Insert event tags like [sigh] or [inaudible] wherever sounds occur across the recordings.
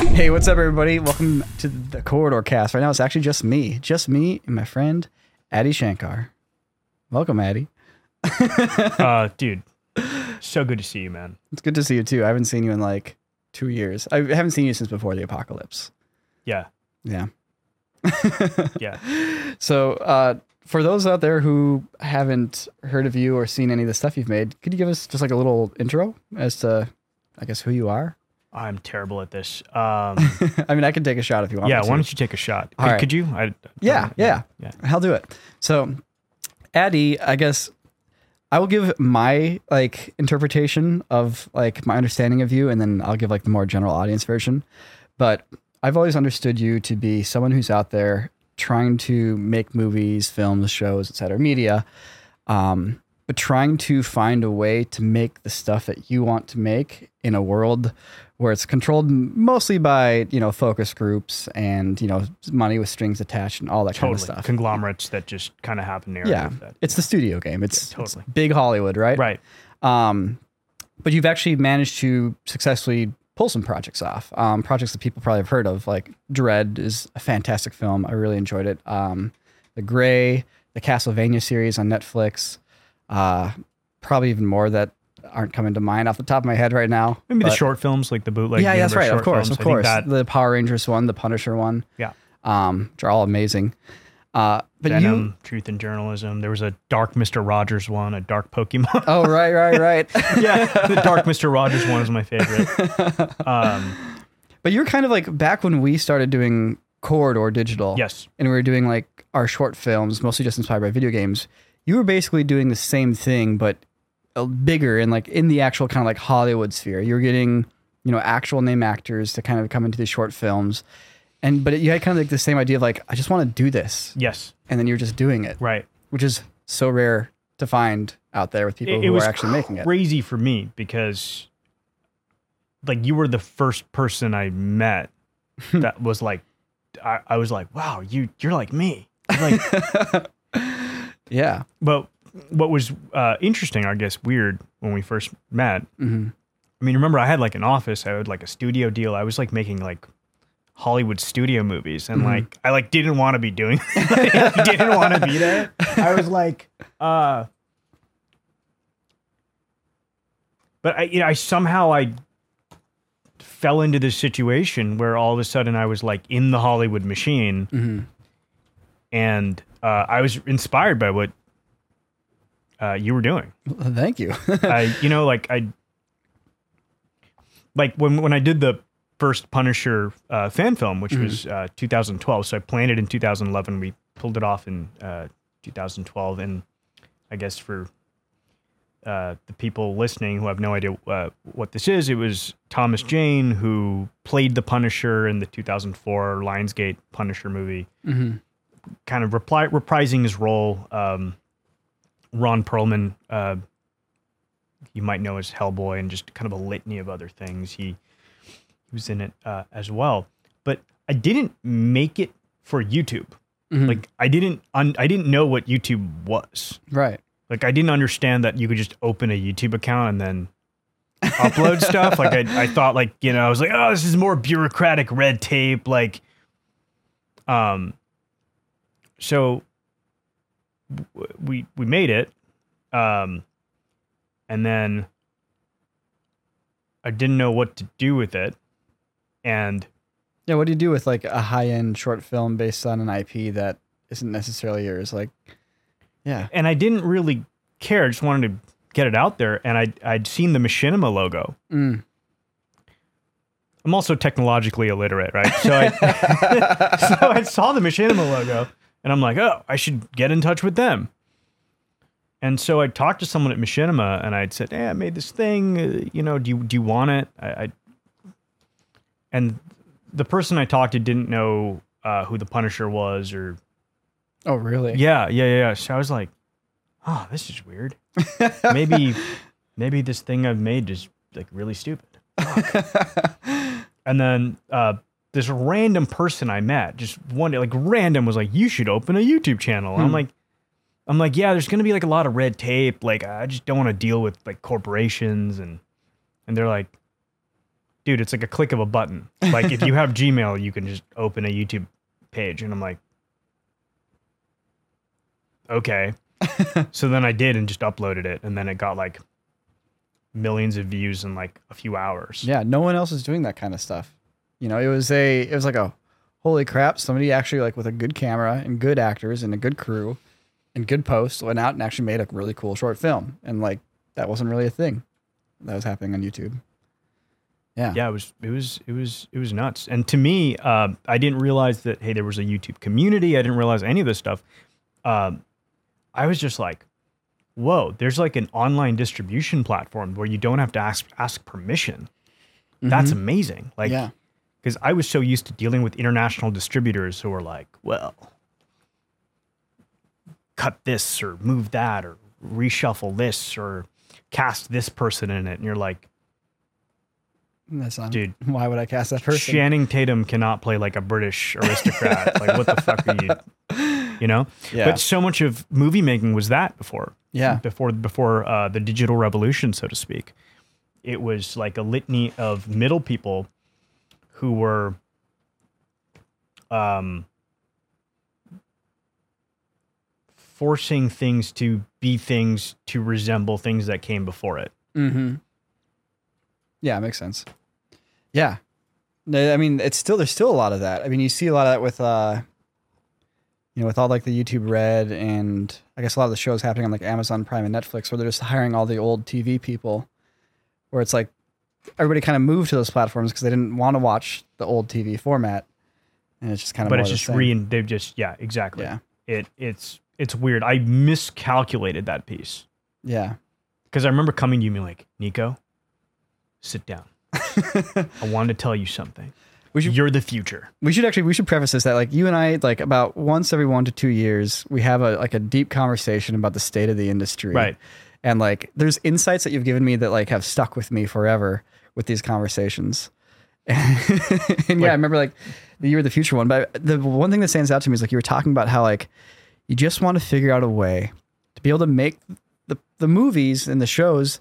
[laughs] Hey, what's up, everybody? Welcome to the Corridor Cast. Right now, it's actually just me, just me and my friend Adi Shankar. Welcome, Adi. [laughs] uh, dude, so good to see you, man. It's good to see you too. I haven't seen you in like two years. I haven't seen you since before the apocalypse. Yeah, Yeah. [laughs] yeah. So, uh, for those out there who haven't heard of you or seen any of the stuff you've made, could you give us just like a little intro as to, I guess, who you are? I'm terrible at this. Um, [laughs] I mean, I can take a shot if you want. yeah, why don't you take a shot? Could, right. could you? I, Yeah, yeah. yeah. I'll do it. So, Adi, I guess I will give my like interpretation of like my understanding of you, and then I'll give like the more general audience version. But I've always understood you to be someone who's out there trying to make movies, films, shows, etc., media, um, but trying to find a way to make the stuff that you want to make in a world where it's controlled mostly by you know focus groups and you know money with strings attached and all that kind of stuff. Conglomerates that just kind of happen there. Yeah, That, it's the studio game. It's, Yeah, it's totally. big Hollywood, right? right. Um, but you've actually managed to successfully pull some projects off. Um, projects that people probably have heard of, like Dredd is a fantastic film. I really enjoyed it. Um, the Grey, the Castlevania series on Netflix, uh, probably even more that aren't coming to mind off the top of my head right now. Maybe the short films, like the bootleg. yeah, yeah, that's right. Of course, films. of course. That, the Power Rangers one, the Punisher one, yeah. um, which are all amazing. Uh, but you, Venom, Truth and Journalism. There was a Dark Mr. Rogers one, a Dark Pokemon. oh right, right, [laughs] right. yeah, the Dark Mr. Rogers one is my favorite. [laughs] Um, But you're kind of like back when we started doing Corridor Digital. yes. And we were doing like our short films, mostly just inspired by video games. You were basically doing the same thing, but Uh, bigger and like in the actual kind of like Hollywood sphere. You're getting, you know, actual name actors to kind of come into these short films. And, but you had kind of like the same idea of like, I just want to do this. Yes. And then you're just doing it, Right. which is so rare to find out there with people it, it who was are actually making it. crazy for me because like you were the first person I met [laughs] that was like I, I was like, wow, you you're like me. Like [laughs] Yeah. but what was uh, interesting, I guess weird when we first met. hmm I mean, remember I had like an office, I had like a studio deal. I was like making like Hollywood studio movies and Mhm. like I like didn't want to be doing I [laughs] [laughs] didn't want to be there. I was like uh but I you know I somehow I fell into this situation where all of a sudden I was like in the Hollywood machine hmm and uh, I was inspired by what uh, you were doing. Thank you. [laughs] I, you know, like I, like when when I did the first Punisher uh, fan film, which was uh, 2012. So I planned it in 2011. We pulled it off in uh, 2012, and I guess for uh, the people listening who have no idea uh, what this is, it was Thomas Jane who played the Punisher in the 2004 Lionsgate Punisher movie hmm kind of reply, reprising his role. Um, Ron Perlman, uh, you might know as Hellboy, and just kind of a litany of other things. He he was in it uh, as well, but I didn't make it for YouTube. Mhm. Like I didn't un- I didn't know what YouTube was. right. Like I didn't understand that you could just open a YouTube account and then upload [laughs] stuff. Like I, I thought like, you know, I was like, oh, this is more bureaucratic red tape. Like, um, so we, we made it. Um, and then I didn't know what to do with it. And Yeah, what do you do with like a high end short film based on an IP that isn't necessarily yours? Like, yeah. and I didn't really care. I just wanted to get it out there. And I, I'd seen the Machinima logo. Mm. I'm also technologically illiterate, right? So I, [laughs] [laughs] so I saw the Machinima logo and I'm like, oh, I should get in touch with them. And so I talked to someone at Machinima and I'd said, hey, I made this thing. uh, You know, do you, do you want it? I, I and the person I talked to didn't know uh, who the Punisher was or Oh, really? yeah, yeah, yeah. So I was like, oh, this is weird. [laughs] Maybe, maybe this thing I've made is like really stupid. [laughs] And then uh, this random person I met, just one day, like random, was like, "You should open a YouTube channel." And I'm Hmm. like, "I'm like, yeah, there's gonna be like a lot of red tape. Like, I just don't want to deal with like corporations and and they're like, dude, it's like a click of a button. Like if you [laughs] have Gmail, you can just open a YouTube page. And I'm like, okay. [laughs] so then I did and just uploaded it. And then it got like millions of views in like a few hours. Yeah, no one else is doing that kind of stuff. You know, it was a it was like a holy crap, somebody actually like with a good camera and good actors and a good crew and good posts went out and actually made a really cool short film. And like that wasn't really a thing that was happening on YouTube. Yeah. yeah it was it was it was it was nuts and to me uh, i didn't realize that hey there was a youtube community i didn't realize any of this stuff um, i was just like whoa there's like an online distribution platform where you don't have to ask ask permission that's amazing like yeah. Because i was so used to dealing with international distributors who were like well cut this or move that or reshuffle this or cast this person in it and you're like That's not Dude. [laughs] Why would I cast that person? Channing Tatum cannot play like a British [laughs] aristocrat. like, what the fuck are you? You know. Yeah. But so much of movie making was that before. Yeah. Before before uh, the digital revolution, so to speak, it was like a litany of middle people who were, um, forcing things to be things to resemble things that came before it. Mm-hmm. Yeah, it makes sense. Yeah. I mean, it's still there's still a lot of that. I mean, you see a lot of that with uh you know, with all like the YouTube Red and I guess a lot of the shows happening on like Amazon Prime and Netflix where they're just hiring all the old TV people where it's like everybody kind of moved to those platforms because they didn't want to watch the old TV format. And it's just kind of but it's just re they've just yeah exactly Yeah. it it's it's weird i miscalculated that piece Yeah. because i remember coming to you and being like nico sit down [laughs] i wanted to tell you something We should- you're the future We should actually we should preface this that like you and I like about once every one to two years we have a like a deep conversation about the state of the industry. Right. And like there's insights that you've given me that like have stuck with me forever with these conversations. [laughs] and yeah, I remember like the year of the future one. But the one thing that stands out to me is like you were talking about how like you just want to figure out a way to be able to make the the movies and the shows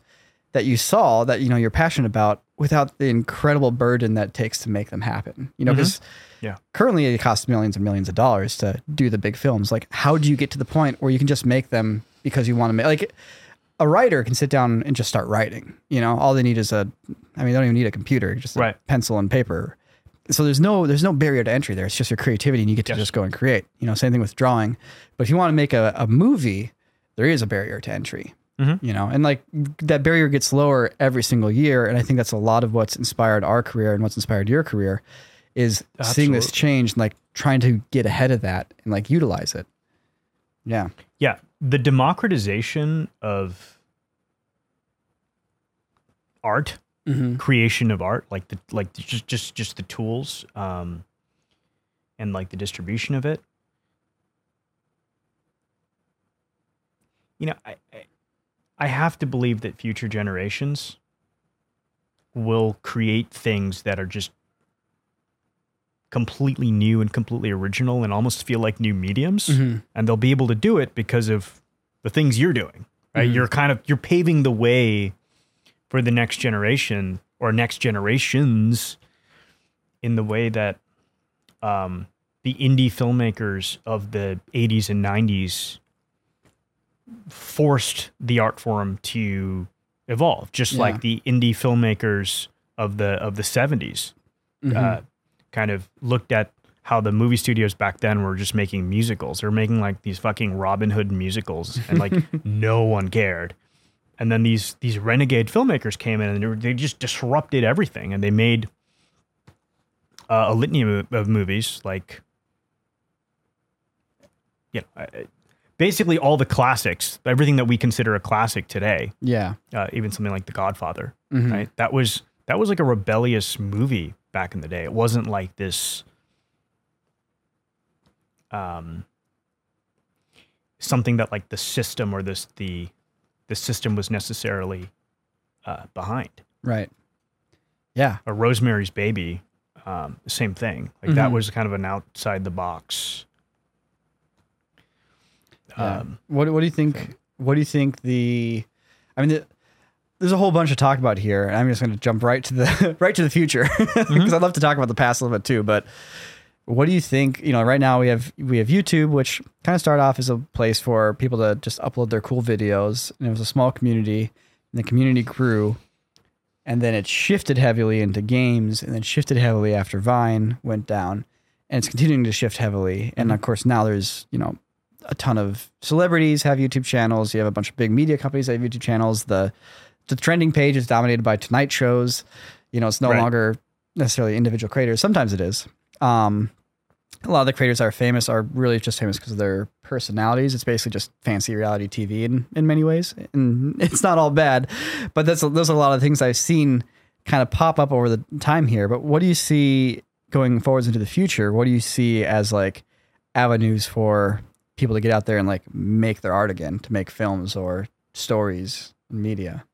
that you saw that you know you're passionate about without the incredible burden that it takes to make them happen. You know, mm-hmm. because Yeah. currently it costs millions and millions of dollars to do the big films. Like, how do you get to the point where you can just make them because you want to make like a writer can sit down and just start writing. You know, all they need is a, I mean, they don't even need a computer, just a Right. pencil and paper. So there's no there's no barrier to entry there. It's just your creativity, and you get to Yes. just go and create. You know, same thing with drawing. But if you want to make a, a movie, there is a barrier to entry. Mhm. You know, and like that barrier gets lower every single year, and I think that's a lot of what's inspired our career and what's inspired your career is seeing this change and like trying to get ahead of that and like utilize it. Yeah. yeah the democratization of art Mm-hmm. creation of art like the like the- just just just the tools um and like the distribution of it you know I, I i have to believe that future generations will create things that are just completely new and completely original and almost feel like new mediums Mm-hmm. and they'll be able to do it because of the things you're doing right Mhm. you're kind of you're paving the way for the next generation or next generations in the way that um, the indie filmmakers of the 80s and 90s forced the art form to evolve just Yeah. like the indie filmmakers of the of the 70s Mm-hmm. uh, kind of looked at how the movie studios back then were just making musicals. They were making like these fucking Robin Hood musicals, and like [laughs] no one cared. And then these these renegade filmmakers came in and they, were, they just disrupted everything, and they made uh, a litany of, of movies like you know. I- I- Basically, all the classics, everything that we consider a classic today, yeah. uh, even something like The Godfather, Mhm. right? That was that was like a rebellious movie back in the day. It wasn't like this um something that like the system or this the the system was necessarily uh, behind. Right. Yeah. A Rosemary's Baby, um, same thing. Like that Mhm. was kind of an outside the box. Yeah. Um, what What do you think? What do you think the? I mean, the, there's a whole bunch to talk about here, and I'm just going to jump right to the [laughs] right to the future mm-hmm. because I'd love to talk about the past a little bit too. But what do you think? You know, right now we have we have YouTube, which kind of started off as a place for people to just upload their cool videos, and it was a small community, and the community grew, and then it shifted heavily into games, and then shifted heavily after Vine went down, and it's continuing to shift heavily. And mm-hmm. of course, now there's you know a ton of celebrities have YouTube channels. You have a bunch of big media companies that have YouTube channels. The the trending page is dominated by Tonight shows. You know, it's no Right. longer necessarily individual creators. Sometimes it is. Um, a lot of the creators that are famous are really just famous because of their personalities. It's basically just fancy reality TV in, in many ways. And [laughs] it's not all bad, but that's those are a lot of things I've seen kind of pop up over the time here. But what do you see going forwards into the future? What do you see as like avenues for people to get out there and like make their art again, to make films or stories and media?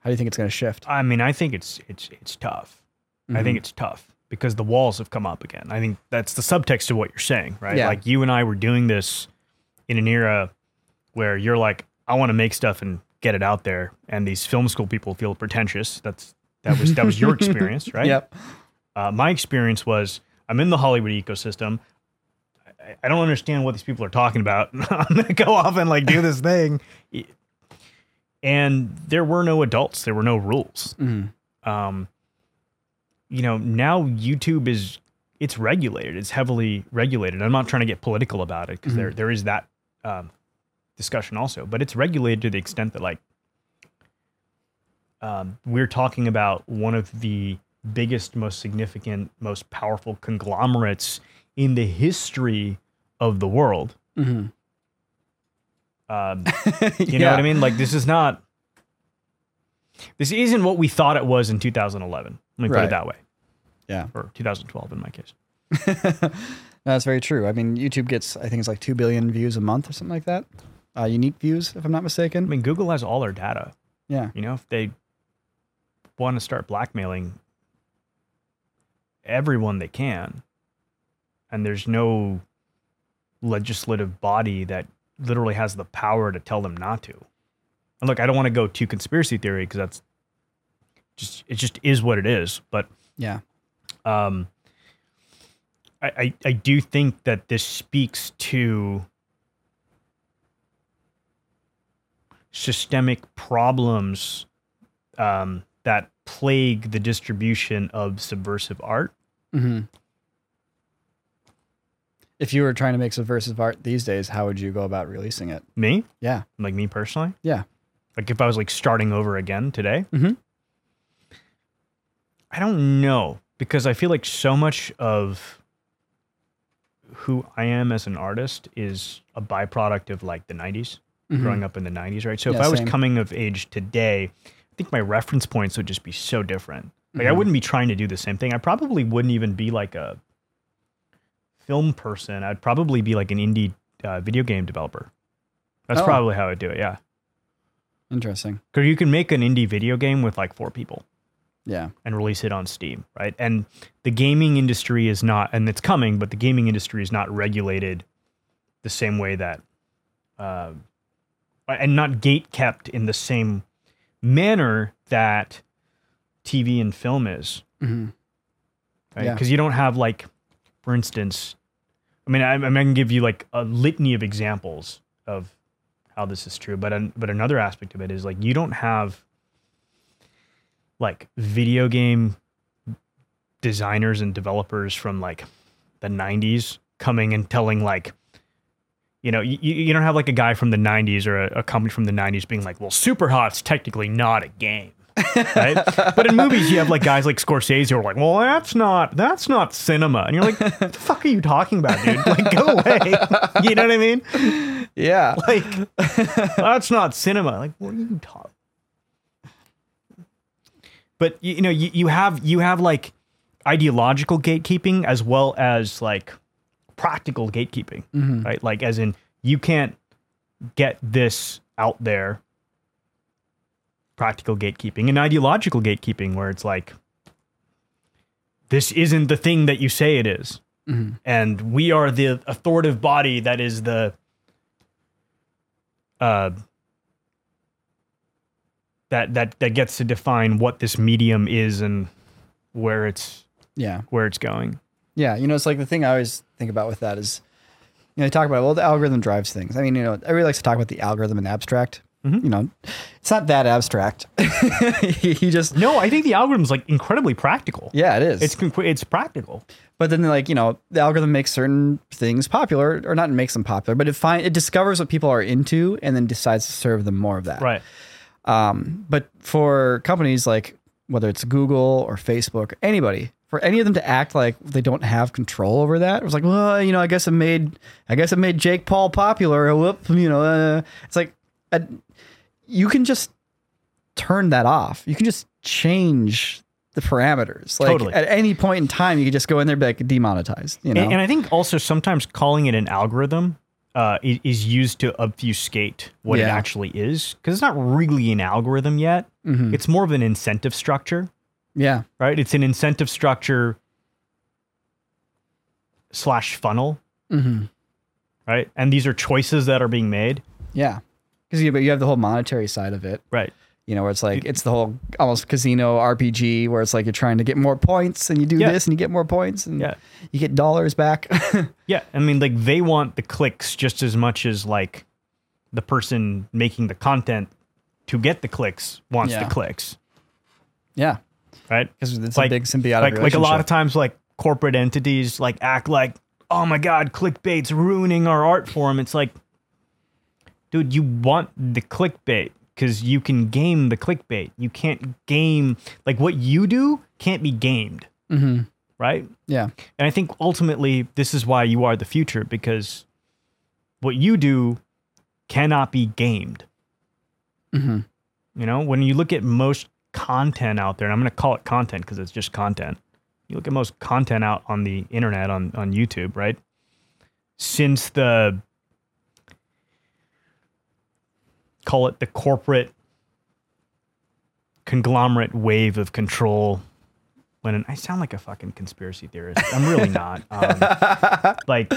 How do you think it's going to shift? I mean, I think it's it's it's tough. I think it's tough because the walls have come up again. I think that's the subtext to what you're saying, right? Yeah. Like you and I were doing this in an era where you're like, I want to make stuff and get it out there, and these film school people feel pretentious. That's that was that was your experience, [laughs] right? Yep. Uh, my experience was I'm in the Hollywood ecosystem. I, I don't understand what these people are talking about. [laughs] I'm gonna go off and like do this thing, and there were no adults. There were no rules. Mhm. Um, you know, now YouTube is it's regulated. It's heavily regulated. I'm not trying to get political about it because there there is that um, discussion also, but it's regulated to the extent that like um, we're talking about one of the biggest, most significant, most powerful conglomerates in the history of the world. Mhm. Um, [laughs] you know what I mean? Like this is not. This isn't what we thought it was in 2011. Let me put it that way, Yeah. or 2012 in my case. [laughs] That's very true. I mean, YouTube gets, I think it's like 2 billion views a month or something like that. Uh, unique views, if I'm not mistaken. I mean, Google has all our data. yeah. You know, if they want to start blackmailing everyone they can, and there's no legislative body that literally has the power to tell them not to. And look, I don't want to go too conspiracy theory because that's just it just is what it is. But Yeah. um, I, I I do think that this speaks to systemic problems um, that plague the distribution of subversive art. hmm If you were trying to make subversive art these days, how would you go about releasing it? Me, Yeah. like me personally, Yeah. like if I was like starting over again today, Mhm. I don't know because I feel like so much of who I am as an artist is a byproduct of like the 90s, Mhm. growing up in the 90s, right? So if Yeah, I was same. coming of age today, I think my reference points would just be so different. Like I Mhm. wouldn't be trying to do the same thing. I probably wouldn't even be like a film person. I'd probably be like an indie uh, video game developer. That's Oh. probably how I'd do it. Yeah. Interesting. Because you can make an indie video game with like four people Yeah. and release it on Steam, right? And the gaming industry is not, and it's coming, but the gaming industry is not regulated the same way that, uh, and not gate kept in the same manner that TV and film is, hmm right? Yeah. Because you don't have like, for instance, I mean, I, I can give you like a litany of examples of how this is true, but but another aspect of it is like you don't have like video game designers and developers from like the 90s coming and telling like you know you, you don't have like a guy from the 90s or a, a company from the 90s being like well Superhot's technically not a game right? But in movies you have like guys like scorsese who are like well that's not that's not cinema. And you're like what the fuck are you talking about dude? Like go away. [laughs] You know what i mean? Yeah. [laughs] like that's not cinema. Like what are you talking but you, you know you, you have you have like ideological gatekeeping as well as like practical gatekeeping Mhm. right? Like as in you can't get this out there practical gatekeeping and ideological gatekeeping where it's like this isn't the thing that you say it is Mhm. and we are the authoritative body that is the uh that that that gets to define what this medium is and where it's Yeah. where it's going. Yeah, you know, it's like the thing I always think about with that is, you know, they talk about well, the algorithm drives things. I mean, you know, everybody likes to talk about the algorithm in abstract. Mhm. You know, it's not that abstract. [laughs] you just No, I think the algorithm's like incredibly practical. yeah, it is. It's it's practical. but then like you know, the algorithm makes certain things popular, or not makes them popular, but it find it discovers what people are into, and then decides to serve them more of that. Right. Um, but for companies like whether it's Google or Facebook, anybody, for any of them to act like they don't have control over that, it was like, well, you know, I guess it made, I guess it made Jake Paul popular. Whoop, you know, uh, it's like, uh, you can just turn that off. You can just change the parameters. Like Totally. at any point in time, you could just go in there and be like demonetized. You know, And, and I think also sometimes calling it an algorithm uh, is used to obfuscate what it actually is because it's not really an algorithm yet. Mhm. It's more of an incentive structure, yeah, right? It's an incentive structure slash funnel, hmm right? And these are choices that are being made, yeah, because you, but you have the whole monetary side of it. right? you know, where it's like it's the whole almost casino RPG where it's like you're trying to get more points and you do Yeah. this and you get more points and Yeah. you get dollars back. [laughs] Yeah, I mean, like they want the clicks just as much as like the person making the content to get the clicks wants Yeah. the clicks, yeah, right? because it's Like- a big symbiotic like like a lot of times like corporate entities like act like oh my god clickbait's ruining our art form it's like dude you want the clickbait because you can game the clickbait you can't game like what you do can't be gamed Mhm. right Yeah, and i think ultimately this is why you are the future because what you do cannot be gamed Mhm. you know, when you look at most content out there, and I'm going to call it content because it's just content. You look at most content out on the internet on on YouTube, right? Since the call it the corporate conglomerate wave of control. When I sound like a fucking conspiracy theorist, I'm really [laughs] not. Um, like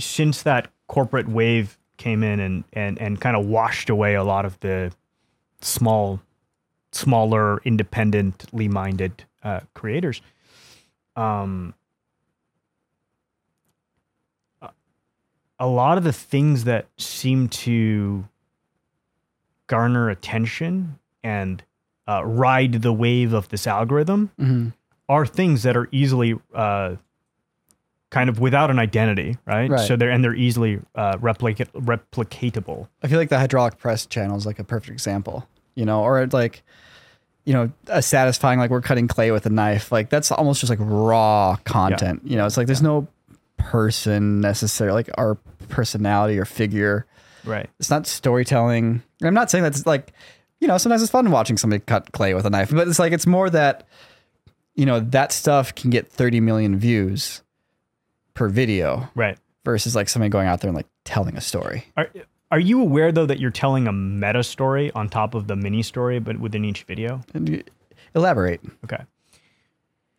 since that corporate wave came in and and and kind of washed away a lot of the small smaller independently minded uh, creators um a- a lot of the things that seem to garner attention and uh, ride the wave of this algorithm Mhm. are things that are easily uh, kind of without an identity, right? Right. So they're and they're easily uh, replicate replicatable. I feel like the hydraulic press channel is like a perfect example, you know, or like, you know, a satisfying like we're cutting clay with a knife. Like that's almost just like raw content. You know, it's like there's no person necessarily, like our personality or figure. Right. It's not storytelling. I'm not saying that's like, you know, sometimes it's fun watching somebody cut clay with a knife, but it's like it's more that, you know, that stuff can get 30 million views per video Right. versus like somebody going out there and like telling a story. Are are you aware though that you're telling a meta story on top of the mini story, but within each video? Elaborate. Okay.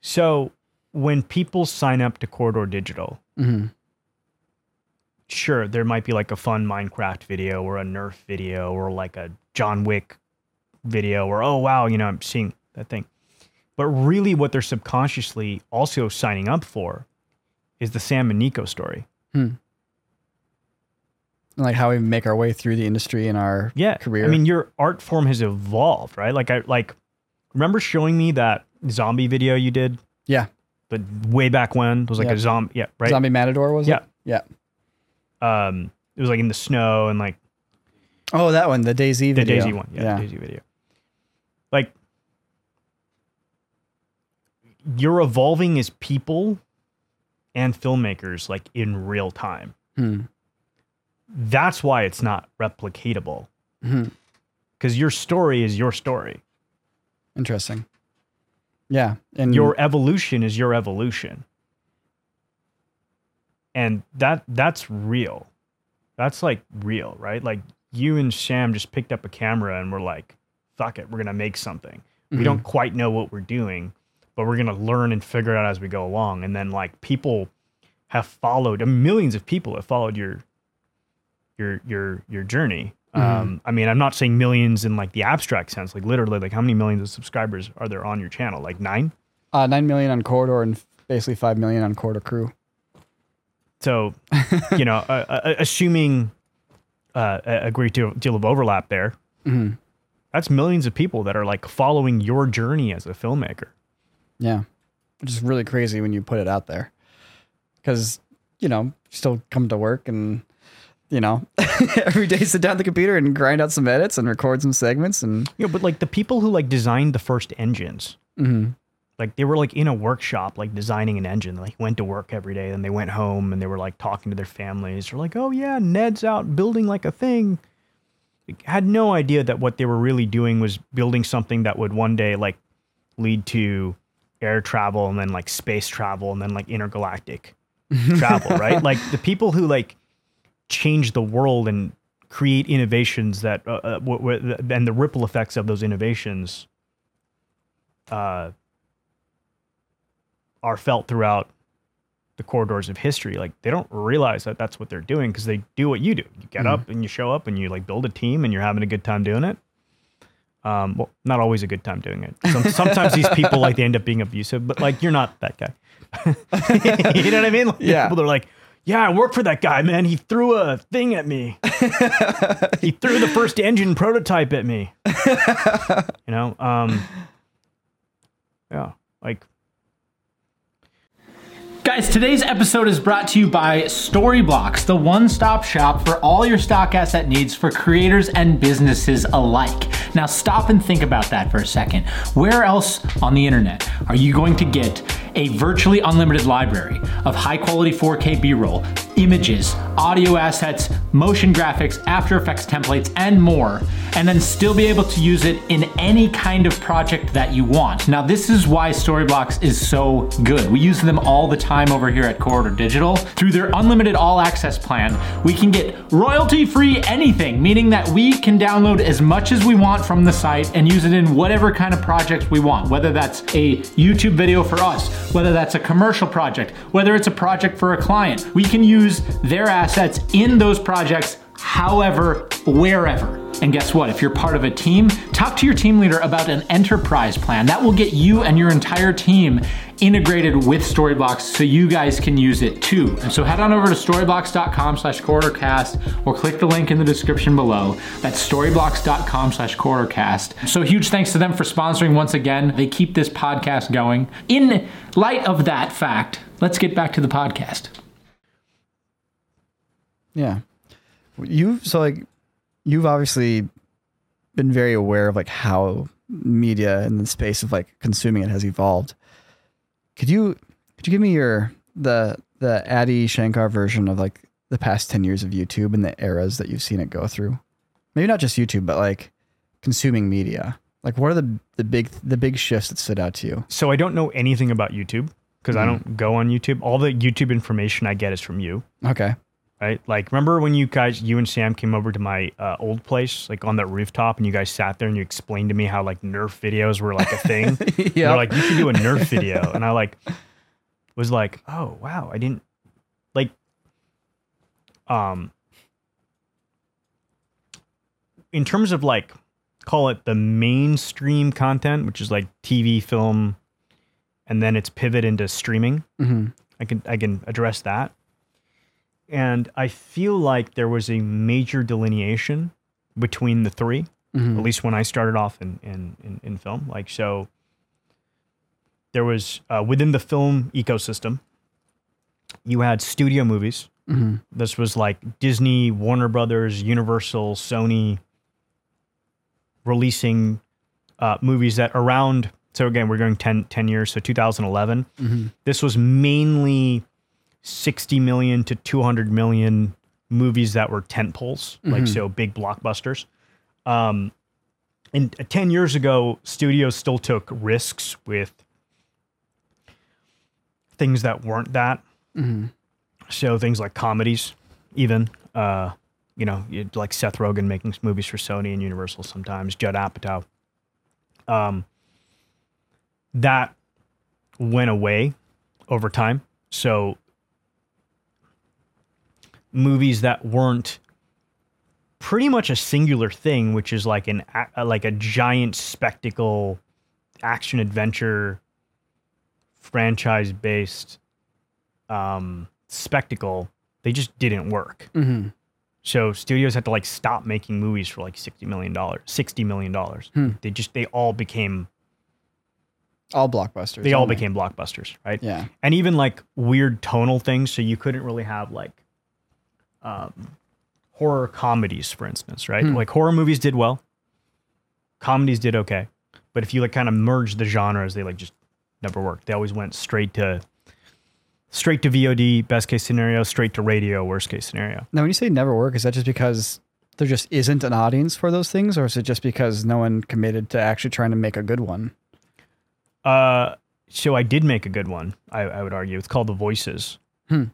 So when people sign up to Corridor Digital, hmm sure, there might be like a fun Minecraft video or a Nerf video or like a John Wick video or, oh, wow, you know, I'm seeing that thing. But really, what they're subconsciously also signing up for is the Sam and Nico story. Hmm. And like how we make our way through the industry in our Yeah. career. I mean, your art form has evolved, right? Like, I like, remember showing me that zombie video you did? Yeah. But way back when it was like a zombie. Yeah. Right. Zombie Matador was it? Yeah. it? Yeah. Um, it was like in the snow and like Oh, that one, the Daisy video. the. Daisy one. Yeah, the Daisy video. Like you're evolving as people and filmmakers like in real time. Hmm. That's why it's not replicatable Hmm. because your story is your story. Interesting. Yeah. And Your evolution is your evolution. And that that's real. That's like real, right? Like you and Sam just picked up a camera and we're like, fuck it, we're to make something. Mhm. we don't quite know what we're doing, but we're gonna learn and figure it out as we go along. And then like people have followed, and millions of people have followed your your your your journey, Um, I mean, I'm not saying millions in like the abstract sense, like literally, like how many millions of subscribers are there on your channel? Like nine. Uh, nine million on Corridor and basically five million on Corridor Crew. So, you know, uh, assuming uh, a great deal, deal of overlap there, Mhm. that's millions of people that are like following your journey as a filmmaker. Yeah, which is really crazy when you put it out there, because you know, still come to work and you know, [laughs] every day sit down at the computer and grind out some edits and record some segments and Yeah, but like the people who like designed the first engines, Mhm. Like they were like in a workshop, like designing an engine. Like went to work every day, then they went home and they were like talking to their families. They're like, "Oh yeah, Ned's out building like a thing." Like, had no idea that what they were really doing was building something that would one day like lead to air travel and then like space travel and then like intergalactic [laughs] travel, right? Like the people who like change the world and create innovations that uh, uh, w- w- and the ripple effects of those innovations uh, are felt throughout the corridors of history. Like they don't realize that that's what they're doing because they do what you do. You get Mhm. up and you show up and you like build a team and you're having a good time doing it. Um, well, not always a good time doing it. Some, [laughs] sometimes these people like they end up being abusive, but like you're not that guy. [laughs] you know what I mean? Like, Yeah. People are like, yeah, I work for that guy, man. He threw a thing at me. [laughs] he threw the first engine prototype at me. you know, um, yeah, like Guys, today's episode is brought to you by Storyblocks, the one stop shop for all your stock asset needs for creators and businesses alike. Now, stop and think about that for a second. Where else on the internet are you going to get a virtually unlimited library of high quality 4K B roll, images, audio assets, motion graphics, After Effects templates, and more, and then still be able to use it in any kind of project that you want? Now, this is why Storyblocks is so good. We use them all the time over here at Corridor Digital. Through their unlimited all access plan, we can get royalty free anything, meaning that we can download as much as we want from the site and use it in whatever kind of projects we want, whether that's a YouTube video for us, whether that's a commercial project, whether it's a project for a client. We can use their assets in those projects however, wherever. And guess what? If you're part of a team, talk to your team leader about an enterprise plan. That will get you and your entire team integrated with Storyblocks so you guys can use it too. And so head on over to storyblocks.com slash corridorcast or click the link in the description below. That's storyblocks.com slash corridorcast. So huge thanks to them for sponsoring once again. They keep this podcast going. In light of that fact, let's get back to the podcast. Yeah. You've so like you've obviously been very aware of like how media and the space of like consuming it has evolved. Could you could you give me your the the Adi Shankar version of like the past 10 years of YouTube and the eras that you've seen it go through? Maybe not just YouTube, but like consuming media. Like what are the the big the big shifts that stood out to you? so I don't know anything about YouTube because I Mhm. don't go on YouTube. All the YouTube information I get is from you. Okay. Right? Like, remember when you guys, you and Sam came over to my uh, old place, like on that rooftop, and you guys sat there and you explained to me how like Nerf videos were like a thing. [laughs] yeah. You're like, you should do a Nerf [laughs] video, and I like was like, oh wow, I didn't like, um, in terms of like, call it the mainstream content, which is like TV, film, and then it's pivot into streaming. hmm I can I can address that. And I feel like there was a major delineation between the 3 hmm at least when I started off in in, in, in film. Like so there was uh, within the film ecosystem, you had studio movies. hmm This was like Disney, Warner Brothers, Universal, Sony releasing uh, movies that around so again we're going 10, 10 years so 2011 hmm this was mainly 60 million to 200 million movies that were tent poles, like Mhm. so big blockbusters. Um, and uh, 10 years ago, studios still took risks with things that weren't that. hmm So things like comedies, even, uh, you know, like Seth Rogen making movies for Sony and Universal sometimes, Judd Apatow. Um, that went away over time. So movies that weren't pretty much a singular thing, which is like an a- like a giant spectacle, action adventure, franchise based um, spectacle. They just didn't work. Mm-hmm. So studios had to like stop making movies for like sixty million dollars. Sixty million dollars. Hmm. They just they all became All blockbusters. they all became blockbusters, right? Yeah. and even like weird tonal things. So you couldn't really have like um, horror comedies, for instance, right? Hmm. Like horror movies did well, comedies did okay, but if you like kind of merge the genres, they like just never worked. They always went straight to straight to VOD, best case scenario, straight to radio, worst case scenario. Now, when you say never work, is that just because there just isn't an audience for those things, or is it just because no one committed to actually trying to make a good one? Uh, so I did make a good one. I, I would argue it's called The Voices. Hmm.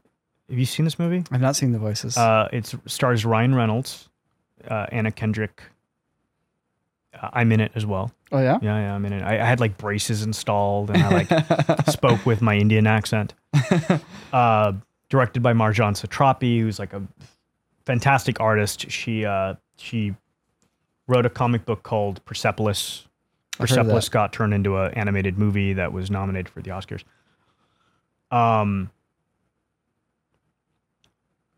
Have you seen this movie? I've not seen the voices. Uh, it stars Ryan Reynolds, uh, Anna Kendrick. Uh, I'm in it as well. oh yeah. Yeah, yeah, I'm in it. I, I had like braces installed, and I like [laughs] spoke with my Indian accent. [laughs] Uh, directed by Marjane Satrapi, who's like a fantastic artist. She uh, she wrote a comic book called Persepolis. I've heard of Persepolis got turned into an animated movie that was nominated for the Oscars. Um,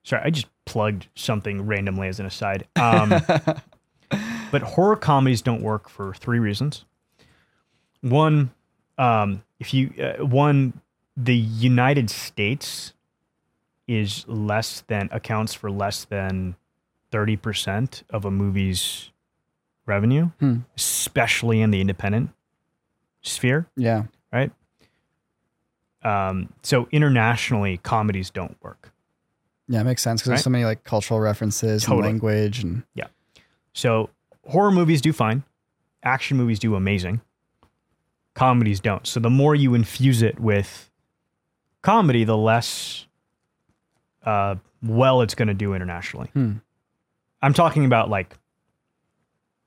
sorry, I just plugged something randomly as an aside. Um, [laughs] but horror comedies don't work for three reasons. One, um, if you uh, one, the United States is less than accounts for less than thirty percent of a movie's revenue, Hmm. especially in the independent sphere. yeah. Right. Um, so internationally, comedies don't work. Yeah, it makes sense because Right? there's so many like cultural references Totally. and language and yeah. So horror movies do fine, action movies do amazing, comedies don't. So the more you infuse it with comedy, the less uh, well it's going to do internationally. Hmm. I'm talking about like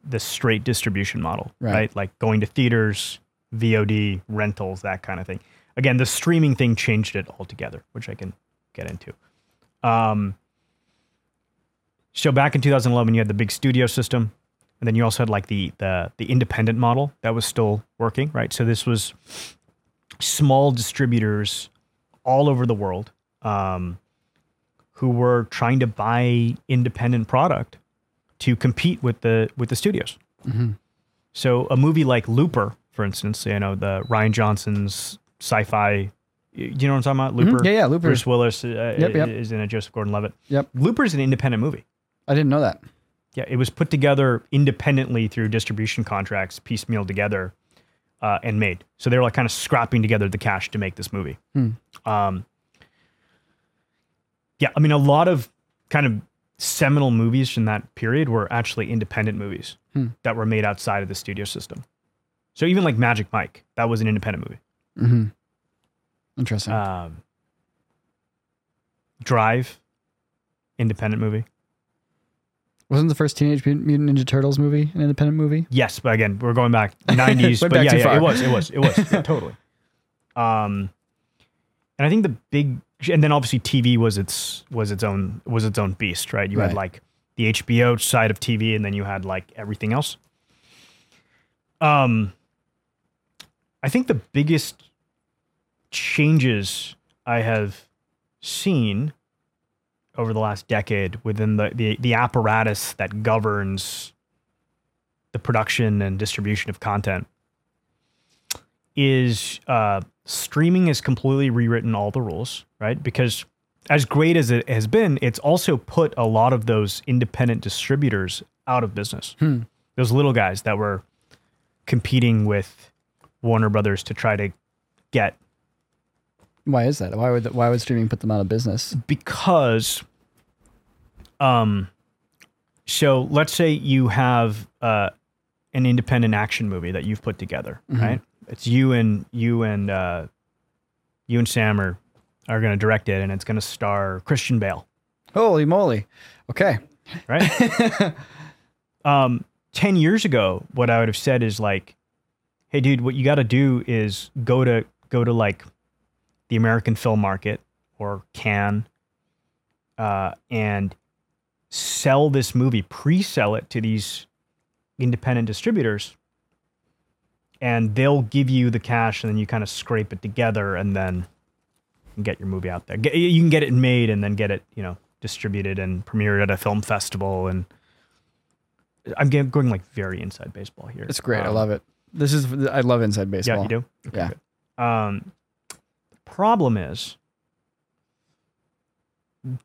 the straight distribution model, Right. right? Like going to theaters, VOD, rentals, that kind of thing. Again, the streaming thing changed it altogether, which I can get into. Um, so back in 2011, you had the big studio system, and then you also had like the the the independent model that was still working, right? So this was small distributors all over the world um, who were trying to buy independent product to compete with the with the studios. Mhm. So a movie like Looper, for instance, you know the Rian Johnson's sci-fi. You know what I'm talking about? Looper. Mhm. Yeah, yeah, Looper. Bruce Willis uh, Yep, yep. is in it. Joseph Gordon-Levitt. Yep. Looper is an independent movie. I didn't know that. Yeah, it was put together independently through distribution contracts, piecemeal together, uh, and made. So they were like kind of scrapping together the cash to make this movie. Hmm. Um, yeah, I mean, a lot of kind of seminal movies from that period were actually independent movies Hmm. that were made outside of the studio system. So even like Magic Mike, that was an independent movie. hmm Interesting. Um, Drive, independent movie. Wasn't the first Teenage Mutant Ninja Turtles movie an independent movie? Yes, but again, we're going back [laughs] 90s. But back yeah, yeah, far. it was, it was, it was [laughs] yeah, totally. Um, and I think the big, and then obviously TV was its was its own was its own beast, right? You Right. had like the HBO side of TV, and then you had like everything else. Um, I think the biggest changes I have seen over the last decade within the, the, the apparatus that governs the production and distribution of content is uh, streaming has completely rewritten all the rules, right? Because as great as it has been, it's also put a lot of those independent distributors out of business. Hmm. Those little guys that were competing with Warner Brothers to try to get Why is that? Why would why would streaming put them out of business? because um so let's say you have uh an independent action movie that you've put together Mhm. right it's you and you and uh you and sam are are going to direct it and it's going to star christian bale Holy moly! Okay. right [laughs] um 10 years ago what i would have said is like hey dude what you got to do is go to go to like the american film market or Cannes uh, and sell this movie, pre-sell it to these independent distributors, and they'll give you the cash, and then you kind of scrape it together, and then get your movie out there. Get, you can get it made, and then get it, you know, distributed and premiered at a film festival. And I'm getting, going like very inside baseball here. It's great. I Um, love it. This is I love inside baseball. Yeah, you do. Yeah. good. Um, problem is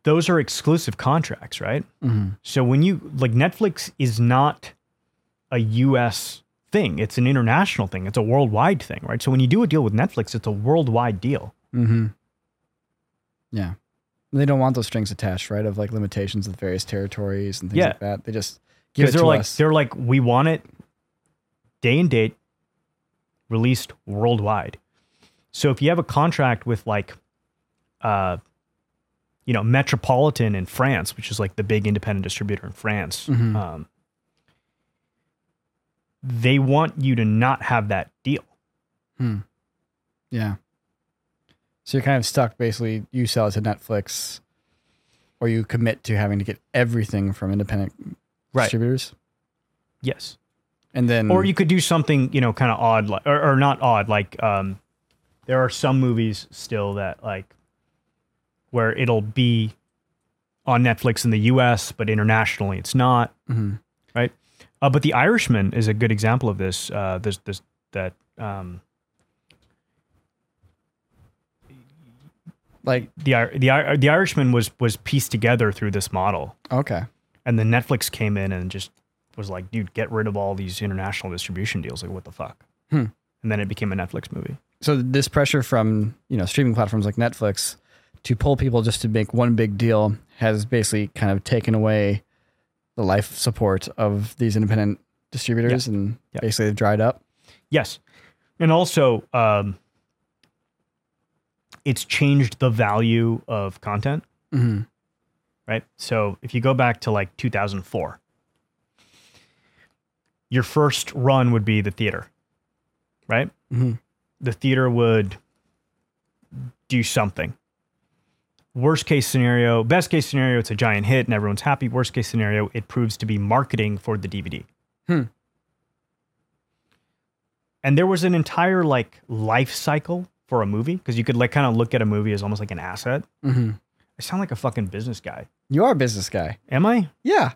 those are exclusive contracts, right? hmm So when you like Netflix is not a US thing. It's an international thing. It's a worldwide thing, right? So when you do a deal with Netflix, it's a worldwide deal. hmm Yeah. They don't want those strings attached, right? Of like limitations with various territories and things Yeah. like that. They just give it Because they're to like us. they're like we want it day and date released worldwide. So if you have a contract with like uh you know Metropolitan in France, which is like the big independent distributor in France, Mhm. um, they want you to not have that deal. Hmm. Yeah. So you're kind of stuck. Basically, you sell it to Netflix, or you commit to having to get everything from independent Right. distributors, Yes. and then or you could do something you know kind of odd like or, or not odd like um there are some movies still that like where it'll be on netflix in the us but internationally it's not Mhm. right? Uh, but the irishman is a good example of this uh there's this that um like the the the irishman was was pieced together through this model. Okay, and then netflix came in and just was like dude get rid of all these international distribution deals. Like what the fuck? Hmm. and then it became a netflix movie so this pressure from you know streaming platforms like Netflix to pull people just to make one big deal has basically kind of taken away the life support of these independent distributors, and Yeah. basically they've dried up. Yes. And also, um, it's changed the value of content, hmm right? So if you go back to like 2004, your first run would be the theater, right? hmm The theater would do something. Worst case scenario, best case scenario, it's a giant hit and everyone's happy. Worst case scenario, it proves to be marketing for the DVD. Hmm. And there was an entire like life cycle for a movie because you could like kind of look at a movie as almost like an asset. hmm I sound like a fucking business guy. You are a business guy. Am I? Yeah.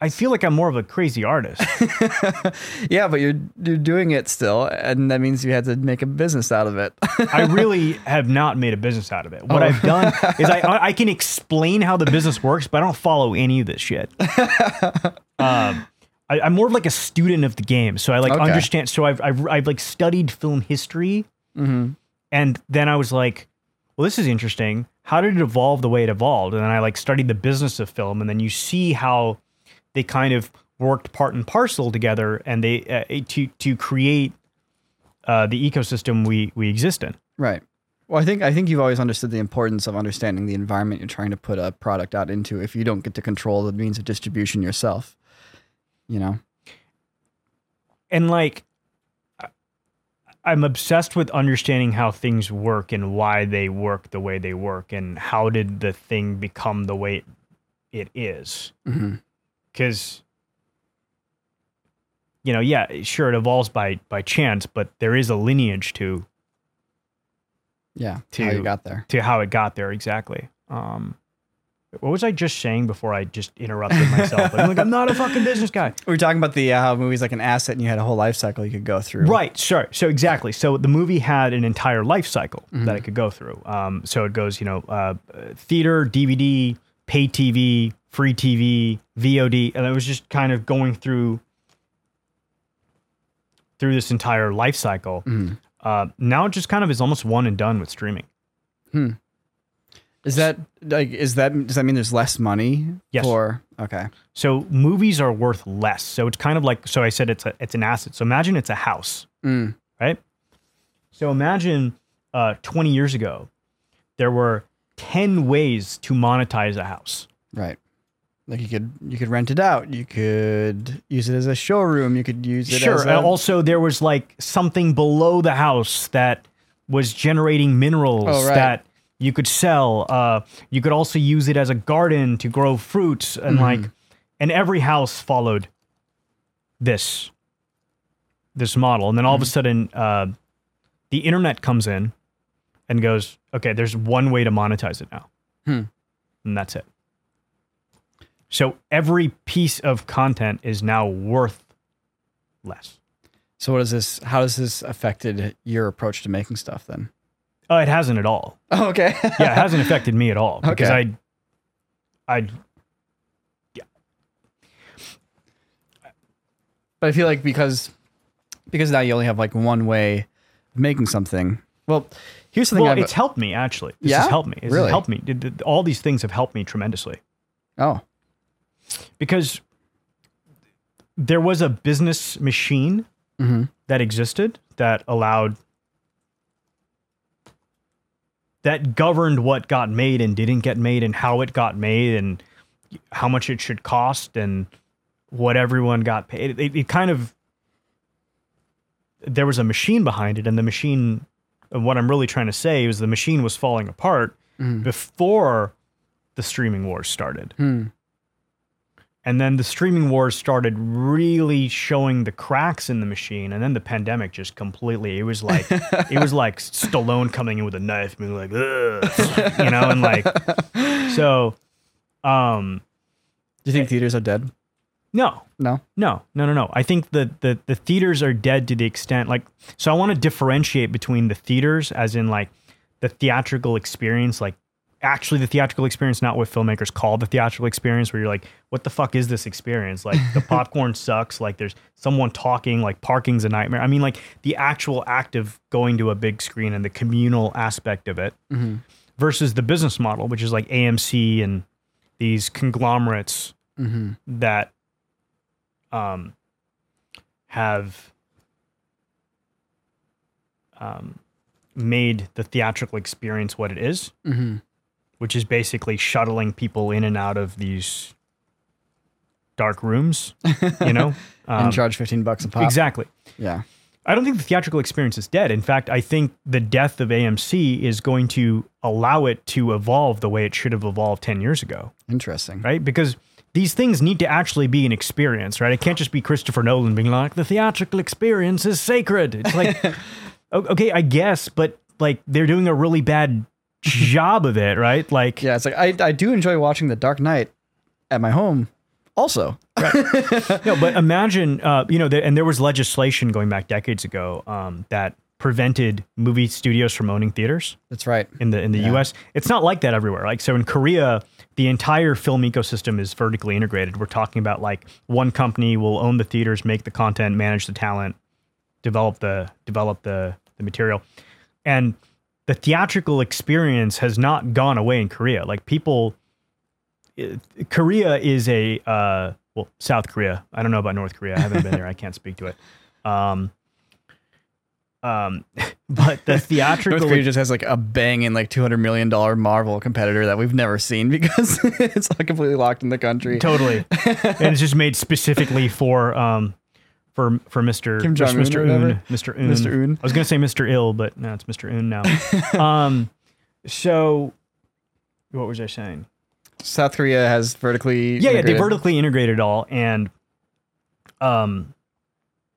I, feel like I'm more of a crazy artist. [laughs] yeah, but you're you're doing it still, and that means you had to make a business out of it. I [laughs] really have not made a business out of it. What Oh. I've done [laughs] is I I can explain how the business works, but I don't follow any of this shit. Um, I, I'm more of like a student of the game, so I like Okay. understand. So I've, I've I've like studied film history, hmm and then I was like, well, this is interesting. How did it evolve the way it evolved? And then I like studied the business of film, and then you see how they kind of worked part and parcel together, and they uh, to to create uh, the ecosystem we we exist in. Right. Well, I think I think you've always understood the importance of understanding the environment you're trying to put a product out into. If you don't get to control the means of distribution yourself, you know. and like i'm obsessed with understanding how things work and why they work the way they work and how did the thing become the way it is hmm because you know yeah sure it evolves by by chance but there is a lineage to Yeah. to how you got there. to how it got there exactly um what was i just saying before i just interrupted myself like, like i'm not a fucking business guy [laughs] We were talking about the uh, how movie's like an asset, and you had a whole life cycle you could go through. Right, sure. So exactly. So the movie had an entire life cycle Mm-hmm. that it could go through. Um, so it goes, you know, uh, theater, DVD, pay TV, free TV, VOD, and I was just kind of going through through this entire life cycle. Mhm. Uh, now it just kind of is almost one and done with streaming. Is that like is that does that mean there's less money Yes. for okay. So movies are worth less. So it's kind of like so I said it's a it's an asset. So imagine it's a house. Mm. right? So imagine uh, 20 years ago, there were 10 ways to monetize a house. Right. Like you could you could rent it out. You could use it as a showroom. You could use it Sure. as And a, also, there was like something below the house that was generating minerals Oh, right. that you could sell. Uh, you could also use it as a garden to grow fruits, and like, and every house followed this this model. And then all of a sudden, uh, the internet comes in and goes, okay, there's one way to monetize it now, Hmm. and that's it. So every piece of content is now worth less. So what is this? How has this affected your approach to making stuff then? Uh, it hasn't at all. [laughs] Oh, okay. [laughs] Yeah, it hasn't affected me at all because Okay. I, I yeah. But I feel like because because now you only have like one way of making something. Well, here's the thing. well, I've, it's helped me actually. This Yeah? has helped me. This Really? helped me. All these things have helped me tremendously oh, because there was a business machine hmm that existed that allowed that governed what got made and didn't get made and how it got made and how much it should cost and what everyone got paid it, it kind of there was a machine behind it and the machine what i'm really trying to say is the machine was falling apart Mhm. before the streaming wars started Hmm. And then the streaming wars started really showing the cracks in the machine and then the pandemic just completely it was like [laughs] it was like stallone coming in with a knife and being like Ugh, you know and like so um Do you think theaters are dead? no No. no no no no i think the the, the theaters are dead to the extent like so i want to differentiate between the theaters as in like the theatrical experience like actually the theatrical experience not what filmmakers call the theatrical experience where you're like what the fuck is this experience? Like the [laughs] popcorn sucks like there's someone talking like parking's a nightmare. I mean like the actual act of going to a big screen and the communal aspect of it Mhm. versus the business model which is like amc and these conglomerates hmm that um, have um, made the theatrical experience what it is, hmm which is basically shuttling people in and out of these dark rooms. You know, [laughs] and Um, charge fifteen bucks a pop. exactly. Yeah. I don't think the theatrical experience is dead. In fact, I think the death of AMC is going to allow it to evolve the way it should have evolved 10 years ago. Interesting. right? Because these things need to actually be an experience, right? It can't just be Christopher Nolan being like, the theatrical experience is sacred. It's like, [laughs] okay, I guess, but like they're doing a really bad job of it, right? Like, Yeah, it's like I I do enjoy watching The Dark Knight at my home. Also, [laughs] no, but imagine, uh, you know, the, and there was legislation going back decades ago um, that prevented movie studios from owning theaters. that's right. in the in the Yeah. US. It's not like that everywhere. Like so in Korea, the entire film ecosystem is vertically integrated. We're talking about like one company will own the theaters, make the content, manage the talent, develop the develop the the material. And the theatrical experience has not gone away in Korea. Like people Korea is a uh well, South Korea. I don't know about North Korea. I haven't been there. I can't speak to it. Um um [laughs] but the theatrical North Korea just has like a banging like two hundred million dollar Marvel competitor that we've never seen [laughs] because it's completely locked in the country. Totally. [laughs] and it's just made specifically for um for for Mr. Kim Jong-un Mr. Un. Mr. Un. Mr. Un. I was gonna say Mr. Il, but no, it's Mr. Un now. [laughs] um so what was I saying? South Korea has vertically. Yeah, yeah, they integrated- vertically integrated all and um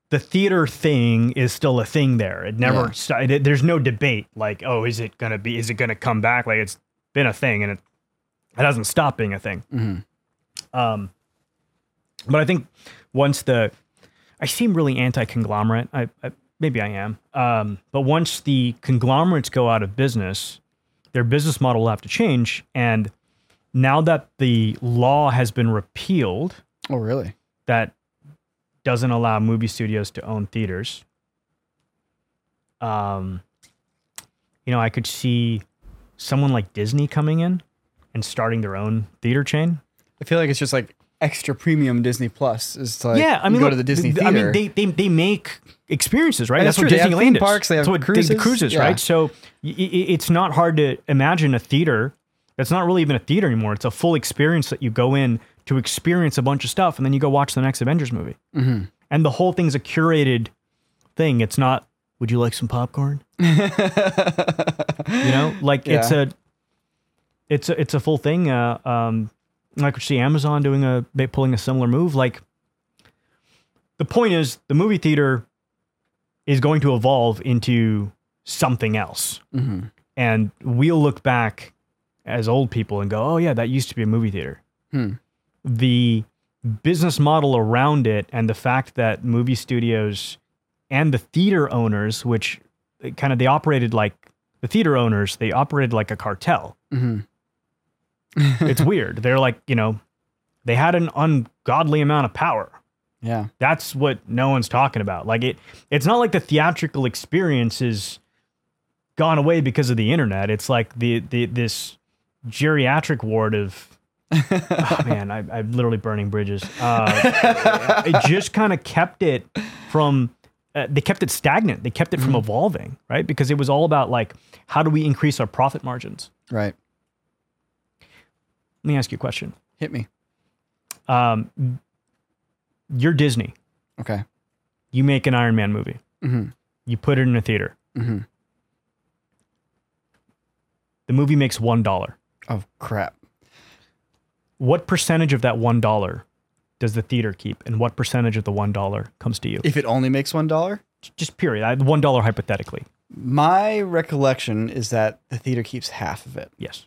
the theater thing is still a thing there. It never Yeah. st- it- there's no debate like, oh, is it gonna be is it gonna come back? Like it's been a thing and it it hasn't stopped being a thing. Mhm. Um, but I think once the, I seem really anti-conglomerate. I, I maybe I am. Um, but once the conglomerates go out of business, their business model will have to change. And now that the law has been repealed, Oh, really? that doesn't allow movie studios to own theaters. Um, you know, I could see someone like Disney coming in and starting their own theater chain. I feel like it's just like extra premium Disney Plus. Is like yeah, I mean, go look, to the Disney th- theater. I mean, they, they they make experiences, right? And That's what true, they have Disneyland theme is. parks, they have That's what cruises, the cruises, yeah. right? So y- it's not hard to imagine a theater that's not really even a theater anymore. It's a full experience that you go in to experience a bunch of stuff, and then you go watch the next Avengers movie. Mhm. And the whole thing's a curated thing. It's not. Would you like some popcorn? [laughs] you know, like it's a it's a, it's a full thing. Uh, um, like we see Amazon doing a they pulling a similar move. Like the point is, the movie theater is going to evolve into something else, hmm and we'll look back as old people and go, "Oh yeah, that used to be a movie theater." Hmm. The business model around it, and the fact that movie studios and the theater owners, which kind of they operated like the theater owners, they operated like a cartel hmm [laughs] it's weird. They're like, you know, they had an ungodly amount of power. Yeah. That's what no one's talking about. Like it it's not like the theatrical experience is gone away because of the internet. It's like the the this geriatric ward of [laughs] oh man, I, I'm literally burning bridges. Uh, it just kind of kept it from. Uh, they kept it stagnant. They kept it from evolving, right? Because it was all about like, how do we increase our profit margins? Right. Let me ask you a question. Hit me. Um, you're Disney. Okay. You make an Iron Man movie. hmm You put it in a theater. hmm The movie makes one dollar. Oh crap. What percentage of that one dollar does the theater keep, and what percentage of the one dollar comes to you? If it only makes one dollar, Just period. One dollar hypothetically. my recollection is that the theater keeps half of it. Yes.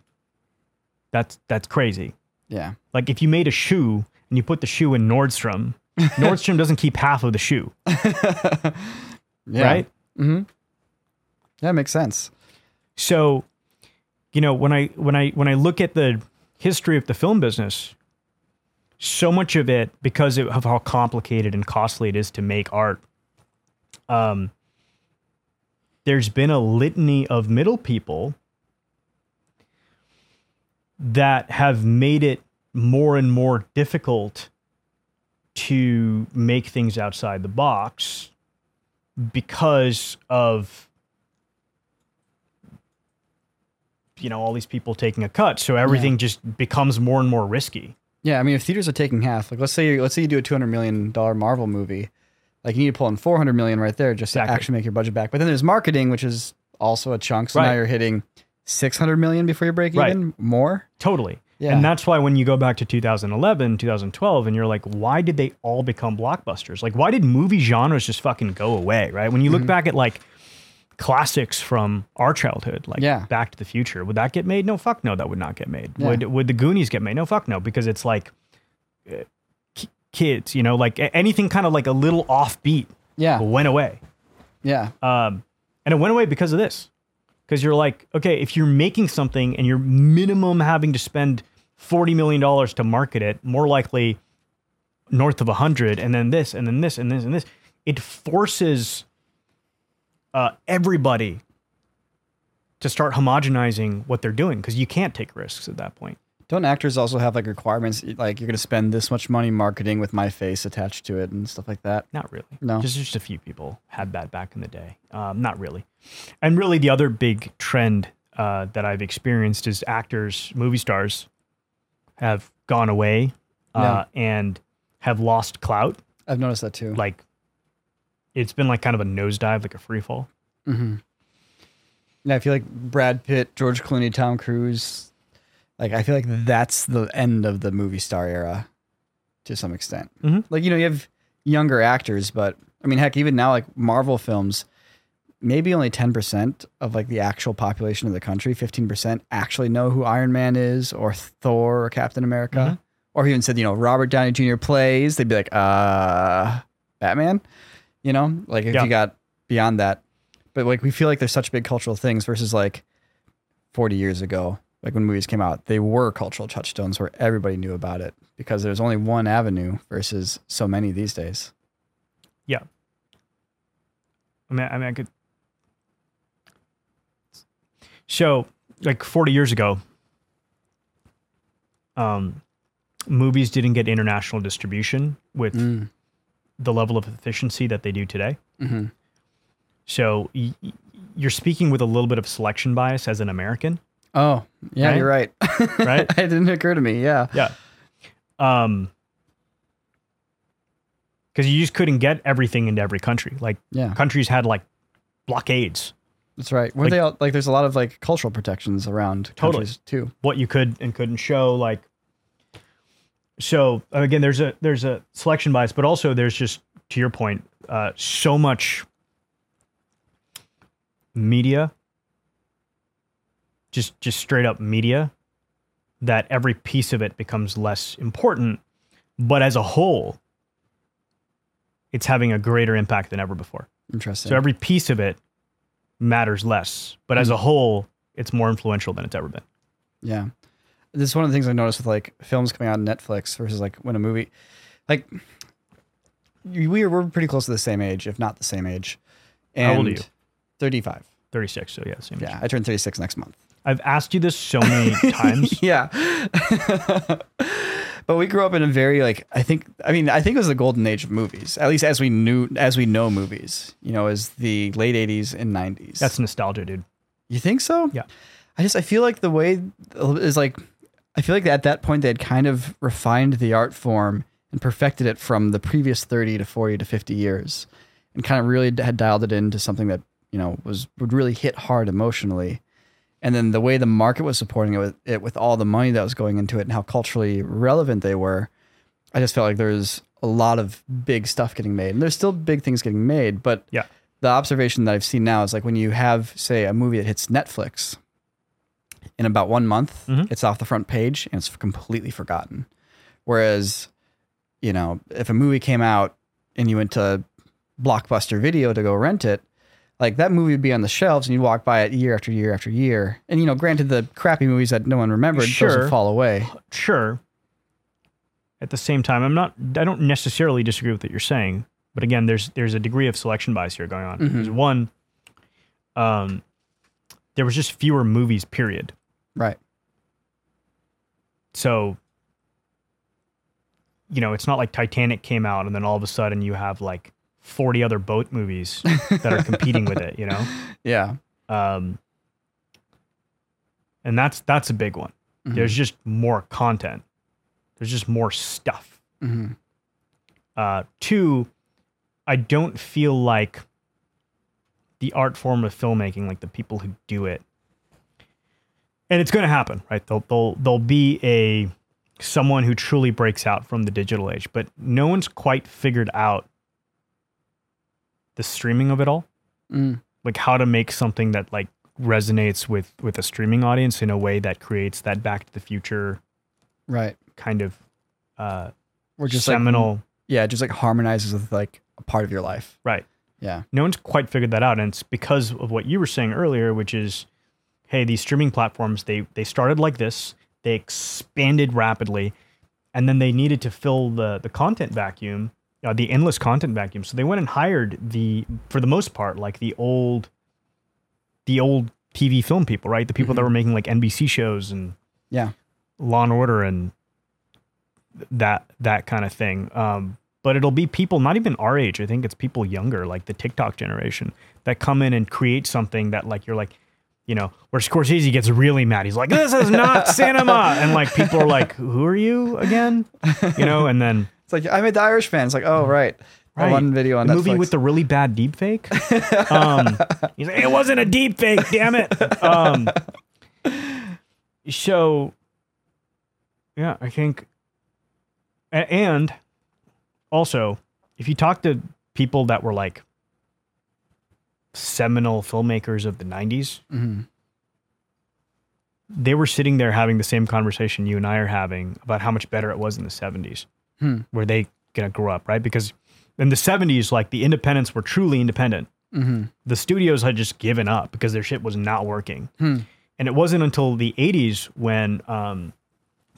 That's that's crazy. Yeah. Like if you made a shoe and you put the shoe in Nordstrom, [laughs] Nordstrom doesn't keep half of the shoe, [laughs] yeah. right? Mm-hmm. That makes sense. So, you know, when I when I when I look at the history of the film business, so much of it because of how complicated and costly it is to make art. Um, there's been a litany of middle people that have made it more and more difficult to make things outside the box because of you know all these people taking a cut so everything just becomes more and more risky Yeah, I mean, if theaters are taking half, like let's say you let's say you do a two hundred million dollar Marvel movie, like you need to pull in four hundred million right there just Exactly. to actually make your budget back. But then there's marketing, which is also a chunk. So now you're hitting six hundred million before you break Right. even. More. totally Yeah. and that's why when you go back to 2011 2012 and you're like why did they all become blockbusters like why did movie genres just fucking go away right when you Mm-hmm. look back at like classics from our childhood like Yeah. back to the future would that get made no fuck no that would not get made Yeah. would would the goonies get made no fuck no because it's like uh, ki- kids you know like anything kind of like a little offbeat Yeah. went away Yeah. Um, and it went away because of this. Because you're like, okay, if you're making something and you're minimum having to spend $40 million to market it, more likely north of 100, and then this, and then this, and this, and this, it forces uh, everybody to start homogenizing what they're doing because you can't take risks at that point. Don't actors also have like requirements? Like you're going to spend this much money marketing with my face attached to it and stuff like that. Not really. No. Just just a few people had that back in the day. Um, not really. And really, the other big trend uh, that I've experienced is actors, movie stars, have gone away uh, and have lost clout. I've noticed that too. Like, it's been like kind of a nosedive, like a free fall. hmm Yeah, I feel like Brad Pitt, George Clooney, Tom Cruise. Like I feel like that's the end of the movie star era, to some extent. Mhm. Like you know you have younger actors, but I mean heck, even now like Marvel films, maybe only ten percent of like the actual population of the country, fifteen percent actually know who Iron Man is or Thor or Captain America, or even said you know Robert Downey Jr. plays. They'd be like, uh, Batman. You know, like if Yeah. you got beyond that, but like we feel like there's such big cultural things versus like 40 years ago like when movies came out they were cultural touchstones where everybody knew about it because there's only one avenue versus so many these days Yeah. I mean, I mean, I could. So, like 40 years ago, um, movies didn't get international distribution with mm. the level of efficiency that they do today. hmm So, y- you're speaking with a little bit of selection bias as an American, oh yeah Right? you're right [laughs] Right? it didn't occur to me yeah Yeah. Um, because you just couldn't get everything into every country. Like yeah countries had like blockades That's right. Were Like- they all, like? There's a lot of like cultural protections around Totally. countries too. what you could and couldn't show like so again there's a there's a selection bias but also there's just to your point uh, so much media just just straight up media that every piece of it becomes less important but as a whole it's having a greater impact than ever before Interesting. so every piece of it matters less but as a mm. whole it's more influential than it's ever been Yeah. This is one of the things I noticed with like films coming out on Netflix versus like when a movie, like we are we're pretty close to the same age, if not the same age. And How old are you? Thirty-five. 36 so yeah same Yeah, I turn thirty-six next month. I've asked you this so many [laughs] times. yeah. but we grew up in a very like I think I mean I think it was the golden age of movies. At least as we knew as we know movies. You know, as the late eighties and nineties. That's nostalgia, dude. You think so? Yeah. I just I feel like the way is like I feel like at that point they had kind of refined the art form and perfected it from the previous 30 to 40 to 50 years and kind of really had dialed it into something that, you know, was would really hit hard emotionally. And then the way the market was supporting it with it with all the money that was going into it and how culturally relevant they were, I just felt like there's a lot of big stuff getting made. And there's still big things getting made, but Yeah. the observation that I've seen now is like when you have, say, a movie that hits Netflix in about one month, Mhm. it's off the front page and it's completely forgotten. Whereas, you know, if a movie came out and you went to Blockbuster Video to go rent it, like that movie would be on the shelves and you'd walk by it year after year after year. And, you know, granted, the crappy movies that no one remembered, those Sure. would fall away. Sure. At the same time, I'm not I don't necessarily disagree with what you're saying, but again, there's there's a degree of selection bias here going on. Mhm. There's one um there was just fewer movies, period. Right. So you know, it's not like Titanic came out and then all of a sudden you have like 40 other boat movies that are competing with it, you know? [laughs] Yeah. Um, and that's that's a big one. Mhm. There's just more content. There's just more stuff. Mhm. Uh, two, I don't feel like the art form of filmmaking, like the people who do it, and it's going to happen, right? There'll, there'll there'll be a someone who truly breaks out from the digital age, but no one's quite figured out the streaming of it all Mm. like how to make something that like resonates with with a streaming audience in a way that creates that back to the future Right. kind of uh Or just like seminal yeah, just like harmonizes with like a part of your life. right Yeah. no one's quite figured that out and it's because of what you were saying earlier which is hey these streaming platforms they they started like this they expanded rapidly and then they needed to fill the the content vacuum uh, the endless content vacuum. So they went and hired the for the most part like the old the old tv film people right? The people that Mhm. were making like nbc shows and Yeah. law and order and that that kind of thing. Um but it'll be people not even our age i think it's people younger like the tiktok generation that come in and create something that like you're like you know where scorsese gets really mad. He's like this is not cinema. And like people are like who are you again? You know and then It's like I made the Irishman. It's like, oh right. Right. one video on the Netflix. movie with the really bad deep fake [laughs] um he's like it wasn't a deep fake damn it um so yeah i think and also if you talk to people that were like seminal filmmakers of the 90s Mhm. they were sitting there having the same conversation you and i are having about how much better it was in the 70s Hmm. where they gonna grow up right because in the 70s like the independents were truly independent Mhm. the studios had just given up because their shit was not working. Hmm. And it wasn't until the 80s when um,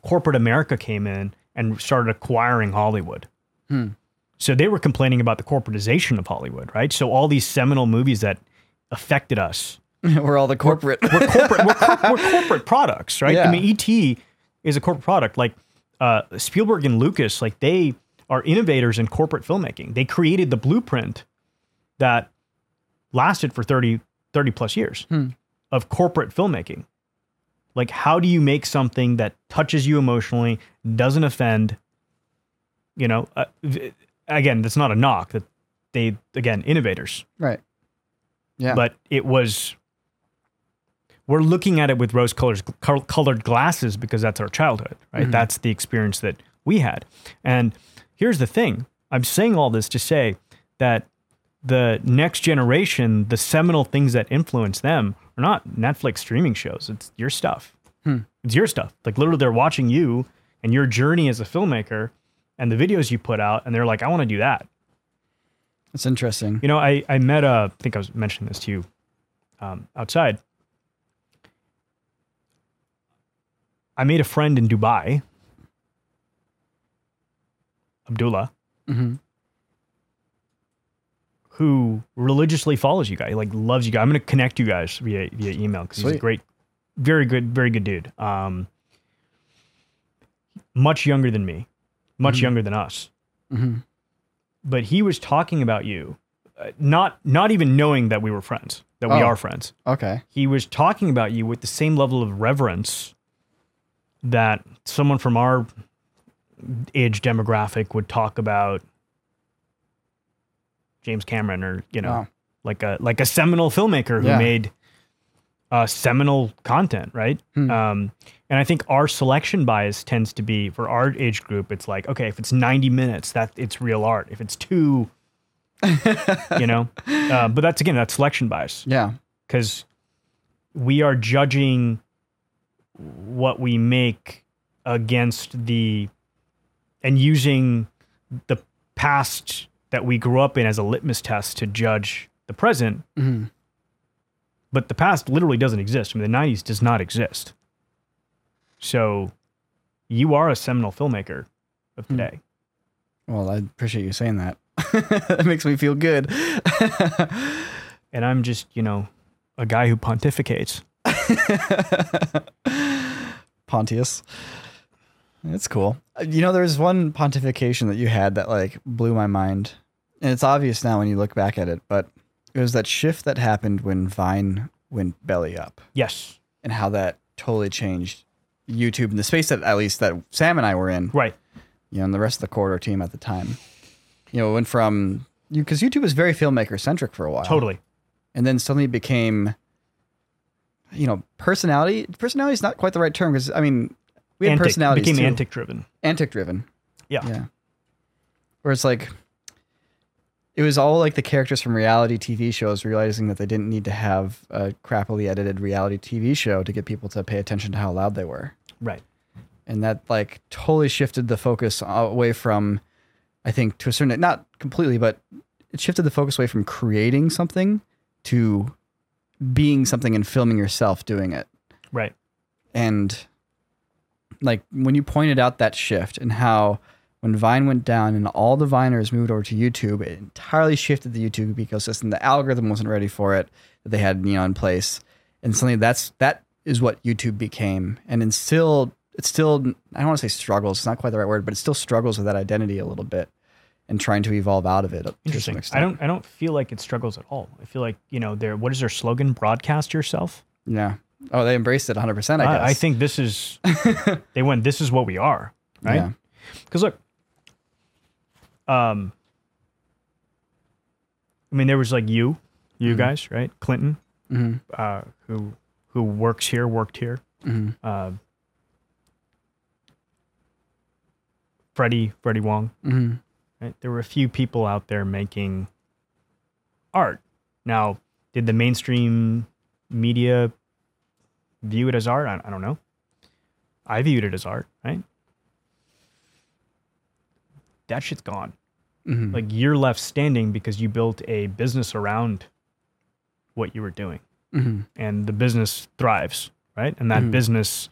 corporate America came in and started acquiring Hollywood. Hmm. So they were complaining about the corporatization of Hollywood, right? So all these seminal movies that affected us [laughs] We're all the corporate. we're corporate, we're, cor- we're corporate products, right? [laughs] Yeah. I mean, ET is a corporate product. Like uh, Spielberg and Lucas, like they are innovators in corporate filmmaking. They created the blueprint that lasted for 30, 30 plus years Hmm. of corporate filmmaking. Like, how do you make something that touches you emotionally, doesn't offend? You know, uh, again, that's not a knock. That they again innovators right. Yeah. but it was we're looking at it with rose colors, colored glasses because that's our childhood, right? That's the experience that we had. And here's the thing I'm saying all this to say that the next generation, the seminal things that influence them are not Netflix streaming shows, it's your stuff. It's your stuff. Like literally, they're watching you and your journey as a filmmaker and the videos you put out, and they're like, I want to do that. It's interesting. You know, I, I met a, I think I was mentioning this to you um, outside. I made a friend in Dubai, Abdullah, Mhm. who religiously follows you guys, like loves you guys. I'm going to connect you guys via via email because he's a great, very good, very good dude. Um, much younger than me, much younger than us Mhm. but he was talking about you, uh, not not even knowing that we were friends, that we Oh. are friends. Okay. He was talking about you with the same level of reverence that someone from our age demographic would talk about James Cameron or you know Wow. like a like a seminal filmmaker who Yeah. made uh, seminal content, right? Hmm. Um, and I think our selection bias tends to be for our age group. It's like okay, if it's ninety minutes, that it's real art. If it's two, [laughs] you know, uh, but that's again that's selection bias Yeah. because we are judging what we make against the and using the past that we grew up in as a litmus test to judge the present Mhm. but the past literally doesn't exist i mean the 90s does not exist so you are a seminal filmmaker of Hmm. today Well, I appreciate you saying that. [laughs] that makes me feel good. [laughs] and i'm just you know a guy who pontificates [laughs] Pontius. It's cool. You know, there's one pontification that you had that like blew my mind. And it's obvious now when you look back at it, but it was that shift that happened when Vine went belly up yes and how that totally changed YouTube and the space that at least that Sam and I were in, right you know, and the rest of the corridor team at the time. You know, it went from you because YouTube was very filmmaker centric for a while totally and then suddenly it became you know personality personality is not quite the right term because i mean we had Antic- personalities became too. antic driven antic driven yeah. Yeah. Where it's like it was all like the characters from reality tv shows realizing that they didn't need to have a crappily edited reality tv show to get people to pay attention to how loud they were. Right. And that like totally shifted the focus away from i think to a certain not completely but it shifted the focus away from creating something to being something and filming yourself doing it right and like when you pointed out that shift and how when Vine went down and all the Viners moved over to YouTube, it entirely shifted the YouTube ecosystem. The algorithm wasn't ready for it that they had you know in place, and suddenly that's that is what YouTube became. And then still, it's still I don't want to say struggles. It's not quite the right word, but it still struggles with that identity a little bit and trying to evolve out of it. To some Interesting. extent. I don't. I don't feel like it struggles at all. I feel like you know, their what is their slogan? Broadcast yourself. Yeah. Oh, they embraced it 100. percent I guess. I, I think this is. [laughs] they went. This is what we are, right? Yeah. Because look, um, I mean, there was like you, you Mhm. guys, right? Clinton, hmm uh, who who works here, worked here. hmm Uh, Freddie, Freddie Wong. Right? There were a few people out there making art. Now, did the mainstream media view it as art? I, I don't know. I viewed it as art, right? That shit's gone. hmm Like you're left standing because you built a business around what you were doing, hmm and the business thrives, right? And that Mhm. business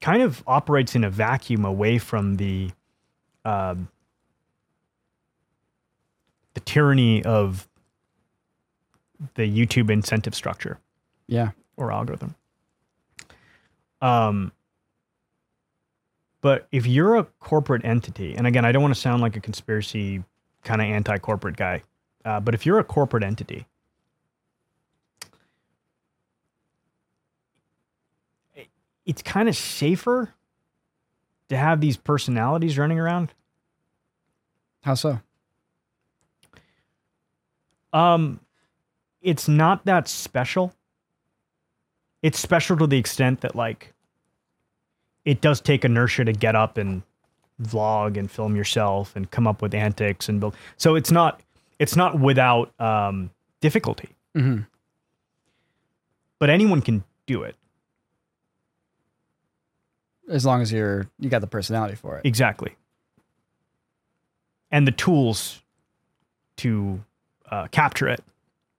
kind of operates in a vacuum away from the um, the tyranny of the YouTube incentive structure Yeah. or algorithm. Um, but if you're a corporate entity, and again, I don't want to sound like a conspiracy kind of anti-corporate guy, uh, but if you're a corporate entity, it- it's kind of safer to have these personalities running around. How so? Um, it's not that special. it's special to the extent that like it does take inertia to get up and vlog and film yourself and come up with antics and build. So it's not it's not without um, difficulty, Mhm. but anyone can do it. As long as you're you got the personality for it. Exactly. And the tools to uh, capture it,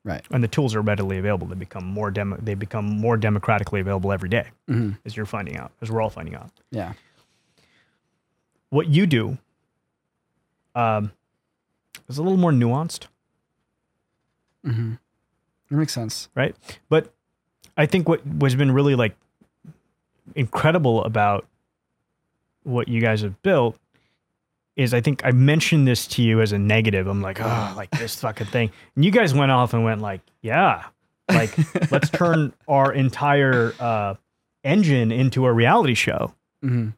Right. and the tools are readily available. They become more demo- They become more democratically available every day, hmm as you're finding out, as we're all finding out. Yeah. What you do um, is a little more nuanced, hmm That makes sense. right? But I think what what's been really like incredible about what you guys have built is I think I mentioned this to you as a negative. I'm like, oh, like this fucking thing. And you guys went off and went like, yeah, like [laughs] let's turn our entire uh, engine into a reality show. hmm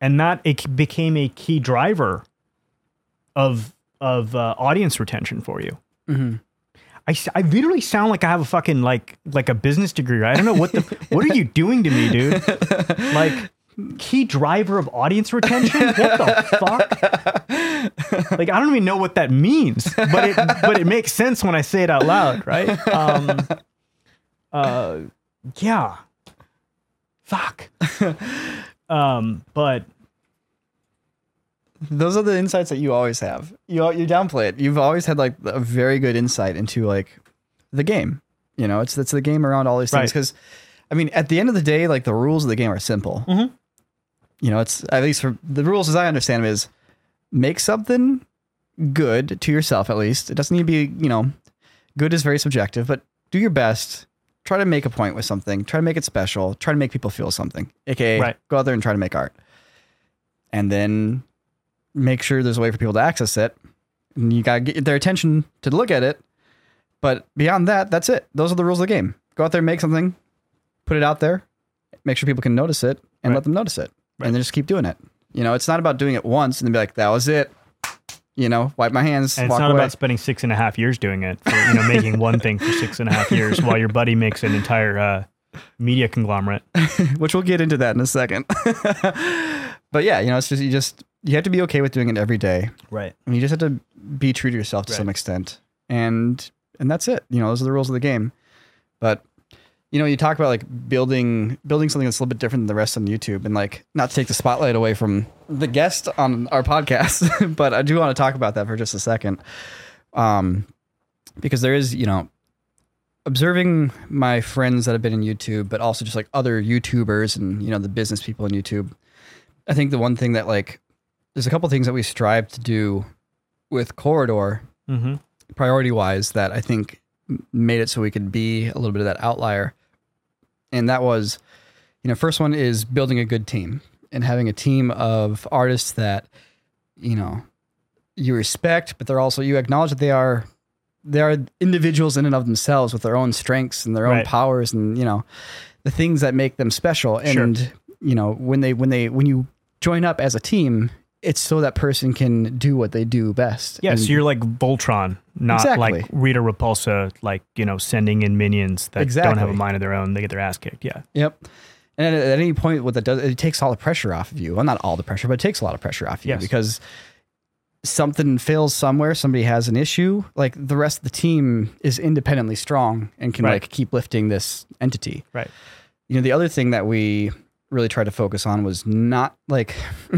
And that it became a key driver of of uh, audience retention for you. hmm I, I literally sound like I have a fucking like like a business degree. Right? I don't know what the what are you doing to me, dude? [laughs] Like key driver of audience retention? What the fuck? Like I don't even know what that means, but it but it makes sense when I say it out loud, right? Um, uh, yeah. Fuck. Um, but Those are the insights that you always have. You you downplay it. You've always had like a very good insight into like the game. You know, it's it's the game around all these things. Right. Because, I mean, at the end of the day, like the rules of the game are simple. Mhm. You know, it's at least for the rules as I understand them is make something good to yourself. At least it doesn't need to be. You know, good is very subjective, but do your best. Try to make a point with something. Try to make it special. Try to make people feel something. AKA, Right. go out there and try to make art. And then make sure there's a way for people to access it. And you gotta get their attention to look at it. But beyond that, that's it. Those are the rules of the game. Go out there, and make something, put it out there, make sure people can notice it, and Right. let them notice it, Right. and then just keep doing it. You know, it's not about doing it once and then be like, "That was it." You know, wipe my hands, and it's not away. about spending six and a half years doing it. For, you know, making one thing for six and a half years while your buddy makes an entire uh, media conglomerate. [laughs] which we'll get into that in a second. [laughs] but yeah, you know, it's just you just you have to be okay with doing it every day. Right. And you just have to be true to yourself to Right. some extent. And and that's it. You know, those are the rules of the game. But you know, you talk about like building building something that's a little bit different than the rest on YouTube and like not to take the spotlight away from the guest on our podcast, [laughs] but I do want to talk about that for just a second. Um because there is, you know, observing my friends that have been in YouTube, but also just like other YouTubers and, you know, the business people in YouTube. I think the one thing that like there's a couple things that we strive to do with Corridor Mm-hmm. priority wise that I think made it so we could be a little bit of that outlier. And that was, you know, first one is building a good team and having a team of artists that, you know, you respect, but they're also you acknowledge that they are they are individuals in and of themselves with their own strengths and their own powers and you know the things that make them special. Sure. And you know when they when they when you join up as a team, it's so that person can do what they do best. Yeah, And- so you're like Voltron, not Exactly. like Rita Repulsa, like, you know, sending in minions that don't have a mind of their own. They get their ass kicked. Yeah. Yep. And at, at any point, what that does, it takes all the pressure off of you. Well, not all the pressure, but it takes a lot of pressure off you Yes. because something fails somewhere, somebody has an issue. Like the rest of the team is independently strong and can Right. like keep lifting this entity. Right. You know, the other thing that we really tried to focus on was not like [laughs]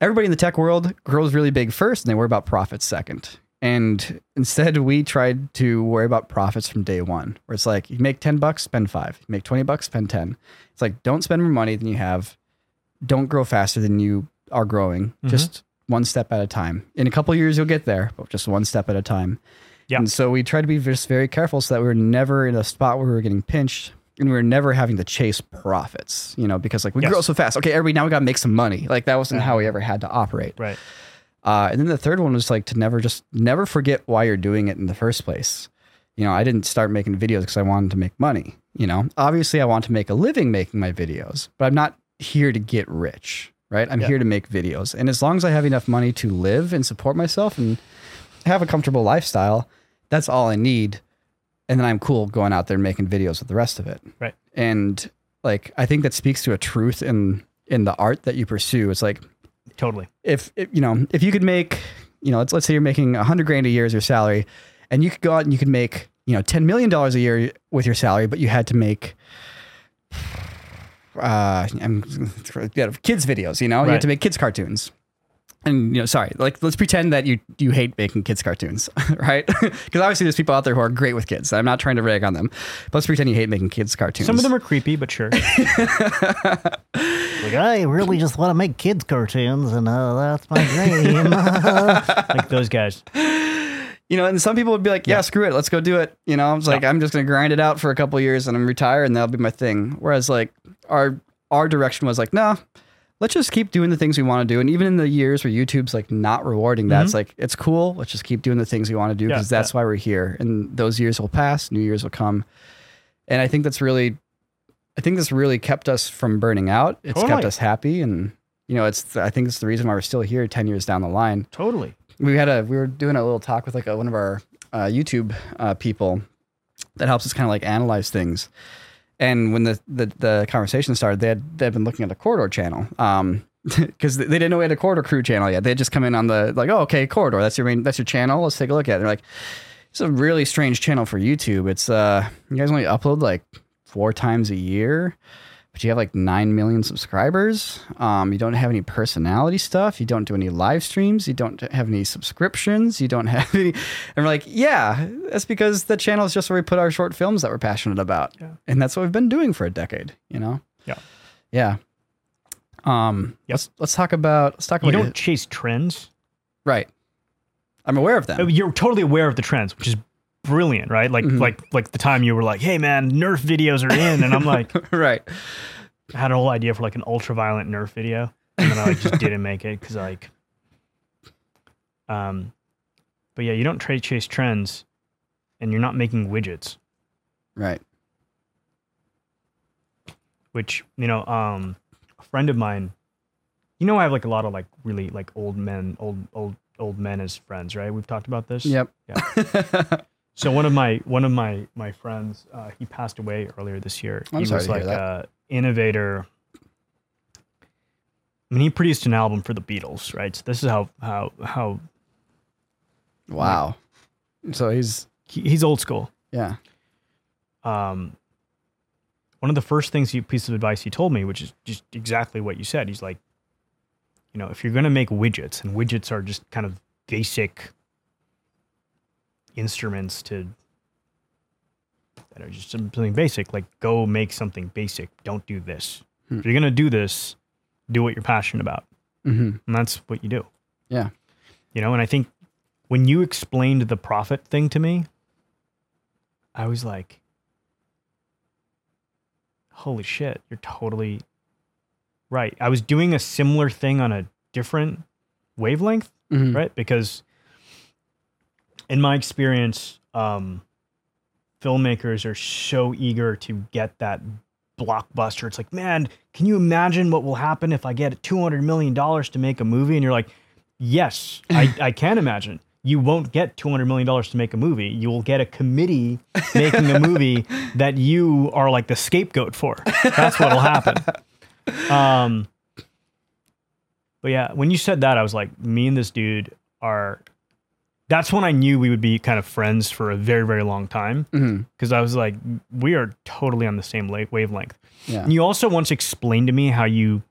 everybody in the tech world grows really big first and they worry about profits second. And instead, we tried to worry about profits from day one, where it's like you make 10 bucks, spend five. You make 20 bucks, spend 10. It's like don't spend more money than you have. Don't grow faster than you are growing. Mm-hmm. Just one step at a time. In a couple of years, you'll get there, but just one step at a time. Yeah. And so we tried to be just very careful so that we were never in a spot where we were getting pinched and we were never having to chase profits, you know, because like we Yes. grow so fast. Okay, everybody, now we got to make some money. Like that wasn't how we ever had to operate. Right. Uh, and then the third one was like to never just never forget why you're doing it in the first place. You know, I didn't start making videos because I wanted to make money. You know, obviously I want to make a living making my videos, but I'm not here to get rich, right? I'm Yeah. here to make videos. And as long as I have enough money to live and support myself and have a comfortable lifestyle, that's all I need. And then I'm cool going out there and making videos with the rest of it. Right. And like I think that speaks to a truth in in the art that you pursue. It's like Totally. if, if you know if you could make you know let's let's say you're making a hundred grand a year as your salary, and you could go out and you could make you know ten million dollars a year with your salary, but you had to make uh I'm, yeah, kids videos. You know, you had to make kids cartoons. And you know, sorry, like let's pretend that you you hate making kids cartoons, [laughs] right? [laughs] Because obviously there's people out there who are great with kids. I'm not trying to rag on them, but let's pretend you hate making kids cartoons. Some of them are creepy, but sure. [laughs] Like, I really just want to make kids cartoons, and uh, that's my dream. like those guys. you know, and some people would be like, yeah, screw it, let's go do it. You know, I was like, I'm just gonna grind it out for a couple years and I'm retire and that'll be my thing. Whereas like our our direction was like, no, let's just keep doing the things we want to do. And even in the years where YouTube's like not rewarding that, it's like it's cool. Let's just keep doing the things we want to do Mm-hmm. Yeah, because that's why we're here. And those years will pass, new years will come. And I think that's really I think this really kept us from burning out. It's kept us happy and you know, it's I think it's the reason why we're still here 10 years down the line Totally. we had a we were doing a little talk with like a, one of our uh, YouTube uh, people that helps us kind of like analyze things. And when the, the the conversation started, they had they had been looking at the corridor channel. Um, [laughs] because they didn't know we had a corridor crew channel yet. They had just come in on the like, oh, okay, corridor. That's your main. That's your channel. Let's take a look at it. They're like, it's a really strange channel for YouTube. It's uh, you guys only upload like four times a year, but you have like nine million subscribers. Um, you don't have any personality stuff. You don't do any live streams. You don't have any subscriptions. You don't [laughs] have any. And we're like, yeah, that's because the channel is just where we put our short films that we're passionate about, Yeah. and that's what we've been doing for a decade. You know. Yeah. Yeah. Um. Yep. Let's let's talk about let's talk You about don't chase trends. right. I'm aware of them. You're totally aware of the trends, which is brilliant, right? Like Mhm. like like the time you were like, "Hey man, Nerf videos are in," and I'm [laughs] like, right. I had a whole idea for like an ultra violent Nerf video, and then I like just [laughs] didn't make it because like, um, but yeah, you don't trade chase trends, and you're not making widgets, Right. which you know, um, a friend of mine, you know, I have like a lot of like really like old men, old old old men as friends, right? We've talked about this. Yep. [laughs] So one of my one of my my friends, uh, he passed away earlier this year. I'm he sorry was to like that. a innovator. I mean, he produced an album for the Beatles, right? So this is how how how wow. So he's he, he's old school. yeah. Um, one of the first things he piece of advice he told me, which is just exactly what you said. He's like, you know, if you're gonna make widgets, and widgets are just kind of basic instruments to that are just something basic, like go make something basic. Don't do this. Hmm. If you're gonna do this, do what you're passionate about, hmm and that's what you do. Yeah. You know, and I think when you explained the profit thing to me, I was like, holy shit, you're totally right. I was doing a similar thing on a different wavelength, hmm right? Because in my experience, um, filmmakers are so eager to get that blockbuster. It's like, man, can you imagine what will happen if I get $200 million to make a movie? And you're like, yes, I, [laughs] I can imagine. You won't get $200 million to make a movie. You will get a committee making a [laughs] movie that you are like the scapegoat for. That's what'll happen. Um, but yeah, when you said that, I was like, me and this dude are. That's when I knew we would be kind of friends for a very, very long time. Because I was like, we are totally on the same wavelength. Yeah. And you also once explained to me how you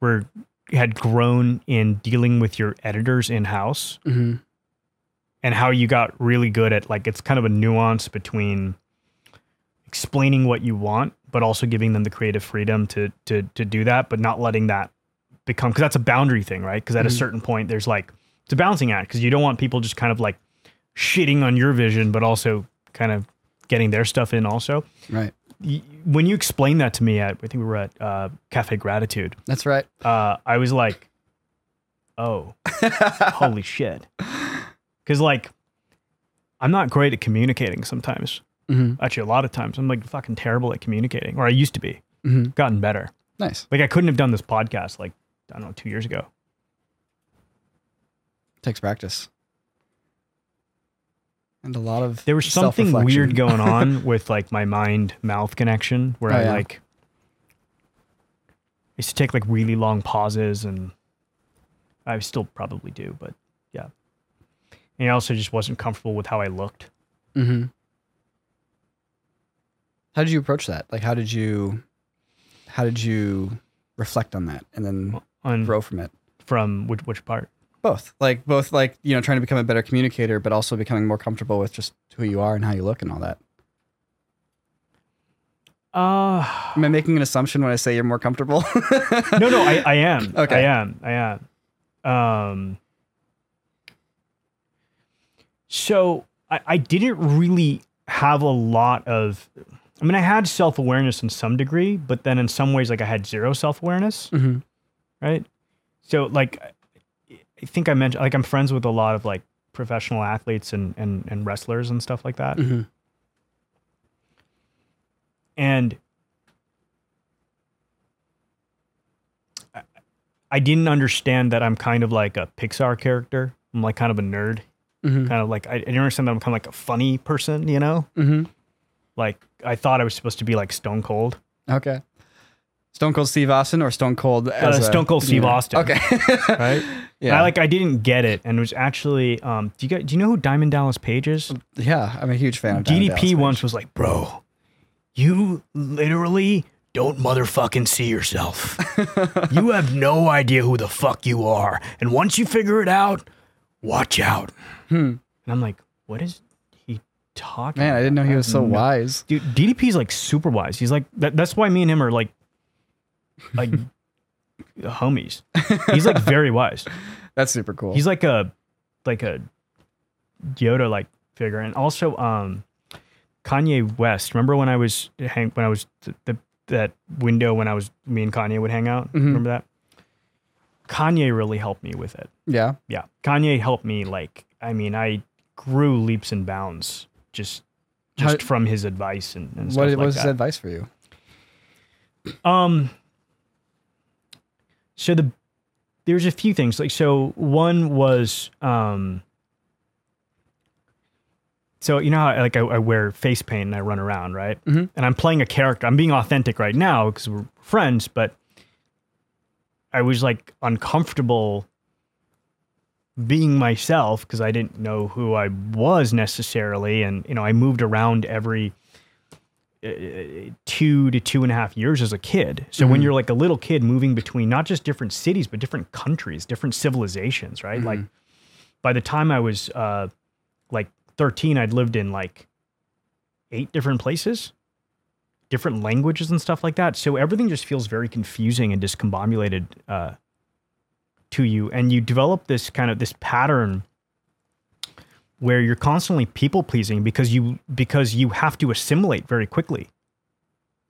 were had grown in dealing with your editors in house hmm and how you got really good at like it's kind of a nuance between explaining what you want but also giving them the creative freedom to to to do that but not letting that become because that's a boundary thing right because at a Mhm. certain point there's like it's a balancing act because you don't want people just kind of like shitting on your vision but also kind of getting their stuff in also Right. When you explained that to me at i think we were at uh, cafe gratitude That's right. uh, I was like, oh, [laughs] holy shit. Because, like, I'm not great at communicating sometimes. hmm Actually, a lot of times I'm like fucking terrible at communicating, or I used to be. hmm Gotten better. Nice. Like, I couldn't have done this podcast, like, I don't know, two years ago. Takes practice. and a lot of there was something weird going [laughs] on with like my mind mouth connection where Oh, I yeah. like I used to take like really long pauses and I still probably do, but yeah. And I also just wasn't comfortable with how I looked. Mm-hmm. How did you approach that? Like, how did you, how did you reflect on that and then On grow from it? from which which part? Both, like both, like you know, trying to become a better communicator, but also becoming more comfortable with just who you are and how you look and all that. Uh Am I making an assumption when I say you're more comfortable? [laughs] no, no, I, I am. [laughs] Okay. I am. I am. Um, so I, I didn't really have a lot of. I mean, I had self awareness in some degree, but then in some ways, like I had zero self awareness, Mhm. right? So, like, I think I mentioned, like, I'm friends with a lot of like professional athletes and and and wrestlers and stuff like that, Mhm. and I- I didn't understand that I'm kind of like a Pixar character. I'm like kind of a nerd, Mhm. kind of like I, I didn't understand that I'm kind of like a funny person, you know? Mhm. Like I thought I was supposed to be like Stone Cold. Okay. Stone Cold Steve Austin or Stone Cold as Uh, Stone Cold Steve yeah. Austin. Okay. [laughs] Right? yeah. I like I didn't get it, and it was actually um. Do you get, do you know who Diamond Dallas Page is? yeah, I'm a huge fan of Diamond DDP once was like, bro, you literally don't motherfucking see yourself. [laughs] you have no idea who the fuck you are. And once you figure it out, watch out. Hmm. And I'm like, what is he talking Man, I didn't know he was so No- wise. Dude, DDP's like super wise. He's like, that, that's why me and him are like, like [laughs] homies. He's like very wise. [laughs] That's super cool. He's like a like a Yoda like figure, and also um Kanye West. Remember when I was hang when I was th- the that window when I was me and Kanye would hang out. Mhm. Remember that? Kanye really helped me with it. yeah. Yeah, Kanye helped me. Like, I mean, I grew leaps and bounds just How- just from his advice and, and stuff What, like what was that. his advice for you? Um. So the there's a few things like so one was um. So you know how like I, I wear face paint and I run around right, Mhm. and I'm playing a character. I'm being authentic right now because we're friends, but I was like uncomfortable being myself because I didn't know who I was necessarily, and you know I moved around every two to two and a half years as a kid. So when Mhm. you're like a little kid moving between not just different cities, but different countries, different civilizations, right? Like by the time I was uh, like 13, I'd lived in like eight different places, different languages and stuff like that. So everything just feels very confusing and discombobulated uh, to you. And you develop this kind of this pattern where you're constantly people pleasing because you because you have to assimilate very quickly.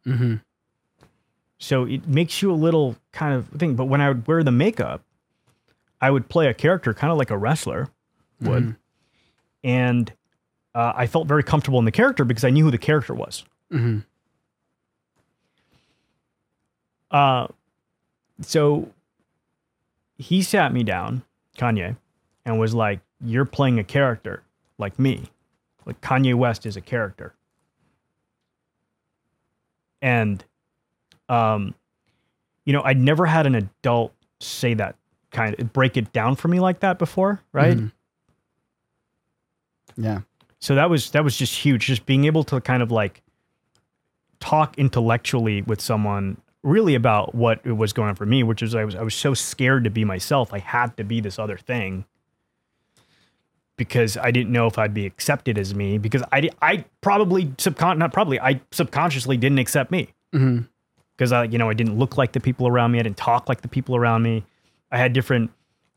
Mm-hmm. So it makes you a little kind of thing. But when I would wear the makeup, I would play a character kind of like a wrestler would. And uh, I felt very comfortable in the character because I knew who the character was. Mm-hmm. Uh, so he sat me down, Kanye, and was like, You're playing a character like me. Like Kanye West is a character. And, um, you know, I'd never had an adult say that kind of break it down for me like that before, right? Mhm. Yeah. so that was that was just huge just being able to kind of like talk intellectually with someone really about what was going on for me which is I was I was so scared to be myself I had to be this other thing because I didn't know if I'd be accepted as me because I I probably subcon not probably I subconsciously didn't accept me Mm-hmm. because I, you know, I didn't look like the people around me. I didn't talk like the people around me. I had different,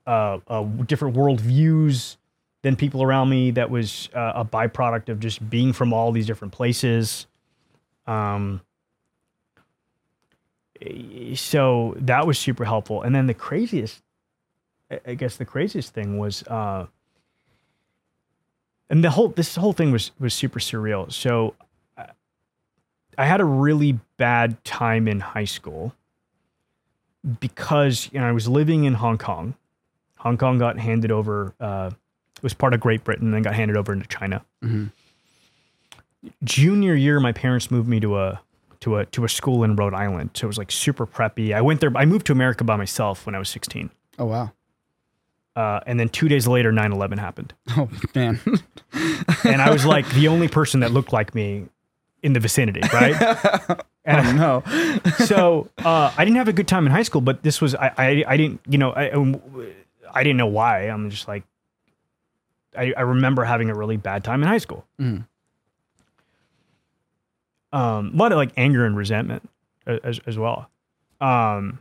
uh, uh different world views than people around me. That was uh, a byproduct of just being from all these different places. Um. So that was super helpful. And then the craziest, I- I guess the craziest thing was, uh, and the whole this whole thing was was super surreal. So I had a really bad time in high school because you know I was living in Hong Kong. Hong Kong got handed over. Uh, it was part of Great Britain, and then got handed over into China. Junior year, my parents moved me to a to a to a school in Rhode Island, so it was like super preppy. I went there. I moved to America by myself when I was 16, Oh wow. Uh, and then two days later, 9/11 happened, Oh man. [laughs] and I was like the only person that looked like me in the vicinity, right? [laughs] And no. [laughs] so uh, I didn't have a good time in high school, but this was I I, I didn't you know I I didn't know why. I'm just like I, I remember having a really bad time in high school. Mhm. Um, a lot of like anger and resentment as as well. Um,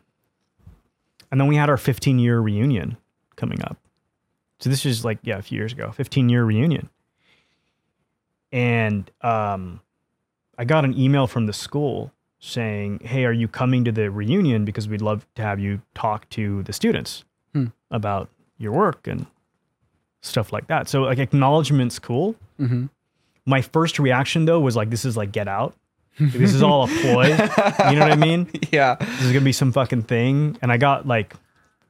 and then we had our 15 year reunion coming up. So this is like yeah a few years ago, 15 year reunion. And um, I got an email from the school saying, "Hey, are you coming to the reunion? Because we'd love to have you talk to the students Hmm. about your work and stuff like that." So like acknowledgement's cool. hmm My first reaction though was like, "This is like get out. This is all a ploy." [laughs] you know what I mean? Yeah. This is gonna be some fucking thing. And I got like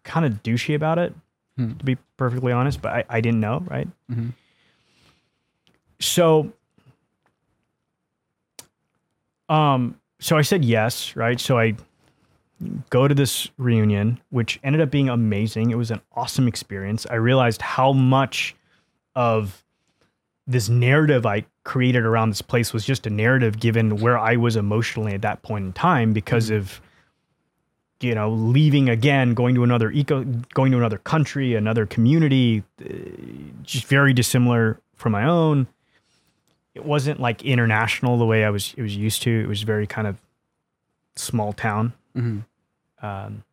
kind of douchey about it, Hmm. to be perfectly honest. But I, I didn't know, right? Mhm. So, um, so I said yes, right? So I go to this reunion, which ended up being amazing. It was an awesome experience. I realized how much of this narrative I created around this place was just a narrative given where I was emotionally at that point in time because of you know leaving again going to another eco going to another country another community uh, just very dissimilar from my own. It wasn't like international the way I was it was used to. It was very kind of small town. Hmm um,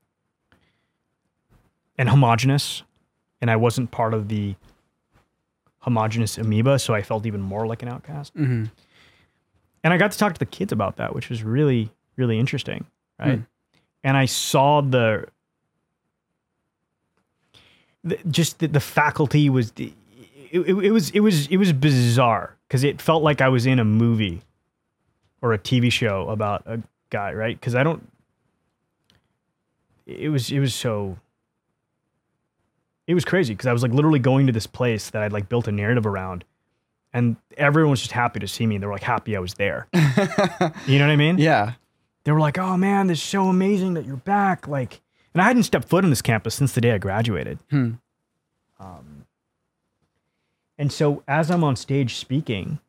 and homogenous. And I wasn't part of the homogenous amoeba so I felt even more like an outcast. Hmm and I got to talk to the kids about that, which was really, really interesting, right? Hmm. And I saw the, the just the, the faculty was, it, it, it was, it was, it was bizarre because it felt like I was in a movie or a TV show about a guy, right? Because I don't. It was, it was so. It was crazy because I was like literally going to this place that I'd like built a narrative around and everyone was just happy to see me. They were like happy I was there. [laughs] You know what I mean? Yeah. They were like, "Oh man, this is so amazing that you're back!" Like, and I hadn't stepped foot on this campus since the day I graduated. Hmm. Um, and so as I'm on stage speaking,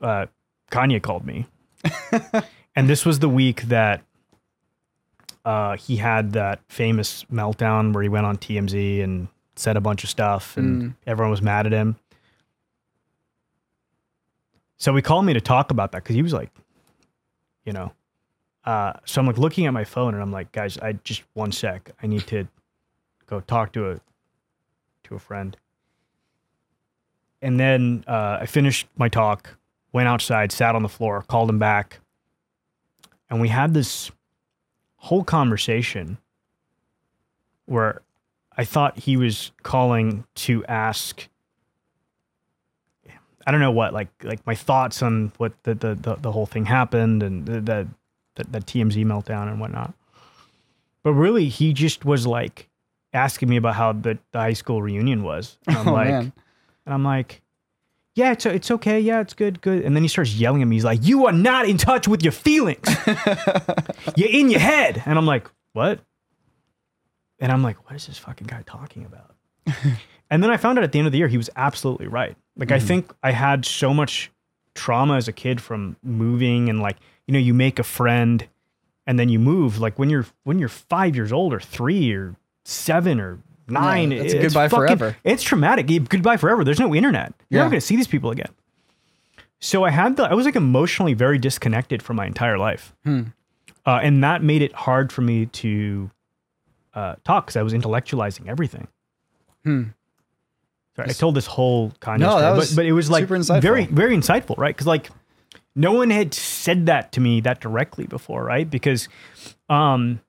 uh, Kanye called me, [laughs] and this was the week that uh, he had that famous meltdown where he went on TMZ and said a bunch of stuff, and Mm. everyone was mad at him. So he called me to talk about that because he was like, you know, uh, so I'm like looking at my phone and I'm like, guys, I just one sec, I need to go talk to a to a friend. And then uh, I finished my talk, went outside, sat on the floor, called him back, and we had this whole conversation where I thought he was calling to ask I don't know what like like my thoughts on what the the the, the whole thing happened and the, the the TMZ meltdown and whatnot. But really, he just was like asking me about how the, the high school reunion was. [laughs] And I'm oh like, man. and I'm like, yeah, it's it's okay, yeah, it's good, good. And then he starts yelling at me. He's like, you are not in touch with your feelings. [laughs] You're in your head. And I'm like, what? And I'm like, what is this fucking guy talking about? [laughs] and then I found out at the end of the year he was absolutely right. Like I think I had so much trauma as a kid from moving and like, you know, you make a friend and then you move. Like when you're when you're five years old or three or seven or nine, a it's goodbye fucking- forever. It's traumatic. Goodbye forever. There's no internet. You're Yeah. never gonna see these people again. So I had the I was like emotionally very disconnected from my entire life. Hmm. Uh, and that made it hard for me to uh, talk because I was intellectualizing everything. Hmm. Sorry, I told this whole kind No, story, that but, was but it was like super insightful. very, very insightful, right? Because like no one had said that to me that directly before, right? Because, um,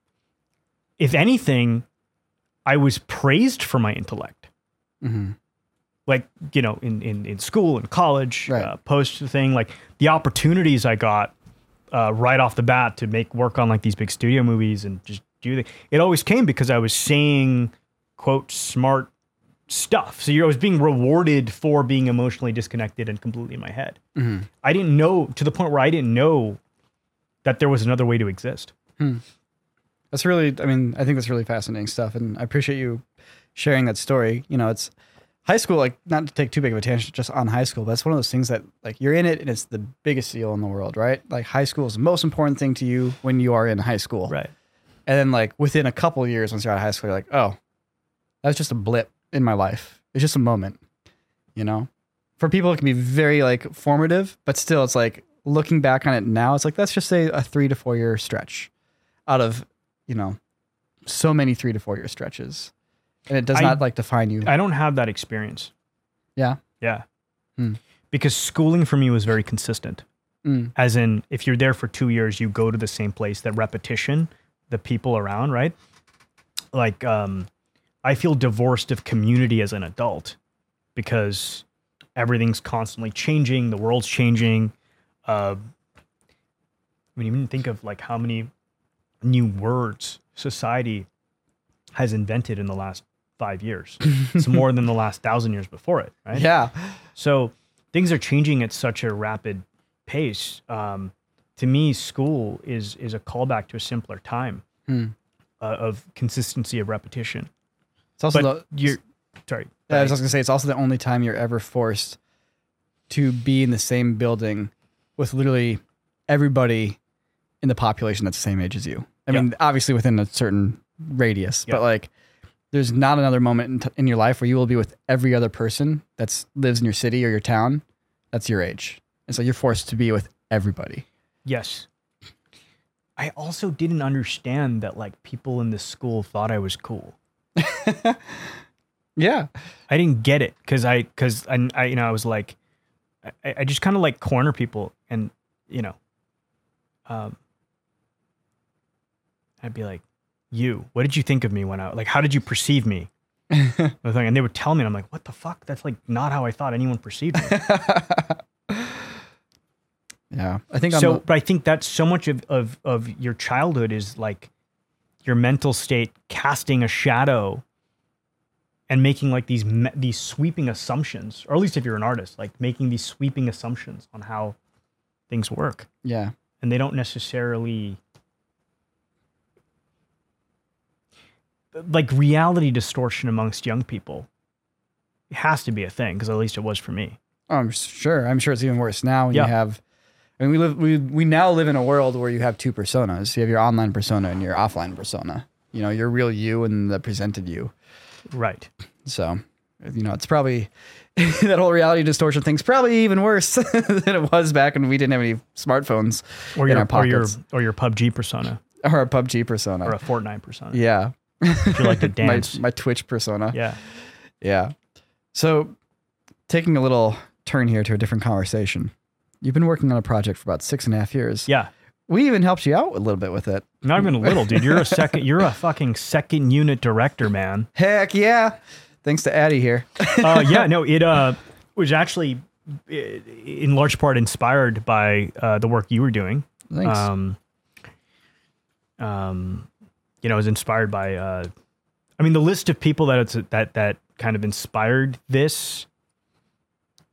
if anything, I was praised for my intellect, Mhm. like you know, in in in school and college, Right. uh, post thing, like the opportunities I got uh, right off the bat to make work on like these big studio movies and just do the, it always came because I was saying quote smart stuff. So I was being rewarded for being emotionally disconnected and completely in my head. Mhm. I didn't know to the point where I didn't know that there was another way to exist. That's really, I mean, I think that's really fascinating stuff. And I appreciate you sharing that story. You know, it's high school, like, not to take too big of a tangent just on high school, but it's one of those things that, like, you're in it and it's the biggest deal in the world, right? Like, high school is the most important thing to you when you are in high school. Right. And then, like, within a couple of years, once you're out of high school, you're like, oh, that's just a blip in my life. It's just a moment, you know? For people, it can be very, like, formative, but still, it's like looking back on it now, it's like, let's just say a three to four year stretch out of, you know, so many three to four year stretches. And it does I- not, like, define you. I don't have that experience. yeah. Yeah. Hmm. Because schooling for me was very consistent. Mm. As in, if you're there for two years, you go to the same place. That repetition, the people around, right? Like, um, I feel divorced of community as an adult because everything's constantly changing. The world's changing. Uh, I mean, even think of like how many new words society has invented in the last five years. [laughs] it's more than the last thousand years before it, right? Yeah. So things are changing at such a rapid pace. Um, to me, school is is a callback to a simpler time Hmm. uh, of consistency of repetition. It's also But the, you're sorry. Yeah, I was gonna say it's also the only time you're ever forced to be in the same building with literally everybody in the population that's the same age as you. I Yeah. mean, obviously within a certain radius, Yeah. but like there's not another moment in, t- in your life where you will be with every other person that lives in your city or your town that's your age, and so you're forced to be with everybody. Yes. I also didn't understand that like people in this school thought I was cool. [laughs] Yeah, I didn't get it because I because I, I you know I was like I, I just kind of like corner people and you know um I'd be like you what did you think of me when I like how did you perceive me? [laughs] The thing- and they would tell me and I'm like what the fuck? That's like not how I thought anyone perceived me. [laughs] Yeah. I think I'm so but I think that's so much of, of of your childhood is like your mental state casting a shadow and making like these me- these sweeping assumptions or at least if you're an artist like making these sweeping assumptions on how things work yeah. and they don't necessarily like reality distortion amongst young people it has to be a thing because at least it was for me Oh, I'm sure. I'm sure it's even worse now. When Yeah. You have, I mean, we live, we we now live in a world where you have two personas. You have your online persona and your offline persona. You know, your real you and the presented you. right So, you know, it's probably [laughs] that whole reality distortion thing's probably even worse [laughs] than it was back when we didn't have any smartphones or in your our or your or your PUBG persona or a PUBG persona. or a Fortnite persona yeah, if you like to [laughs] my dance my Twitch persona. yeah Yeah. So, taking a little turn here to a different conversation. You've been working on a project for about six and a half years. yeah We even helped you out a little bit with it. not even a little dude you're a second [laughs] you're a fucking second unit director man Heck yeah. Thanks to Adi here. uh, yeah, [laughs] no, it uh, was actually in large part inspired by uh, the work you were doing. Thanks. Um, um, you know, it was inspired by. Uh, I mean, the list of people that it's that that kind of inspired this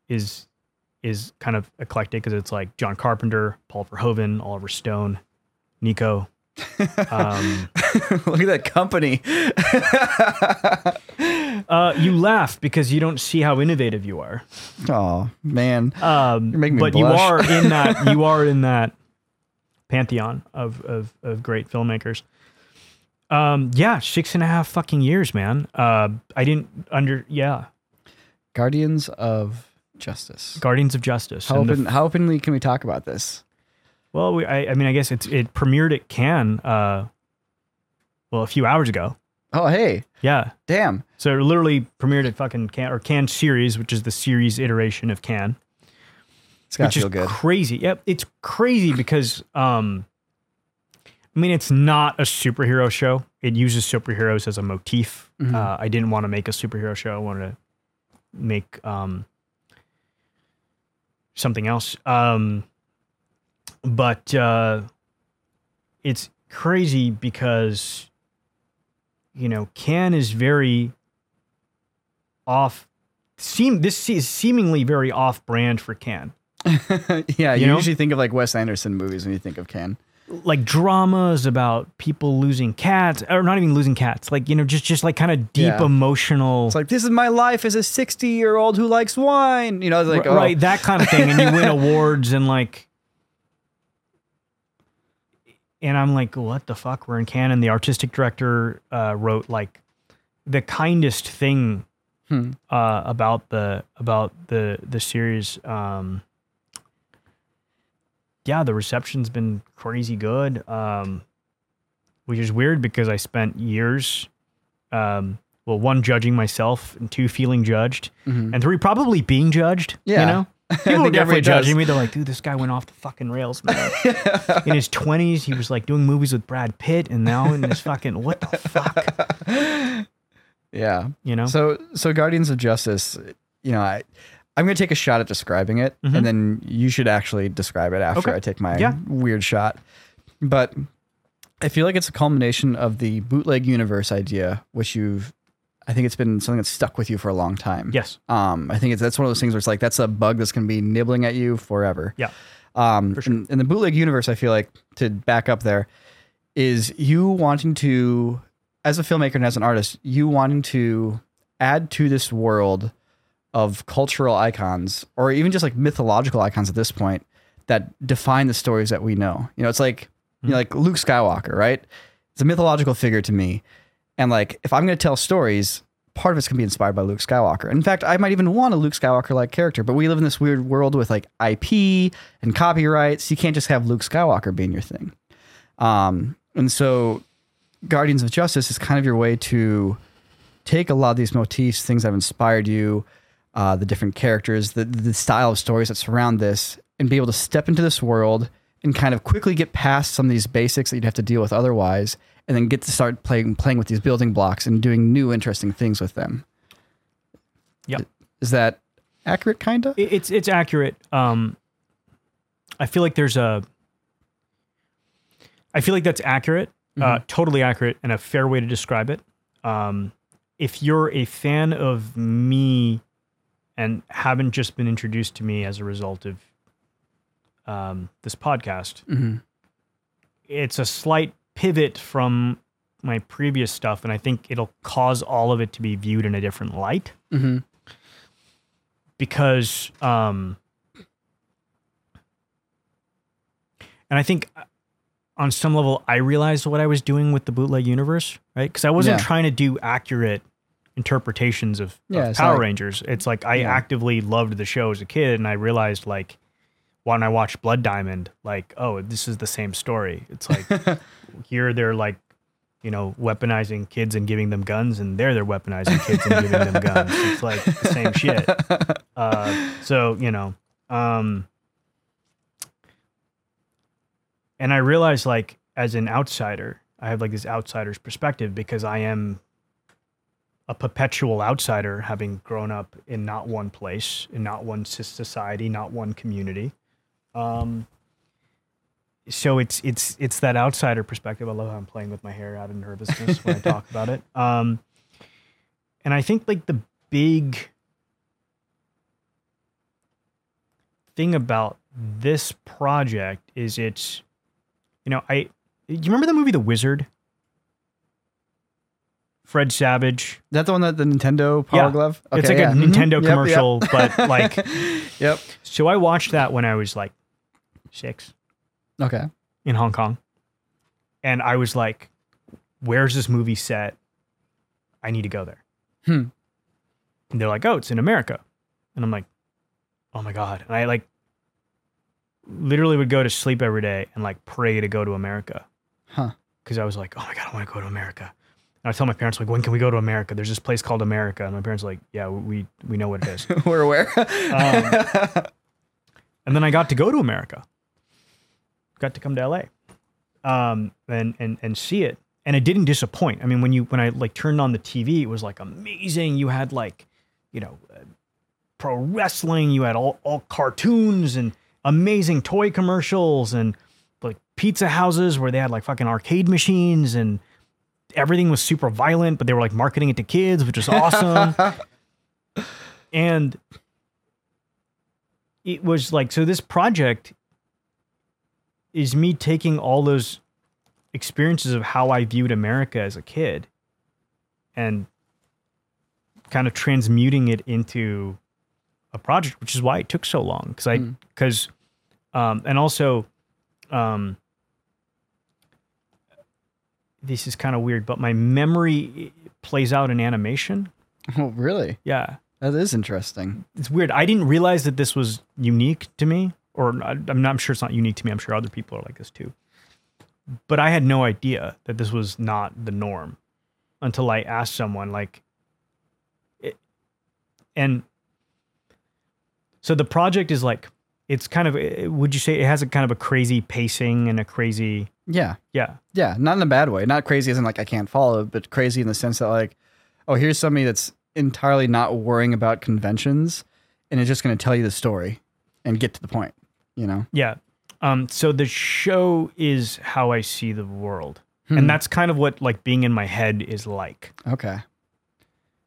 is is kind of eclectic because it's like John Carpenter, Paul Verhoeven, Oliver Stone, Niko. [laughs] Um, [laughs] Look at that company. [laughs] uh, you laugh because you don't see how innovative you are. oh, man. Um, You're making me but you are in that you are in that pantheon of of, of great filmmakers. Um, yeah, six and a half fucking years, man. Uh, I didn't under yeah, Guardians of Justice. Guardians of Justice. How, and the how openly can we talk about this? Well, we, I, I mean, I guess it's it premiered at Cannes. Uh, well, a few hours ago. Oh, hey. Yeah, Damn. so it literally premiered at fucking Cannes or Canneseries, which is the series iteration of Cannes, It's got which to is feel good. crazy. Yep, it's crazy because um, I mean, it's not a superhero show. It uses superheroes as a motif. Mhm. Uh, I didn't want to make a superhero show. I wanted to make um something else. Um, but uh, it's crazy because you know Cannes is very off. Seem this is seemingly very off brand for Cannes. [laughs] yeah, you, You know? usually think of like Wes Anderson movies when you think of Cannes. Like dramas about people losing cats, or not even losing cats. Like you know, just just like kind of deep Yeah. emotional. It's like this is my life as a 60 year old who likes wine. You know, like R- oh, right that kind of thing and you win [laughs] awards and like and i'm like what the fuck we're in canon the artistic director uh, wrote like the kindest thing Hmm. uh, about the about the the series um yeah the reception's been crazy good um which is weird because i spent years um well one judging myself and two feeling judged Mhm. and three probably being judged. Yeah. You know? [laughs] People were definitely does. judging me. They're like, dude, this guy went off the fucking rails, man. [laughs] in his twenties, he was like doing movies with Brad Pitt, and now in this fucking what the fuck? [laughs] yeah. You know? So so Guardians of Justice, you know, I I'm gonna take a shot at describing it, Mhm. and then you should actually describe it after Okay. I take my Yeah. weird shot. But I feel like it's a culmination of the bootleg universe idea, which you've I think it's been something that's stuck with you for a long time. yes. Um, I think it's that's one of those things where it's like that's a bug that's gonna be nibbling at you forever. Yeah. Um, For sure. in, in the bootleg universe, I feel like to back up there is you wanting to, as a filmmaker and as an artist, you wanting to add to this world of cultural icons or even just like mythological icons at this point that define the stories that we know. You know, it's like you know, like Luke Skywalker, right? It's a mythological figure to me. And like if I'm going to tell stories, part of it's going to be inspired by Luke Skywalker. In fact, I might even want a Luke Skywalker like character, but we live in this weird world with like IP and copyrights. You can't just have Luke Skywalker being your thing. Um, and so Guardians of Justice is kind of your way to take a lot of these motifs, things that have inspired you, uh, the different characters, the the style of stories that surround this, and be able to step into this world and kind of quickly get past some of these basics that you'd have to deal with otherwise, and then get to start playing playing with these building blocks and doing new interesting things with them. Yep. Is that accurate? Kinda. It's it's accurate. Um I feel like there's a I feel like that's accurate, uh, totally accurate, and a fair way to describe it. Um, if you're a fan of me and haven't just been introduced to me as a result of um, this podcast, Mhm. it's a slight pivot from my previous stuff, and I think it'll cause all of it to be viewed in a different light Mhm. because um and I think uh, on some level I realized what I was doing with the bootleg universe, right? Because I wasn't Yeah. trying to do accurate interpretations of, of Yeah, it's Power like- Rangers. It's like I Yeah. actively loved the show as a kid and I realized like when I watched Blood Diamond, like, oh, this is the same story. It's like [laughs] here they're like you know, weaponizing kids and giving them guns, and there they're weaponizing kids and giving them guns. It's like the same shit. [laughs] Uh, so you know, um, and I realized like as an outsider, I have like this outsider's perspective because I am a perpetual outsider, having grown up in not one place, in not one society, not one community. Um, so it's it's it's that outsider perspective. I love how I'm playing with my hair out of nervousness when I talk about it. [laughs] Um, and I think like the big thing about this project is it's, you know, I do you remember the movie The Wizard? Fred Savage. Is that the one that the Nintendo Power Yeah. Glove? it's like yeah. a Mhm. Nintendo Yep, yep. commercial, but [laughs] like Yep. so I watched that when I was like six. Okay. in Hong Kong. And I was like, where's this movie set? I need to go there. Hmm. And they're like, oh, it's in America. And I'm like, oh my God. And I like literally would go to sleep every day and like pray to go to America. Huh. Because I was like, oh my God, I want to go to America. And I tell my parents, like, when can we go to America? There's this place called America. And my parents are like, yeah, we, we know what it is. [laughs] We're aware. Um, and then I got to go to America. Got to come to LA, um, and and and see it, and it didn't disappoint. I mean, when you when I like turned on the TV, it was like amazing. You had like, you know, uh, pro wrestling. You had all all cartoons and amazing toy commercials and like pizza houses where they had like fucking arcade machines and everything was super violent, but they were like marketing it to kids, which was awesome. [laughs] and it was like so this project is me taking all those experiences of how I viewed America as a kid and kind of transmuting it into a project, which is why it took so long. Because I, Mm. because, um, and also, um, this is kind of weird, but my memory plays out in animation. Oh, really? Yeah, That is interesting. it's weird. I didn't realize that this was unique to me, or I'm not I'm sure it's not unique to me. I'm sure other people are like this too. But I had no idea that this was not the norm until I asked someone like it, and so the project is like it's kind of would you say it has a kind of a crazy pacing and a crazy Yeah. yeah Yeah. Not in a bad way. Not crazy as in like I can't follow, but crazy in the sense that like, oh, here's somebody that's entirely not worrying about conventions and is just going to tell you the story and get to the point, you know? Yeah. Um, so the show is how I see the world. Hmm. And that's kind of what like being in my head is like. Okay.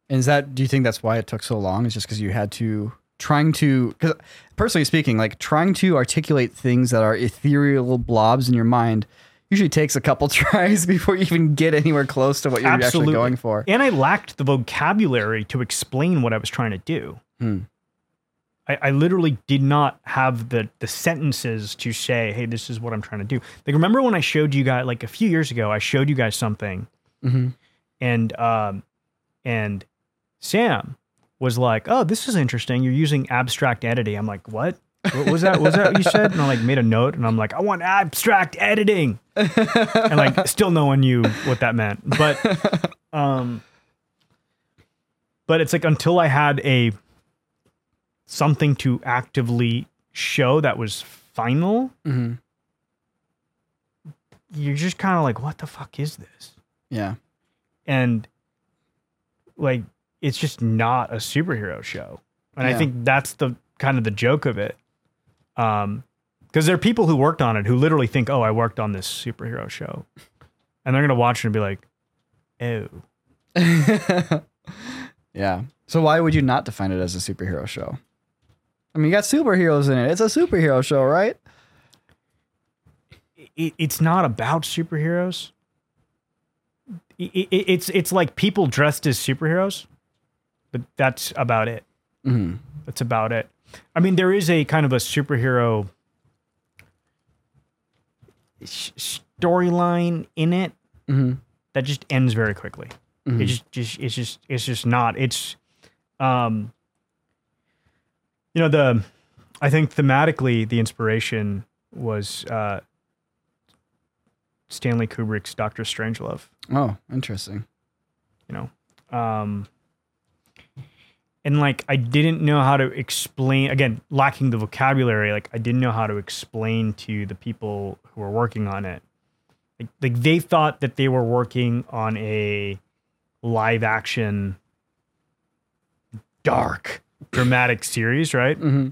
And is that, do you think that's why it took so long? Is just because you had to, trying to, because personally speaking, like trying to articulate things that are ethereal blobs in your mind usually takes a couple [laughs] tries before you even get anywhere close to what you're actually going for. And I lacked the vocabulary to explain what I was trying to do. Hmm. I, I literally did not have the the sentences to say, hey, this is what I'm trying to do. Like remember when I showed you guys like a few years ago, I showed you guys something hmm and um and Sam was like, "Oh, this is interesting. You're using abstract editing." I'm like, "What? What was that? Was that what you said?" And I like made a note, and I'm like, "I want abstract editing," and like still no one knew what that meant. But um, but it's like until I had a something to actively show that was final, mm-hmm. you're just kind of like, "What the fuck is this?" Yeah. and like it's just not a superhero show and i think that's the kind of the joke of it um because there are people who worked on it who literally think oh i worked on this superhero show and they're gonna watch it and be like oh [laughs] yeah. So why would you not define it as a superhero show? I mean, you got superheroes in it. It's a superhero show, right? it, it's not about superheroes it, it, it's it's like people dressed as superheroes but that's about it hmm That's about it. I mean, there is a kind of a superhero s- storyline in it hmm that just ends very quickly. Mhm. It just, just, it's just, it's just not. It's, um, you know, the, I think thematically the inspiration was uh, Stanley Kubrick's Doctor Strangelove. Oh, interesting. you know um and like i didn't know how to explain again lacking the vocabulary like i didn't know how to explain to the people who were working on it like, like they thought that they were working on a live action dark dramatic series right hmm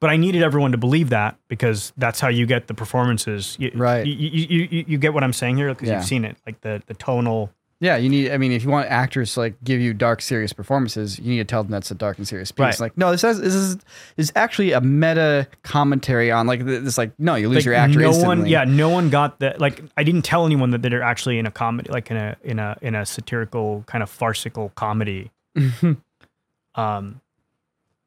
but i needed everyone to believe that because that's how you get the performances you, Right. you, you, you, you, you get what i'm saying here because Yeah. you've seen it like the the tonal Yeah, you need. I mean, if you want actors to like give you dark, serious performances, you need to tell them that's a dark and serious piece. Right. Like, no, this has this is is actually a meta commentary on like this. Like, no, you lose like your actor no instantly. one yeah no one got that like i didn't tell anyone that they're actually in a comedy like in a in a in a satirical kind of farcical comedy um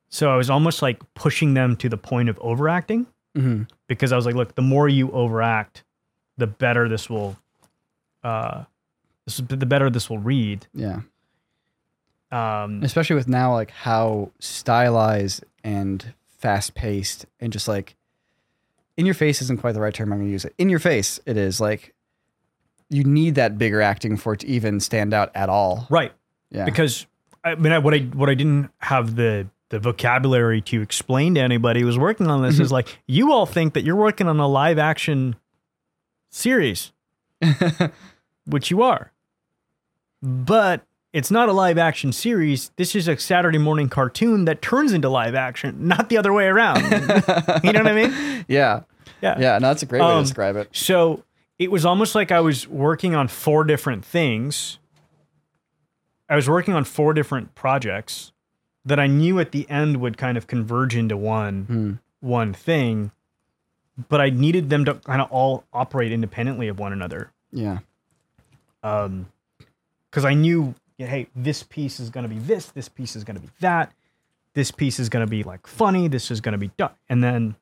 so i was almost like pushing them to the point of overacting hmm because i was like look the more you overact the better this will uh this, the better this will read Yeah, um especially with now like how stylized and fast paced and just like in your face isn't quite the right term I'm gonna use it. In your face, it is like you need that bigger acting for it to even stand out at all. right Yeah. because I mean, I, what I what I didn't have the the vocabulary to explain to anybody who was working on this is like you all think that you're working on a live action series, [laughs] which you are, but it's not a live action series. This is a Saturday morning cartoon that turns into live action, not the other way around. you know what I mean? [laughs] yeah. Yeah. Yeah. No, that's a great way to Um, describe it. So it was almost like I was working on four different things. I was working on four different projects that I knew at the end would kind of converge into one Hmm. one thing, but I needed them to kind of all operate independently of one another. Yeah. Um, because I knew, hey, this piece is gonna be this, this piece is gonna be that, this piece is gonna be like funny, this is gonna be done, and then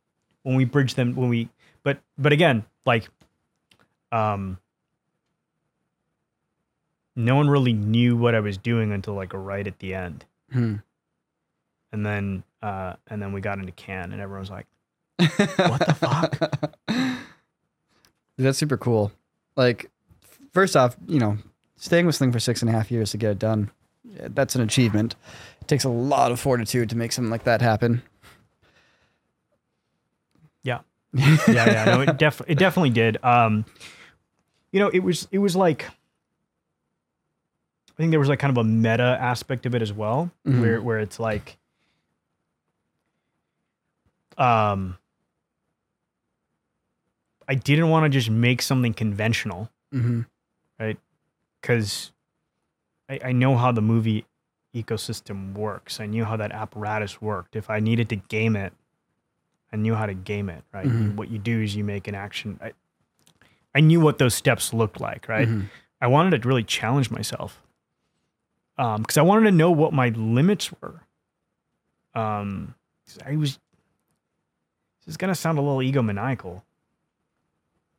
when we bridge them, when we, but but again, like, um, no one really knew what I was doing until like right at the end, Hmm. and then uh, and then we got into Cannes, and everyone was like, [laughs] what the fuck? That's super cool. Like, first off, you know, staying with Sling for six and a half years to get it done, that's an achievement. It takes a lot of fortitude to make something like that happen. yeah, [laughs] yeah. Yeah. No, it def it definitely did. Um, you know, it was it was like I think there was like kind of a meta aspect of it as well, Mhm. where where it's like, um, I didn't want to just make something conventional hmm because I, I know how the movie ecosystem works. I knew how that apparatus worked. If I needed to game it, I knew how to game it. Right. Mhm. What you do is you make an action. I, I knew what those steps looked like. Right. Mhm. I wanted to really challenge myself because I wanted to know what my limits were. Um, I was. This is gonna sound a little egomaniacal,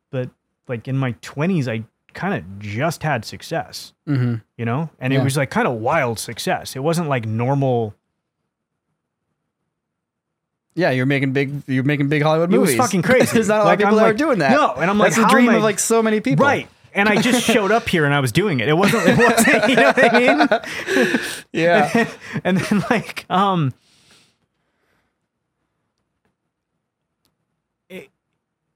but like in my twenties, I kind of just had success, hmm you know, and Yeah. it was like kind of wild success. It wasn't like normal. Yeah, you're making big. You're making big Hollywood It was movies. fucking [laughs] crazy. There's not a lot Like, of people I'm are doing that. No, and I'm like, That's the dream I- of like so many people. right. And I just showed up here and I was doing it. It wasn't. It wasn't. [laughs] You know what I mean? [laughs] Yeah. and then like um it-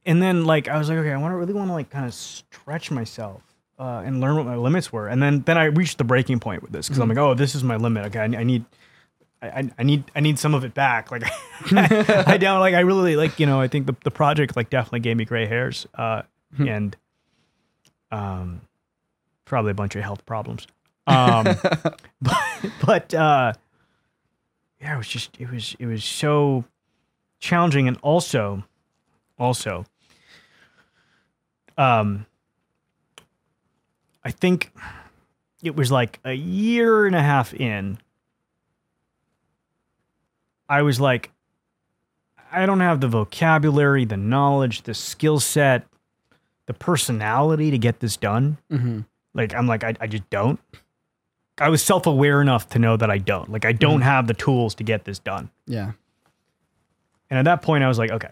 and then like I was like, okay, I want to really want to like kind of stretch myself uh, and learn what my limits were. And then then I reached the breaking point with this because I'm like, oh, this is my limit. Okay, I, I need. I, I- I need I need some of it back. Like [laughs] [laughs] I don't like I really like you know I think the, the project like definitely gave me gray hairs uh, and um probably a bunch of health problems. Um, [laughs] but but uh, yeah, it was just it was it was so challenging and also also um I think it was like a year and a half in I was like I don't have the vocabulary, the knowledge, the skill set, the personality to get this done. hmm Like I'm like I, I just don't. I was self-aware enough to know that I don't. Like I don't have the tools to get this done. Yeah. And at that point I was like, okay.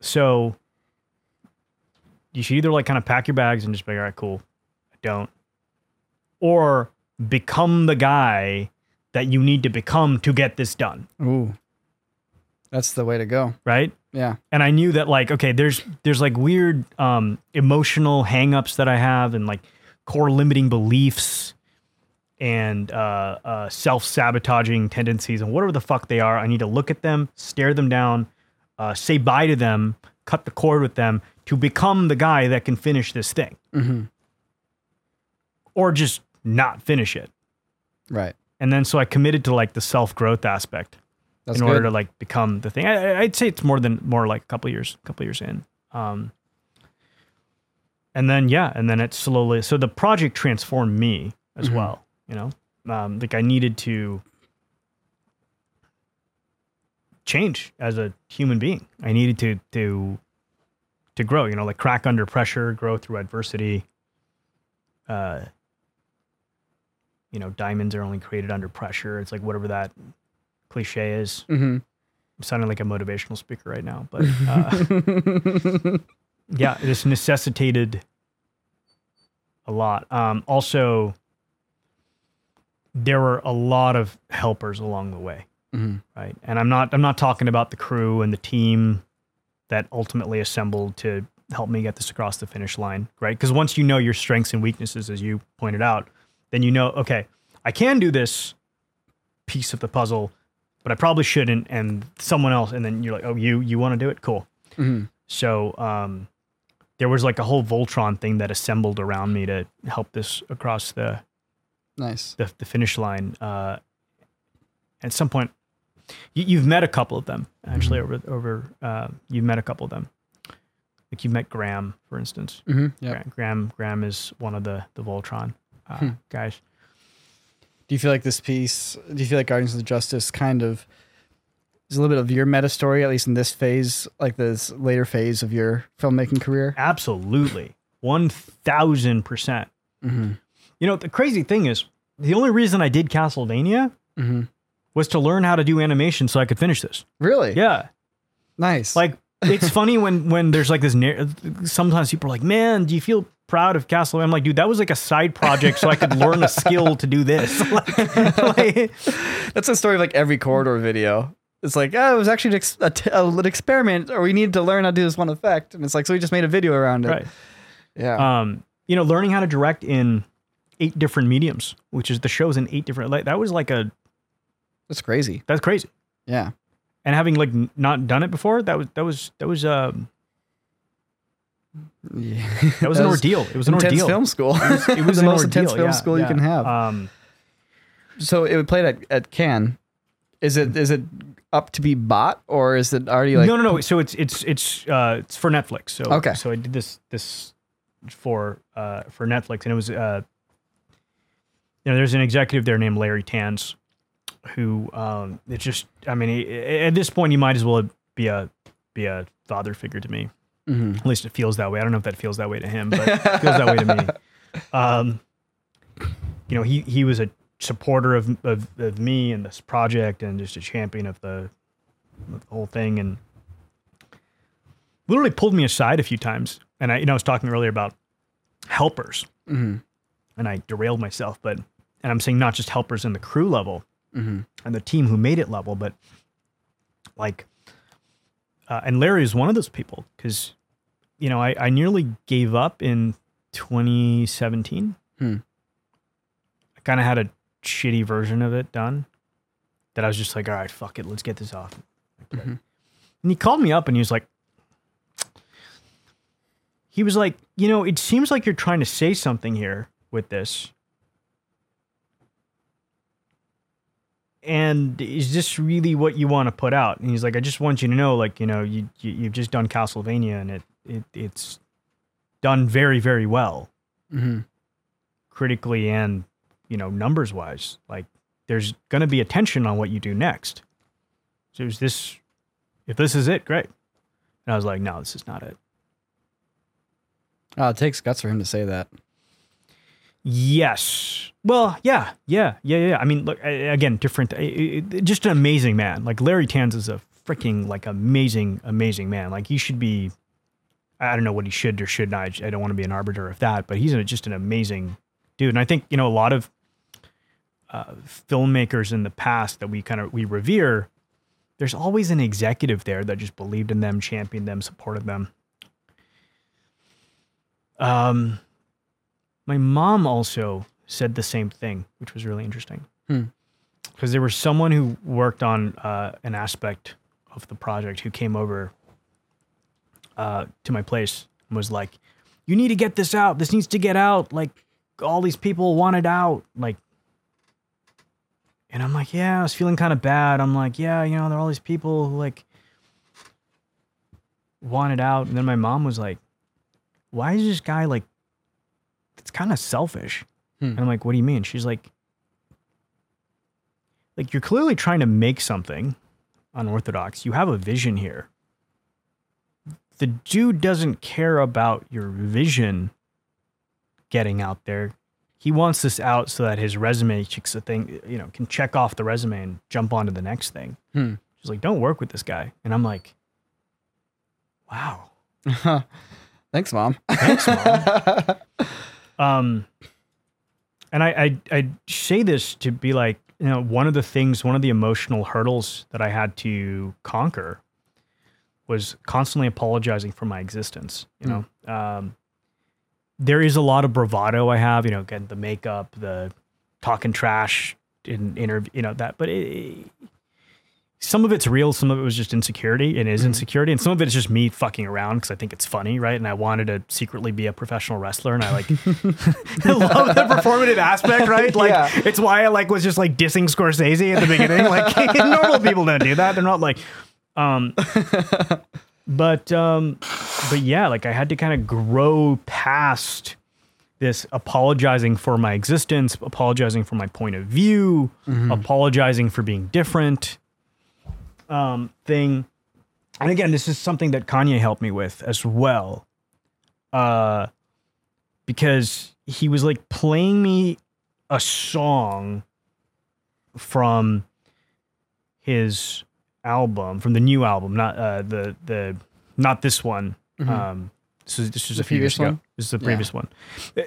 So you should either like kind of pack your bags and just be like, all right, cool. I don't. Or become the guy that you need to become to get this done. Ooh. That's the way to go. Right. Yeah. and I knew that like okay, there's there's like weird um, emotional hangups that I have and like core limiting beliefs and uh, uh, self sabotaging tendencies and whatever the fuck they are. I need to look at them, stare them down, uh, say bye to them, cut the cord with them to become the guy that can finish this thing, hmm or just not finish it. Right. And then so I committed to like the self growth aspect. That's in good. order to like become the thing. I, I'd say it's more than more like a couple years, couple years in. Um, and then yeah, and then it slowly. So the project transformed me as Mhm. well. You know, um, like I needed to change as a human being. I needed to to to grow. You know, like crack under pressure, grow through adversity. Uh, you know, diamonds are only created under pressure. It's like whatever that cliche is. hmm I'm sounding like a motivational speaker right now, but uh, [laughs] yeah, this necessitated a lot. Um, also, there were a lot of helpers along the way, hmm right? And I'm not I'm not talking about the crew and the team that ultimately assembled to help me get this across the finish line, right? Because once you know your strengths and weaknesses, as you pointed out, then you know, okay, I can do this piece of the puzzle, but I probably shouldn't. And someone else, and then you're like, oh, you you want to do it? Cool. hmm So um, there was like a whole Voltron thing that assembled around me to help this across the Nice. the, the finish line. Uh, at some point, you, you've met a couple of them actually over over. Uh, you've met a couple of them. Like you've met Graham, for instance. Mm-hmm. Yeah. Gra- Graham Graham is one of the the Voltron uh, guys. Do you feel like this piece? Do you feel like Guardians of the Justice kind of is a little bit of your meta story, at least in this phase, like this later phase of your filmmaking career? Absolutely, one thousand percent. Mm-hmm. You know the crazy thing is the only reason I did Castlevania Mm-hmm. Was to learn how to do animation so I could finish this. Really? Yeah, Nice. like it's funny when when there's like this. Sometimes people are like, "Man, do you feel proud of Castle?" I'm like, "Dude, that was like a side project so I could learn a skill to do this." [laughs] like, like- that's the story of like every corridor video. It's like, oh, it was actually an, ex- a t- a- an experiment, or we needed to learn how to do this one effect, and it's like, so we just made a video around it. right. Yeah. um, you know, learning how to direct in eight different mediums, which is the shows in eight different. Like that was like a that's crazy. that's crazy. Yeah. And having like n- not done it before, that was that was that was um Yeah. that was [laughs] an ordeal. It was an ordeal. film school. It was, it [laughs] was the most ordeal, intense film yeah, school you can have. Um, so it would play at at Cannes. Is it is it up to be bought or is it already like no, no, no. So it's it's it's uh it's for Netflix. So Okay. So I did this this for uh for Netflix, and it was uh you know there's an executive there named Larry Tanz, who um it's just I mean he, at this point he might as well be a be a father figure to me. Mhm. At least it feels that way. I don't know if that feels that way to him, but it feels that way to me. [laughs] Um, you know, he he was a supporter of, of of me and this project, and just a champion of the, of the whole thing, and literally pulled me aside a few times. And I, you know, I was talking earlier about helpers, Mhm. and I derailed myself, but and I'm saying not just helpers in the crew level Mhm. and the team who made it level, but like, uh, and Larry is one of those people because, you know, I, I nearly gave up in 2017. Hmm. I kind of had a shitty version of it done that I was just like, all right, fuck it, let's get this off. Mhm. And he called me up and he was like, he was like, you know, it seems like you're trying to say something here with this. And is this really what you want to put out? And he's like, I just want you to know, like, you know, you, you you've just done Castlevania, and it it it's done very very well, Mhm. critically and you know numbers wise. Like, there's gonna be attention on what you do next. So is this, if this is it, great. And I was like, no, this is not it. Oh, it takes guts for him to say that. Yes. Well, yeah, yeah, yeah, yeah. I mean, look again, different. Just an amazing man. Like Larry Tanz is a freaking like amazing, amazing man. Like he should be. I don't know what he should or should not. I don't want to be an arbiter of that, but he's just an amazing dude. And I think you know a lot of uh, filmmakers in the past that we kind of we revere. There's always an executive there that just believed in them, championed them, supported them. Um, my mom also said the same thing, which was really interesting. Hmm. Because there was someone who worked on uh, an aspect of the project who came over uh, to my place and was like, "You need to get this out. This needs to get out. Like all these people want it out. Like." And I'm like, yeah, I was feeling kind of bad. I'm like, yeah, you know, there are all these people who like want it out. And then my mom was like, why is this guy like kind of selfish. Hmm. And I'm like, what do you mean? She's like, like you're clearly trying to make something unorthodox. You have a vision here. The dude doesn't care about your vision getting out there. He wants this out so that his resume checks the thing, you know, can check off the resume and jump onto the next thing. Hmm. She's like, don't work with this guy. And I'm like, wow. [laughs] Thanks, mom. Thanks, mom. [laughs] um, and I, I I say this to be like, you know, one of the things, one of the emotional hurdles that I had to conquer was constantly apologizing for my existence. You know, um, there is a lot of bravado I have. You know, again, the makeup, the talking trash in interview, you know that. But it, some of it's real, some of it was just insecurity and is insecurity, and some of it is just me fucking around because I think it's funny, right? And I wanted to secretly be a professional wrestler, and I like [laughs] [laughs] I love the performative aspect, right? Like Yeah. it's why I like was just like dissing Scorsese at the beginning. [laughs] Like normal people don't do that; they're not like, um, but um, but yeah, like I had to kind of grow past this apologizing for my existence, apologizing for my point of view, apologizing for being different um, thing. And again, this is something that Kanye helped me with as well. Uh, because he was like playing me a song from his album, from the new album, not uh, the the not this one. Um, this was this was a few years previous ago. one? This is the previous one.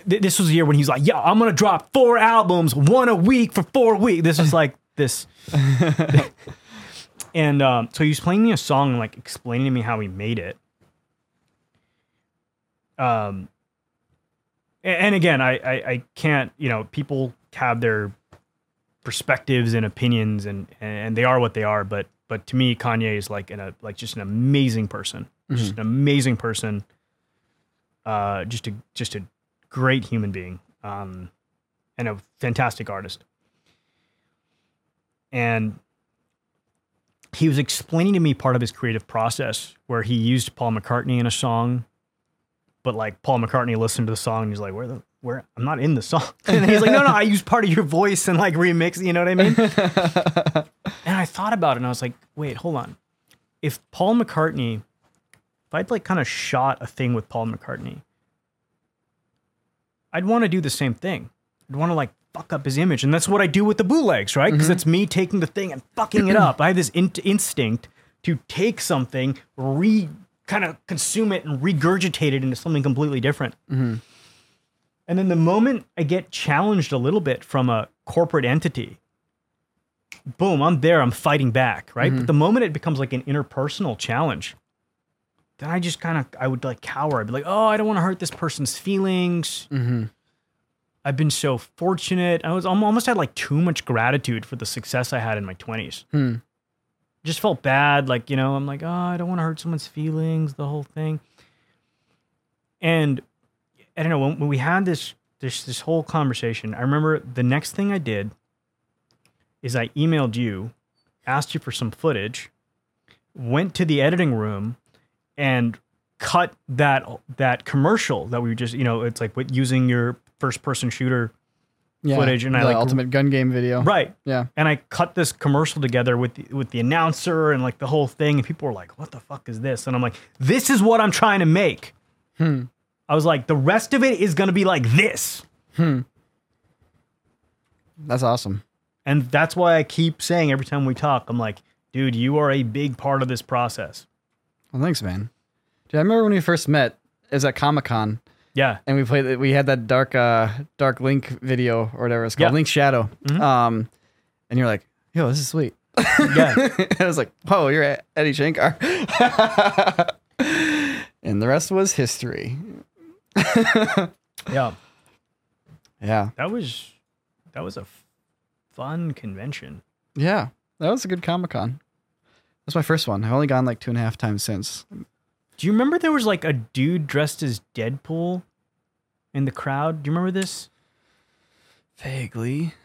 This was the year when he was like, "Yeah, I'm gonna drop four albums, one a week for four weeks." This was like this, [laughs] and um, so he was playing me a song and like explaining to me how he made it. Um, and again, I, I I can't, you know, people have their perspectives and opinions, and and they are what they are. But but to me, Kanye is like an a like just an amazing person, just an amazing person. Uh, just a just a great human being, um, and a fantastic artist. And he was explaining to me part of his creative process where he used Paul McCartney in a song, but like Paul McCartney listened to the song and he's like, "Where the where? I'm not in the song." [laughs] And he's like, "No, no, I use part of your voice and like remix." You know what I mean? [laughs] and I thought about it and I was like, "Wait, hold on. If Paul McCartney, if I'd like kind of shot a thing with Paul McCartney, I'd want to do the same thing. I'd want to like fuck up his image, and that's what I do with the bootlegs, right? Because mm-hmm. it's me taking the thing and fucking it up. I have this in- instinct to take something, re kind of consume it and regurgitate it into something completely different. Mm-hmm. And then the moment I get challenged a little bit from a corporate entity, boom, I'm there, I'm fighting back, right? But mm-hmm. the moment it becomes like an interpersonal challenge, then I just kind of I would like cower. I'd be like, oh, I don't want to hurt this person's feelings. I've been so fortunate. I was I'm almost had like too much gratitude for the success I had in my 20s. Hmm. Just felt bad, like you know, I'm like, oh, I don't want to hurt someone's feelings, the whole thing. And I don't know when, when we had this this this whole conversation. I remember the next thing I did is I emailed you, asked you for some footage, went to the editing room, and cut that that commercial that we just you know it's like with using your first person shooter Yeah, footage and I like ultimate gun game video. right Yeah. and I cut this commercial together with the, with the announcer and like the whole thing and people were like what the fuck is this and I'm like this is what I'm trying to make Hmm. I was like the rest of it is going to be like this Hmm. That's awesome. and that's why I keep saying every time we talk I'm like dude you are a big part of this process Well, thanks, man. Dude, I remember when we first met. Was at Comic Con, yeah and we played. We had that dark, uh, dark Link video or whatever it's called, Yeah. Link Shadow. Um, and you're like, "Yo, this is sweet." yeah [laughs] I was like, "Whoa, you're at Adi Shankar," [laughs] and the rest was history. [laughs] yeah Yeah, that was that was a f- fun convention yeah, that was a good Comic Con. That's my first one. I've only gone like two and a half times since. Do you remember there was like a dude dressed as Deadpool in the crowd? Do you remember this? Vaguely.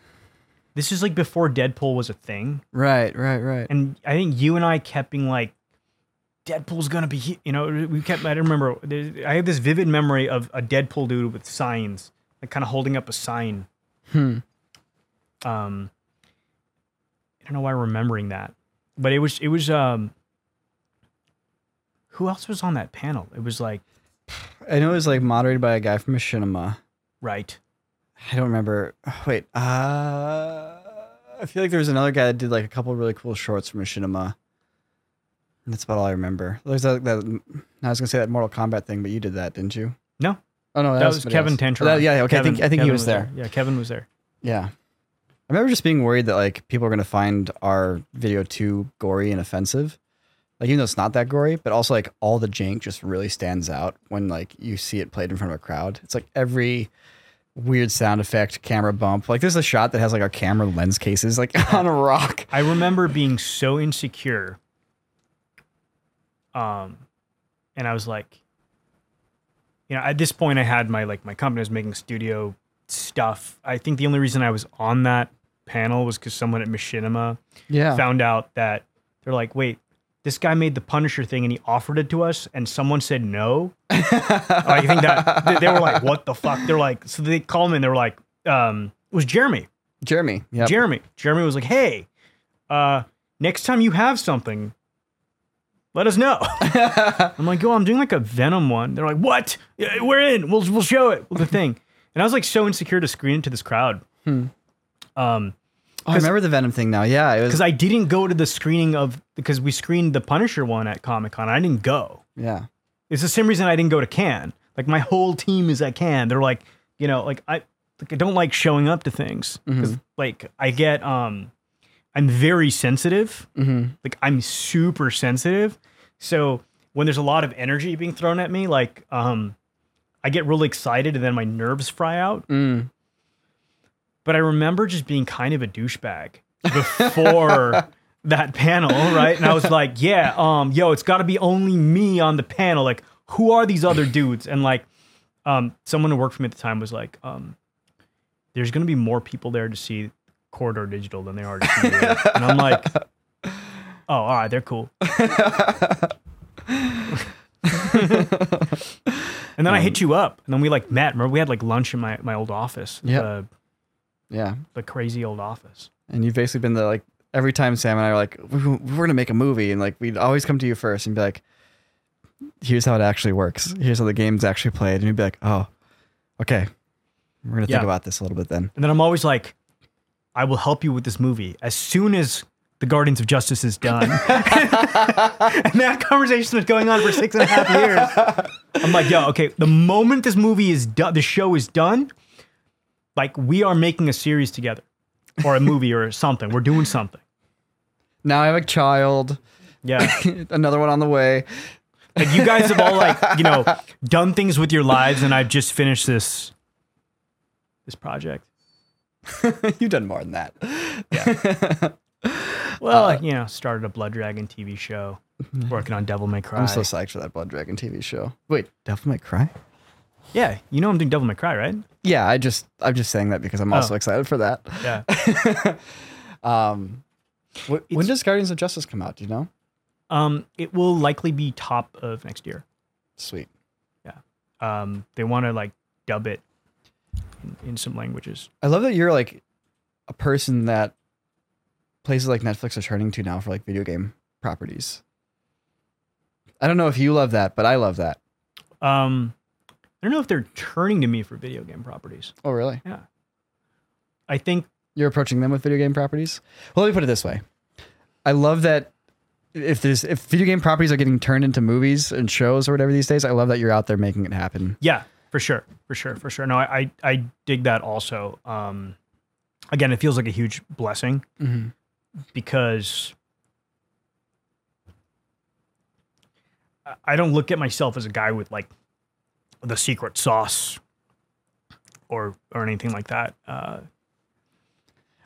This is like before Deadpool was a thing. Right, right, right. And I think you and I kept being like, Deadpool's gonna be, he-" you know, we kept, I don't remember. I have this vivid memory of a Deadpool dude with signs, like kind of holding up a sign. Hmm. Um, I don't know why I'm remembering that, but it was, it was, um, who else was on that panel? It was like, I know it was like moderated by a guy from Machinima. right. I don't remember. [sighs] Wait, uh, I feel like there was another guy that did like a couple really cool shorts from Machinima. That's about all I remember. There's that, that. I was gonna say that Mortal Kombat thing, but you did that, didn't you? No, Oh no, that, that was somebody Kevin. Tancharoen. That- yeah, okay. I think I think he was, there. Yeah, Kevin was there. Yeah, I remember just being worried that like people are gonna find our video too gory and offensive. Like even though it's not that gory, but also like all the jank just really stands out when like you see it played in front of a crowd. It's like every weird sound effect, camera bump. Like there's a shot that has like our camera lens cases like [laughs] on a rock. I remember being so insecure. Um, and I was like, you know, at this point, I had my like my company was making studio stuff. I think the only reason I was on that panel was because someone at Machinima Yeah. found out that they're like, wait, this guy made the Punisher thing and he offered it to us, and someone said no. [laughs] I think that they, they were like, what the fuck? They're like, so they called me and they were like, um, it was Jeremy. Jeremy. Yep. Jeremy. Jeremy was like, "Hey, uh, next time you have something, let us know." [laughs] I'm like, "Yo, I'm doing like a Venom one." They're like, "What? Yeah, we're in. We'll we'll show it. The thing." And I was like so insecure to screen it to this crowd. Hmm. Um, Oh, I remember the Venom thing now. Yeah, it was. because I didn't go to the screening of because we screened the Punisher one at Comic Con. I didn't go. yeah. It's the same reason I didn't go to Cannes. Like my whole team is at Cannes. They're like, you know, like I, like I don't like showing up to things because like I get, um, I'm very sensitive. Like I'm super sensitive. So when there's a lot of energy being thrown at me, like, um, I get really excited and then my nerves fry out. Mm. But I remember just being kind of a douchebag before [laughs] that panel, right? And I was like, yeah, um, yo, it's got to be only me on the panel. Like, who are these other dudes? And like, um, someone who worked for me at the time was like, um, there's going to be more people there to see Corridor Digital than there are to see. And I'm like, oh, all right, they're cool. [laughs] and then I hit you up, and then we like met. Remember, we had like lunch in my, my old office. Yep. Yeah. the crazy old office. And you've basically been the like every time Sam and I are like, "We- we're gonna make a movie, and like we'd always come to you first and be like, here's how it actually works. Here's how the game's actually played, and you'd be like, oh, okay, we're gonna Yeah. think about this a little bit then. And then I'm always like, I will help you with this movie as soon as the Guardians of Justice is done. [laughs] and that conversation's been going on for six and a half years. I'm like, yo, okay, the moment this movie is done, the show is done, like we are making a series together or a movie or something. We're doing something. Now I have a child, Yeah. [laughs] another one on the way. Like you guys have all like, you know, done things with your lives and I've just finished this this project. [laughs] You've done more than that. Yeah. [laughs] Well, I, you know, started a Blood Dragon TV show, mm-hmm. working on Devil May Cry. I'm so psyched for that Blood Dragon TV show. Wait, Devil May Cry? Yeah, you know I'm doing Devil May Cry, right? Yeah, I just I'm just saying that because I'm also Oh. excited for that. Yeah. [laughs] Um, wh- when It's- does Guardians of Justice come out? Do you know? um, it will likely be top of next year. Sweet. Yeah. Um, they want to like dub it in, in some languages. I love that you're like a person that places like Netflix are turning to now for like video game properties. I don't know if you love that, but I love that. Um, I don't know if they're turning to me for video game properties. Oh, really? Yeah. I think You're approaching them with video game properties? Well, let me put it this way. I love that if there's if video game properties are getting turned into movies and shows or whatever these days, I love that you're out there making it happen. Yeah, for sure, for sure, for sure. No, I I, I dig that also. Um, again, it feels like a huge blessing Mhm. because I don't look at myself as a guy with like the secret sauce or or anything like that. Uh,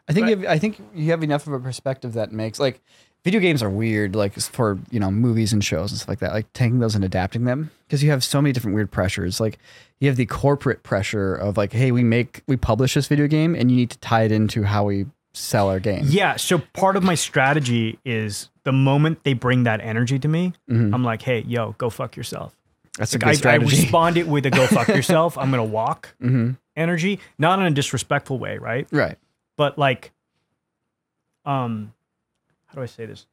I think have, I think you have enough of a perspective that makes like video games are weird like for you know movies and shows and stuff like that like taking those and adapting them because you have so many different weird pressures like you have the corporate pressure of like hey we make we publish this video game and you need to tie it into how we sell our game yeah, so part of my strategy is the moment they bring that energy to me, I'm like, hey, yo, go fuck yourself. That's a Like, good I, I respond it with a go fuck [laughs] yourself. I'm gonna walk hmm energy, not in a disrespectful way, right? right. But like um how do i say this?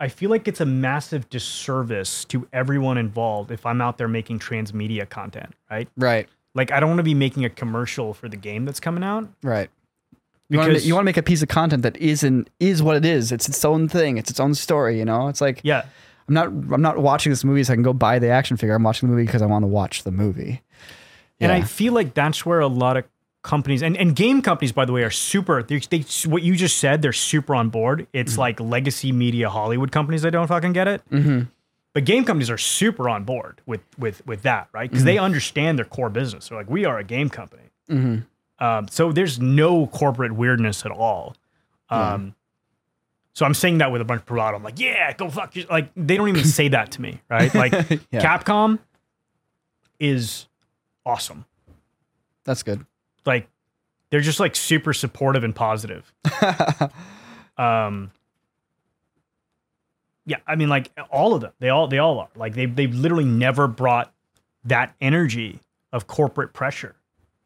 I feel like it's a massive disservice to everyone involved if i'm out there making transmedia content right? Right. Like i don't want to be making a commercial for the game that's coming out. Right. You want to you want to make a piece of content that isn't is what it is. It's its own thing. It's its own story you know? It's like yeah i'm not i'm not watching this movie so i can go buy the action figure i'm watching the movie because i want to watch the movie and i feel like that's where a lot of companies and, and game companies by the way are super they, they what you just said they're super on board it's Mm-hmm. like legacy media hollywood companies that don't fucking get it mm-hmm. but game companies are super on board with with with that right because Mm-hmm. they understand their core business they're like we are a game company Mm-hmm. Um, so there's no corporate weirdness at all. Um, So I'm saying that with a bunch of bravado. I'm like, yeah, go fuck you. Like they don't even say that to me, right? [laughs] Like Yeah. Capcom is awesome. That's good. Like they're just like super supportive and positive. [laughs] Um, yeah, I mean, like all of them, they all they all are. Like they they've literally never brought that energy of corporate pressure,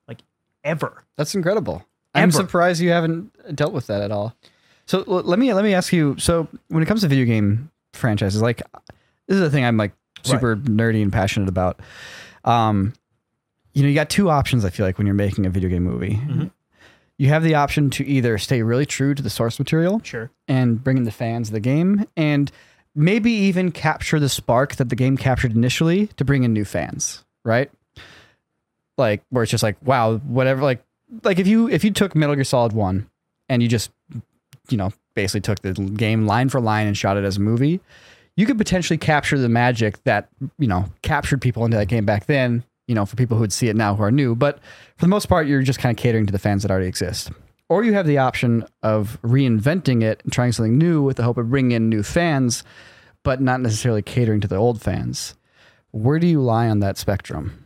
like ever. That's incredible. I'm surprised you haven't dealt with that at all. So let me let me ask you. So when it comes to video game franchises, like this is the thing I'm like super nerdy and passionate about. Um, you know, you got two options. I feel like when you're making a video game movie, Mhm. you have the option to either stay really true to the source material Sure. and bring in the fans of the game, and maybe even capture the spark that the game captured initially to bring in new fans, right? Like where it's just like, wow, whatever. Like, like if you if you took Metal Gear Solid One and you just, you know, basically took the game line for line and shot it as a movie, you could potentially capture the magic that you know captured people into that game back then. You know, for people who would see it now who are new, but for the most part, you're just kind of catering to the fans that already exist. Or you have the option of reinventing it and trying something new with the hope of bringing in new fans, but not necessarily catering to the old fans. Where do you lie on that spectrum?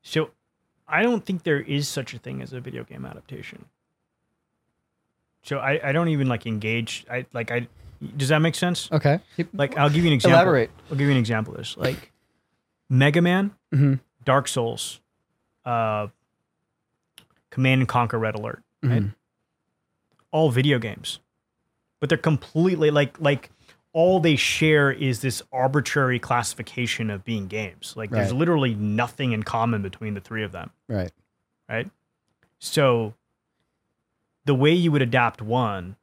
So I don't think there is such a thing as a video game adaptation. So I, I don't even like engage. I like I. Does that make sense? Okay. Like I'll give you an example. Elaborate. I'll give you an example of this. Like Mega Man, Mhm. Dark Souls, uh, Command and Conquer Red Alert, right? Mhm. All video games, but they're completely like like all they share is this arbitrary classification of being games. Like there's literally nothing in common between the three of them, Right. right? So the way you would adapt one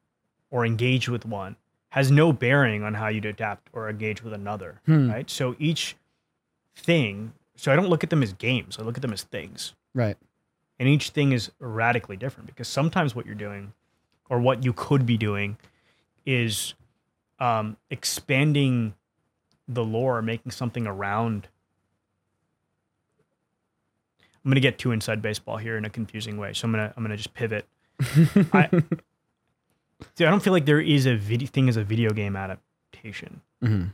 or engage with one has no bearing on how you'd adapt or engage with another, Hmm. right? So each thing, so I don't look at them as games, I look at them as things. Right. And each thing is radically different because sometimes what you're doing or what you could be doing is um, expanding the lore, making something around. I'm gonna get too inside baseball here in a confusing way, so I'm gonna I'm gonna just pivot. I, [laughs] See, I don't feel like there is a video thing as a video game adaptation. Mhm.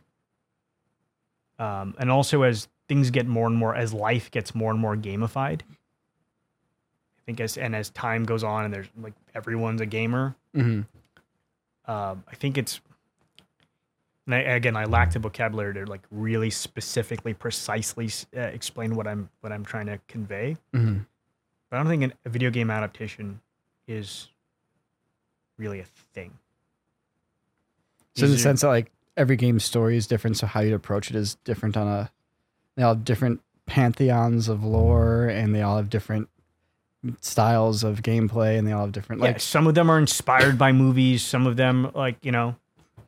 Um, and also as things get more and more, as life gets more and more gamified, I think as and as time goes on and there's like everyone's a gamer, Mhm. um, I think it's. And I, again, I lack the vocabulary to like really specifically, precisely uh, explain what I'm what I'm trying to convey. Mhm. But I don't think an, a video game adaptation is really a thing. So in the sense that like every game's story is different, so how you approach it is different on a they all have different pantheons of lore and they all have different styles of gameplay and they all have different yeah, like some of them are inspired by movies. Some of them, like you know,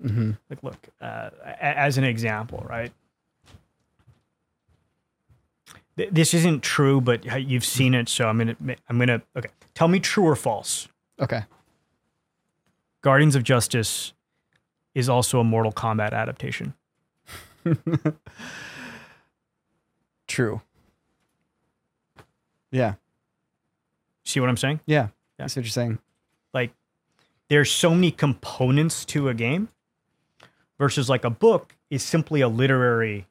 mhm. like look uh, as an example, right? Th- This isn't true, but uh, you've seen it, so I'm gonna I'm gonna okay. Tell me true or false. Okay. Guardians of Justice is also a Mortal Kombat adaptation. [laughs] True. Yeah. See what I'm saying? Yeah. Yeah. See what you're saying. like there's so many components to a game versus like a book is simply a literary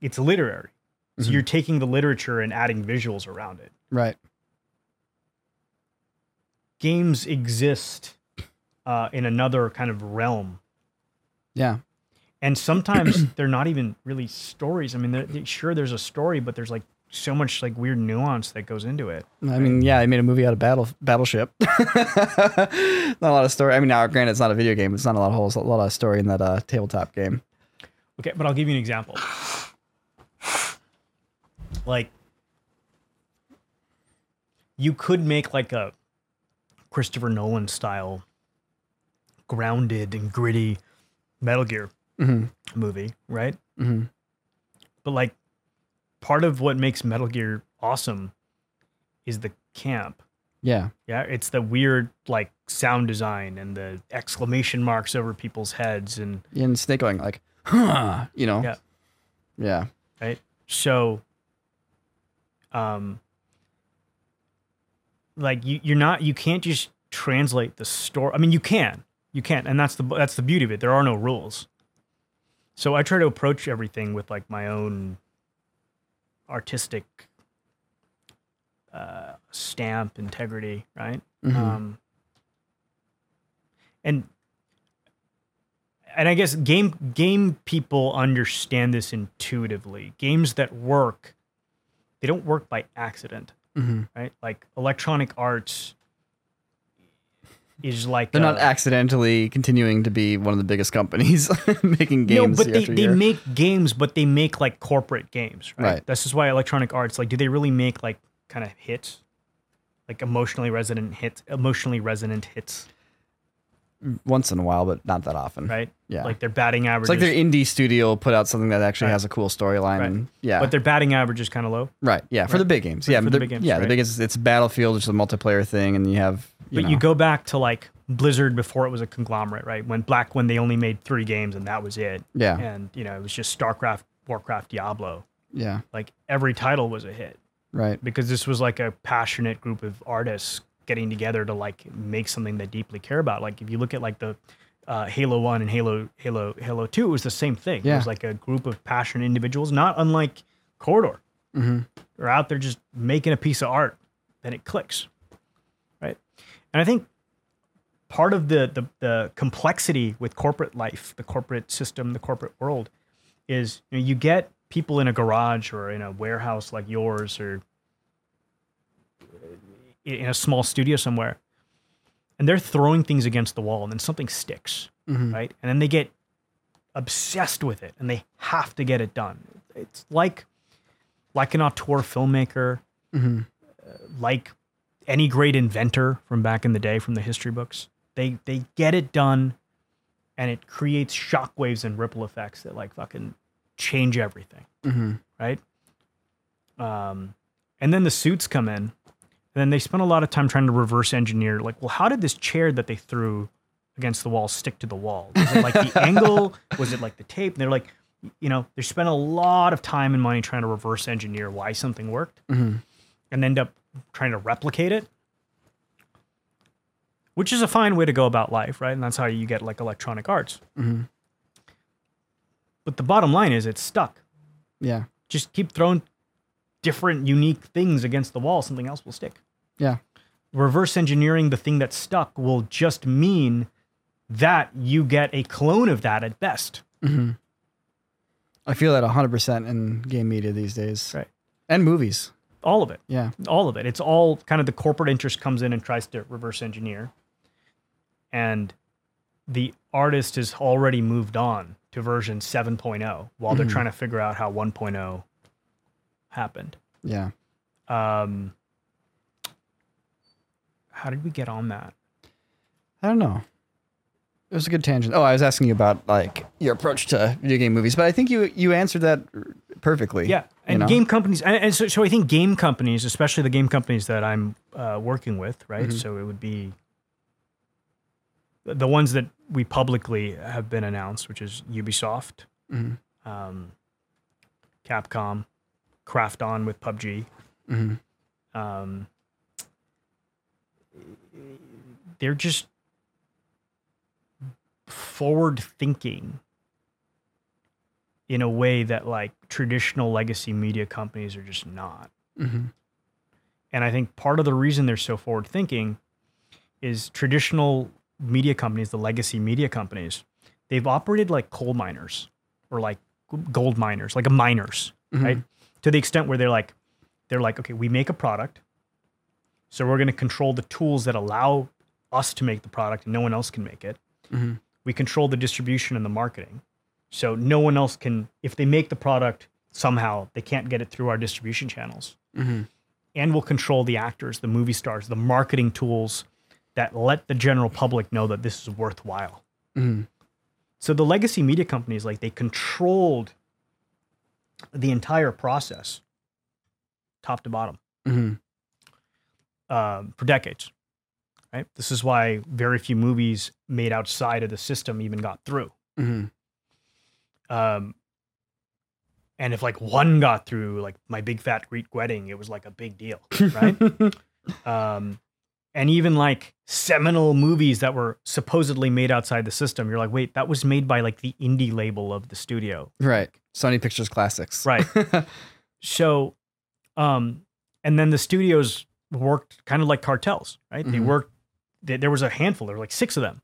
it's literary so Mhm. you're taking the literature and adding visuals around it Right. games exist uh, in another kind of realm Yeah. and sometimes [clears throat] they're not even really stories i mean they're, they- sure there's a story but there's like so much like weird nuance that goes into it I mean, yeah, I made a movie out of Battle Battleship. [laughs] not a lot of story. I mean, now granted, it's not a video game. It's not a lot of holes, a lot of story in that uh, tabletop game. Okay, but I'll give you an example. Like, you could make like a Christopher Nolan style, grounded and gritty Metal Gear Mhm. movie, right? Mhm. But like, part of what makes Metal Gear awesome is the camp. Yeah. Yeah, it's the weird like sound design and the exclamation marks over people's heads and And Snake going like, huh, you know? Yeah. Yeah. right? So, um, like you, you're not you can't just translate the story. I mean, you can, you can, and that's the that's the beauty of it. There are no rules. So I try to approach everything with like my own artistic uh, stamp, integrity, right? Mhm. Um, and and I guess game game people understand this intuitively. Games that work, they don't work by accident, Mhm. right? Like Electronic Arts is like They're not accidentally continuing to be one of the biggest companies [laughs] making games. no, but they, they year. make games, but they make like corporate games, right? Right. This is why Electronic Arts, like, do they really make like kind of hits, like emotionally resonant hits, emotionally resonant hits, Once in a while, but not that often. right? Yeah. Like their batting average, It's like their indie studio put out something that actually Right. has a cool storyline. Right. And yeah. but their batting average is kind of low. right. Yeah. For the big games. For- yeah. for the the- big games, yeah. The right. biggest, it's Battlefield, which is a multiplayer thing. And you have, you but know, you go back to like Blizzard before it was a conglomerate, right? When Black, when they only made three games and that was it, yeah. and you know it was just StarCraft, Warcraft, Diablo. Yeah. Like every title was a hit. Right. because this was like a passionate group of artists getting together to like make something they deeply care about. Like if you look at like the uh, Halo One and Halo Halo Halo Two, it was the same thing. It was like a group of passionate individuals, not unlike Corridor. hmm They're out there just making a piece of art, then it clicks, right? And I think part of the the, the complexity with corporate life, the corporate system, the corporate world, is you, know, you get people in a garage or in a warehouse like yours or in a small studio somewhere, and they're throwing things against the wall, and then something sticks, Mhm. right? And then they get obsessed with it, and they have to get it done. It's like like an auteur filmmaker, hmm like any great inventor from back in the day from the history books. They they get it done, and it creates shockwaves and ripple effects that like fucking change everything hmm right? Um, and then the suits come in, then they spent a lot of time trying to reverse engineer. Like, well, how did this chair that they threw against the wall stick to the wall? Was it like the [laughs] angle? Was it like the tape? And they're like, you know, they spent a lot of time and money trying to reverse engineer why something worked, hmm and end up trying to replicate it. Which is a fine way to go about life, right? And that's how you get like electronic arts. hmm But the bottom line is it's stuck. Yeah. just keep throwing different unique things against the wall something else will stick Yeah. reverse engineering the thing that's stuck will just mean that you get a clone of that at best hmm I feel that 100% in game media these days. Right. And movies. all of it Yeah. all of it it's all kind of the corporate interest comes in and tries to reverse engineer and the artist has already moved on to version 7.0 while they're Mhm. trying to figure out how 1.0 happened Yeah. um how did we get on that I don't know. It was a good tangent. Oh, I was asking you about like your approach to video game movies, but I think you you answered that perfectly. Yeah, you and know? game companies, and, and so, so I think game companies, especially the game companies that I'm uh, working with, right? Mhm. So it would be the the ones that we publicly have been announced, which is Ubisoft, Mhm. um, Capcom, Krafton with PUBG. Mhm. Um, they're just forward thinking in a way that like traditional legacy media companies are just not. Mhm. And I think part of the reason they're so forward thinking is traditional media companies, the legacy media companies, they've operated like coal miners or like gold miners, like a miners, Mhm. right? To the extent where they're like, they're like, okay, we make a product. So we're going to control the tools that allow us to make the product and no one else can make it. Mhm. We control the distribution and the marketing. So no one else can, if they make the product somehow, they can't get it through our distribution channels Mhm. and we'll control the actors, the movie stars, the marketing tools that let the general public know that this is worthwhile. Mhm. So the legacy media companies, like they controlled the entire process, top to bottom, Mhm. um, for decades. Right. This is why very few movies made outside of the system even got through. Mhm. Um, and if like one got through, like my big fat Greek wedding, it was like a big deal, [laughs] right? Um, and even like seminal movies that were supposedly made outside the system. You're like, wait, that was made by like the indie label of the studio. Right. Sony Pictures Classics. Right. [laughs] So, um, and then the studios worked kind of like cartels, right? They Mhm. worked, they, there was a handful, there were like six of them,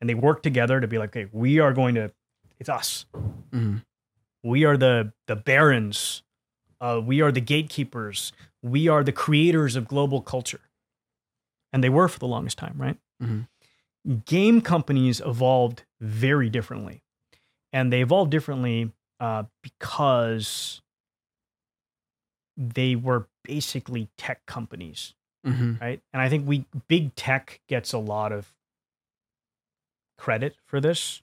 and they worked together to be like, okay, we are going to, it's us. Mhm. We are the the barons. Uh, we are the gatekeepers. We are the creators of global culture. And they were for the longest time, right? Mhm. Game companies evolved very differently. And they evolved differently uh, because they were basically tech companies, Mhm. right? And I think we big tech gets a lot of credit for this,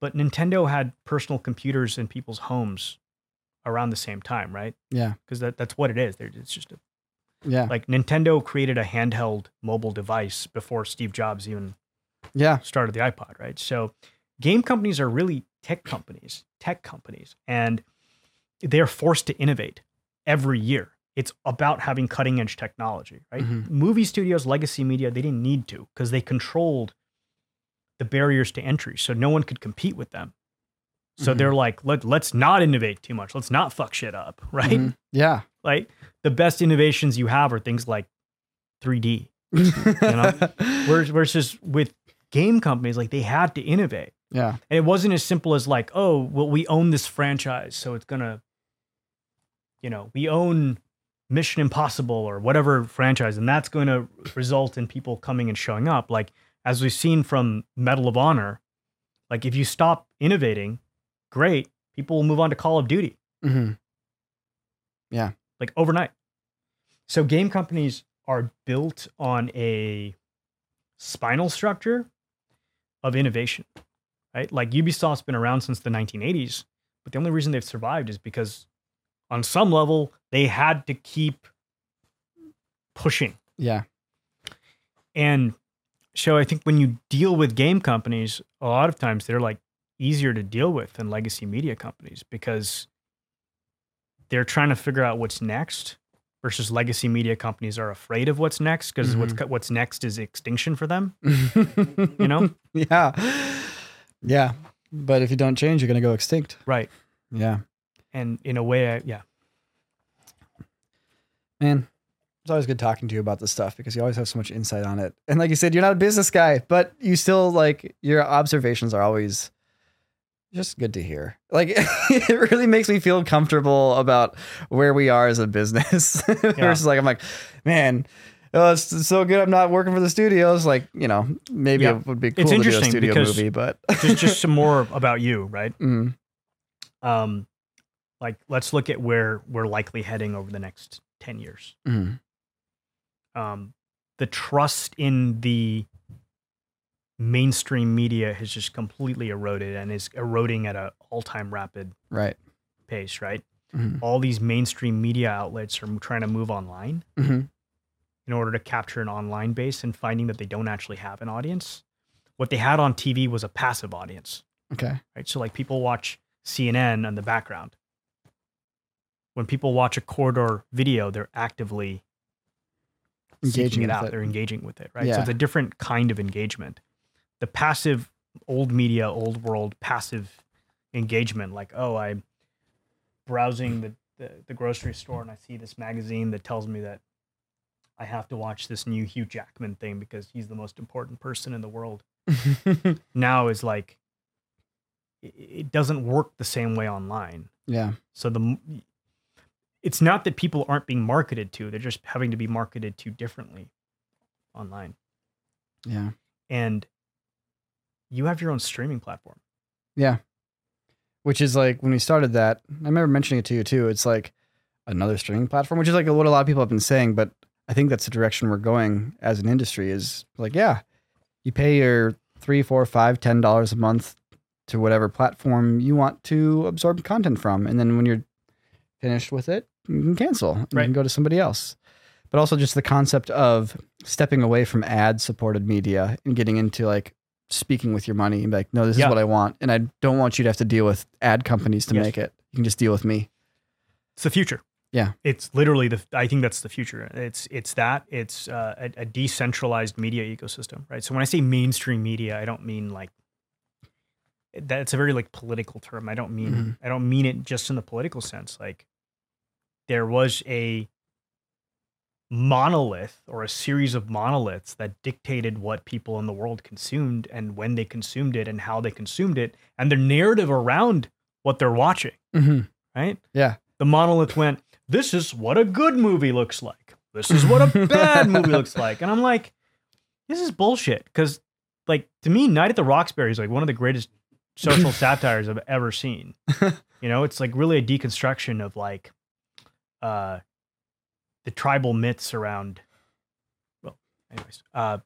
but Nintendo had personal computers in people's homes around the same time, right? Yeah. Because that, that's what it is. They're- It's just a, Yeah. like Nintendo created a handheld mobile device before Steve Jobs even Yeah. started the iPod, right? So game companies are really tech companies, tech companies, and they're forced to innovate every year. It's about having cutting edge technology, right? Mhm. Movie studios, legacy media, they didn't need to because they controlled the barriers to entry. So no one could compete with them. So Mhm. they're like, Let, let's not innovate too much. Let's not fuck shit up, [laughs] right? Mhm. Yeah. Like the best innovations you have are things like 3D. You know? [laughs] Whereas versus with game companies, like they had to innovate. Yeah. And it wasn't as simple as like, oh, well, we own this franchise, so it's gonna, you know, we own Mission Impossible or whatever franchise, and that's going to result in people coming and showing up. Like as we've seen from Medal of Honor, like if you stop innovating, great, people will move on to Call of Duty hmm like overnight. So game companies are built on a spinal structure of innovation, right? Like Ubisoft's been around since the 1980s, but the only reason they've survived is because on some level they had to keep pushing. Yeah. And so I think when you deal with game companies, a lot of times they're like easier to deal with than legacy media companies because they're trying to figure out what's next versus legacy media companies are afraid of what's next because what's mm-hmm. what's next is extinction for them. [laughs] you know? Yeah. Yeah. But if you don't change, you're gonna go extinct. Right. Yeah. And in a way, I, yeah. Man, it's always good talking to you about this stuff because you always have so much insight on it. And like you said, you're not a business guy, but you still like your observations are always just good to hear. Like [laughs] it really makes me feel comfortable about where we are as a business. [laughs] Versus like I'm like, man, oh, it's so good. I'm not working for the studios. Like you know, maybe Yeah. it would be It's cool to do a studio movie, but [laughs] Just just some more about you, right? Mm, Um, like let's look at where we're likely heading over the next ten years. mm, um, the trust in the mainstream media has just completely eroded and is eroding at an all-time rapid right. pace right Mhm. all these mainstream media outlets are trying to move online hmm in order to capture an online base and finding that they don't actually have an audience what they had on tv was a passive audience Okay. right so like people watch cnn in the background when people watch a corridor video they're actively Engaging seeking it out. it. They're engaging with it, right? So it's a different kind of engagement. The passive old media, old world passive engagement, like, oh, I'm browsing the, the, the grocery store and I see this magazine that tells me that I have to watch this new Hugh Jackman thing because he's the most important person in the world. [laughs] Now is like, it, doesn't work the same way online. yeah. So the it's not that people aren't being marketed to; they're just having to be marketed to differently online. Yeah. And you have your own streaming platform. Yeah. Which is like when we started that, I remember mentioning it to you too. It's like another streaming platform, which is like what a lot of people have been saying, but I think that's the direction we're going as an industry is like, yeah, you pay your three, four, five, ten dollars a month to whatever platform you want to absorb content from. And then when you're finished with it, you can cancel and you can go to somebody else. But also just the concept of stepping away from ad supported media and getting into like speaking with your money and be like, no, this Yeah. is what I want. And I don't want you to have to deal with ad companies to Yes. make it. You can just deal with me. It's the future. Yeah. it's literally the. I think that's the future. It's it's that it's uh, a, a decentralized media ecosystem, right? So when I say mainstream media, I don't mean like that's a very like political term. I don't mean Mhm. I don't mean it just in the political sense. Like there was a monolith or a series of monoliths that dictated what people in the world consumed and when they consumed it and how they consumed it and the narrative around what they're watching, hmm right? Yeah. The monolith went, This is what a good movie looks like. This is what a [laughs] bad movie looks like. And I'm like, This is bullshit. Because, like, to me, Night at the Roxbury is like one of the greatest social [laughs] satires I've ever seen. You know, it's like really a deconstruction of like uh the tribal myths around well, anyways. Uh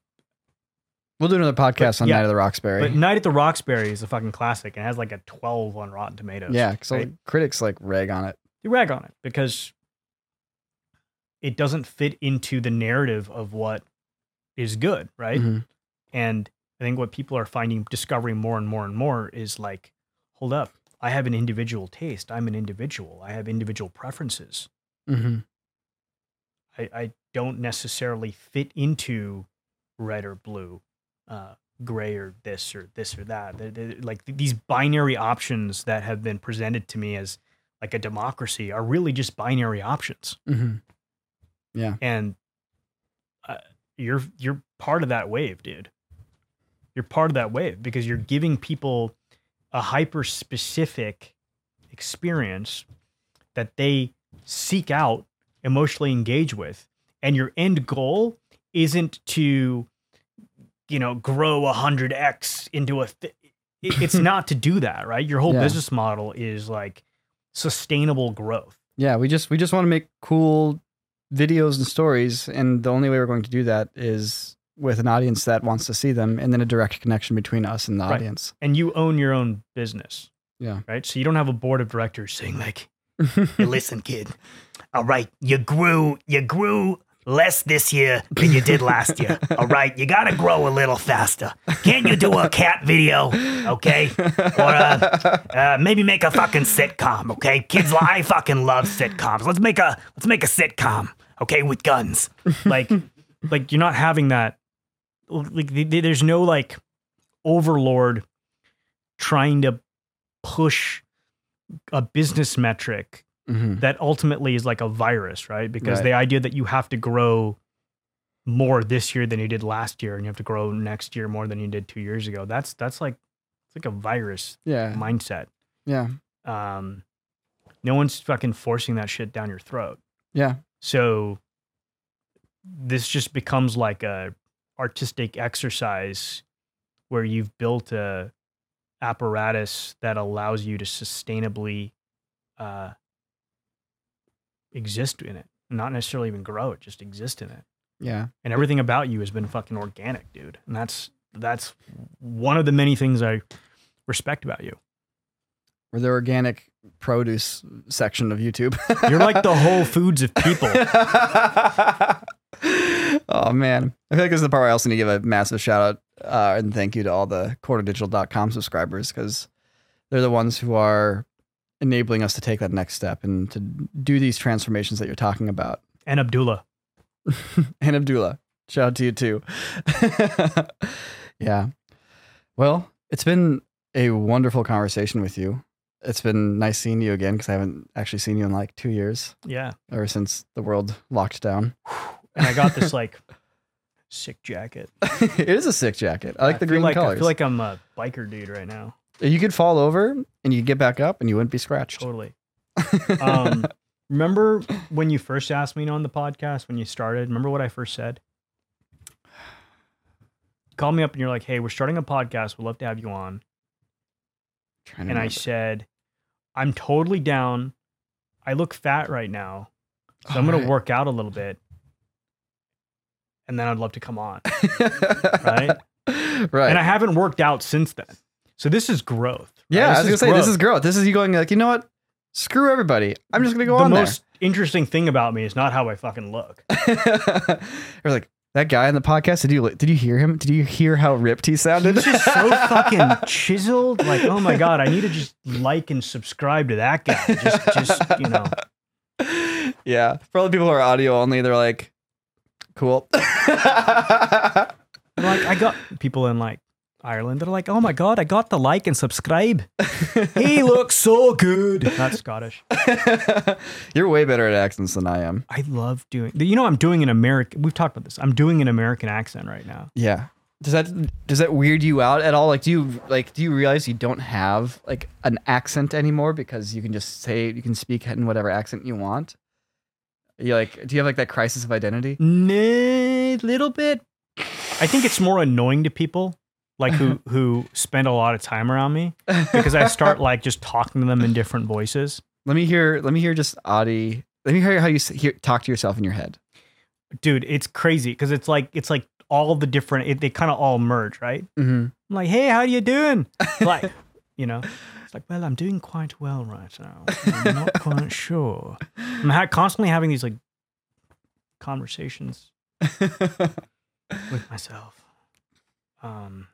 We'll do another podcast But, on yeah, Night of the Roxbury. but Night at the Roxbury is a fucking classic and has like a 12 on Rotten Tomatoes. yeah, because right? critics like rag on it. You rag on it because it doesn't fit into the narrative of what is good, right? Mhm. And I think what people are finding, discovering more and more and more is like, hold up, I have an individual taste. I'm an individual. I have individual preferences. Mhm. I, I don't necessarily fit into red or blue, uh, gray or this or this or that. They're- they're- like th- these binary options that have been presented to me as like a democracy are really just binary options. Mhm. Yeah. And uh, you're you're part of that wave, dude. You're part of that wave because you're giving people a hyper specific experience that they seek out, emotionally engage with, and your end goal isn't to, you know, grow a hundred x into a. Th- it's [laughs] not to do that, right? Your whole Yeah. business model is like sustainable growth. Yeah, we just we just want to make cool videos and stories, and the only way we're going to do that is with an audience that wants to see them, and then a direct connection between us and the Right. audience. and you own your own business. Yeah. Right. So you don't have a board of directors saying like, [laughs] listen, kid. All right, you grew, you grew less this year than you did last year. [laughs] All right, you gotta grow a little faster. Can't you do a cat video? Okay, or uh, uh, maybe make a fucking sitcom. Okay, kids, I fucking love sitcoms. Let's make a let's make a sitcom. Okay, with guns. like, like you're not having that. Like th- th- there's no like overlord trying to push a business metric Mhm. that ultimately is like a virus, right? Because Right. the idea that you have to grow more this year than you did last year, and you have to grow next year more than you did two years ago. That's that's like it's like a virus Yeah, mindset. yeah, Um, no one's fucking forcing that shit down your throat. yeah. So this just becomes like a artistic exercise where you've built a apparatus that allows you to sustainably uh, exist in it, not necessarily even grow it, just exist in it. Yeah. And everything about you has been fucking organic, dude. And that's that's one of the many things I respect about you. We're the organic produce section of YouTube. [laughs] You're like the Whole [laughs] Foods of people. [laughs] oh man. I feel like this is the part where I also need to give a massive shout out uh, and thank you to all the corridordigital.com subscribers because they're the ones who are enabling us to take that next step and to do these transformations that you're talking about. And Abdullah. [laughs] and Abdullah. Shout out to you too. [laughs] yeah. Well, it's been a wonderful conversation with you. It's been nice seeing you again because I haven't actually seen you in like two years, Yeah. ever since the world locked down. [sighs] And I got this like sick jacket. [laughs] it is a sick jacket. I like the green like, colors. I feel like I'm a biker dude right now. You could fall over and you get back up and you wouldn't be scratched. Totally. Um, [laughs] remember when you first asked me on the podcast when you started? Remember what I first said? Call me up and you're like, "Hey, we're starting a podcast. We'd love to have you on." And I said, "I'm totally down. I look fat right now, so I'm Oh, going right. to work out a little bit, and then I'd love to come on." [laughs] right? right. And I haven't worked out since then. So this is growth. right? yeah, I was gonna say this is growth. This is you going like, you know what? Screw everybody. I'm just gonna go the on The most interesting thing about me is not how I fucking look. [laughs] there. You're like that guy on the podcast. Did you did you hear him? Did you hear how ripped he sounded? He's just so [laughs] fucking chiseled. Like, oh my god, I need to just like and subscribe to that guy. Just, just you know, [laughs] yeah. For all the people who are audio only, they're like, cool. Like I got people in like Ireland that are like, "Oh my god, I got the like and subscribe. he [laughs] looks so good." Not Scottish. [laughs] You're way better at accents than I am. I love doing. You know, I'm doing an American. We've talked about this. I'm doing an American accent right now. Yeah. Does that does that weird you out at all? Like, do you like do you realize you don't have like an accent anymore because you can just say you can speak in whatever accent you want? You like do you have like that crisis of identity? Nah, little bit. I think it's more annoying to people like who [laughs] who spend a lot of time around me because I start [laughs] like just talking to them in different voices. Let me hear. Let me hear just Adi. Let me hear how you hear, talk to yourself in your head. Dude, it's crazy because it's like it's like all the different. It, they kind of all merge, right? Mm-hmm. I'm like, hey, how you doing? [laughs] Like, you know, it's like, well, I'm doing quite well right now. I'm not quite sure. I'm ha- constantly having these like conversations with myself. Um,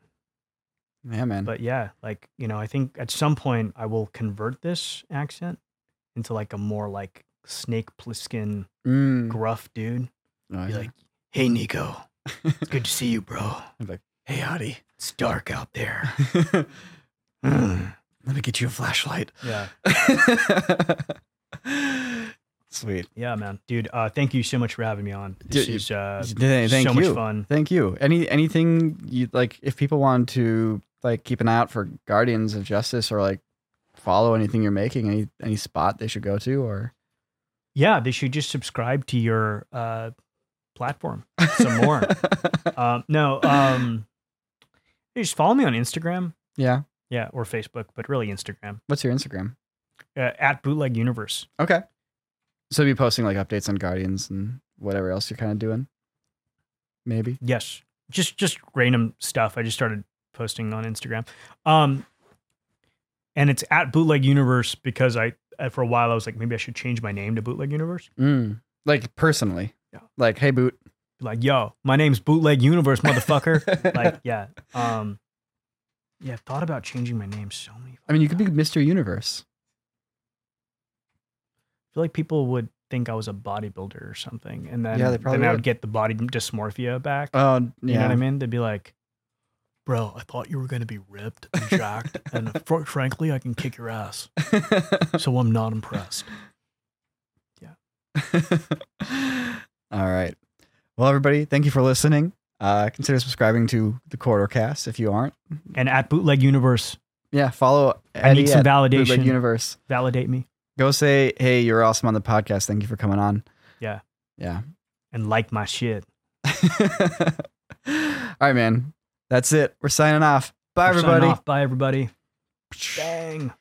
yeah, man. but yeah, like you know, I think at some point I will convert this accent into like a more like Snake Plissken Mm. gruff dude. Oh, Be yeah. like, hey, Niko, it's [laughs] good to see you, bro. I'm like, hey, Adi. It's dark out there. [laughs] Let me get you a flashlight. Yeah. [laughs] Sweet. Yeah, man, dude. Uh, thank you so much for having me on. This Dude, is uh, Thank so you. much fun. Thank you. Any anything you like? If people want to like keep an eye out for Guardians of Justice or like follow anything you're making, any any spot they should go to or Yeah, they should just subscribe to your uh, platform some more. [laughs] um, no, um, just follow me on Instagram. yeah. Yeah, or Facebook, but really Instagram What's your Instagram? uh, at Bootleg Universe. Okay. So be posting like updates on Guardians and whatever else you're kind of doing. Maybe. Yes, just just random stuff. I just started posting on Instagram, um, and it's at Bootleg Universe because I uh, for a while I was like maybe I should change my name to Bootleg Universe. Mm. Like personally. Yeah. Like, hey, boot. Like, yo, my name's Bootleg Universe, motherfucker. [laughs] like, yeah, um, yeah. I've thought about changing my name so many. I mean, you could be Mr. Universe. I feel like people would think I was a bodybuilder or something, and then Yeah, they probably then I would. would get the body dysmorphia back. Oh, You yeah. know what I mean? They'd be like, "Bro, I thought you were gonna be ripped and jacked, and [laughs] fr- frankly, I can kick your ass, [laughs] so I'm not impressed." Yeah. [laughs] All right. Well, everybody, thank you for listening. Uh, consider subscribing to the Corridor Cast if you aren't. And at Bootleg Universe, Yeah, follow. I need some at Bootleg validation. Universe. validate me Go say, "Hey, you're awesome on the podcast. Thank you for coming on." Yeah. Yeah. and like my shit. All right, man. That's it. We're signing off. Bye, We're everybody. off. Bye, everybody. Bang.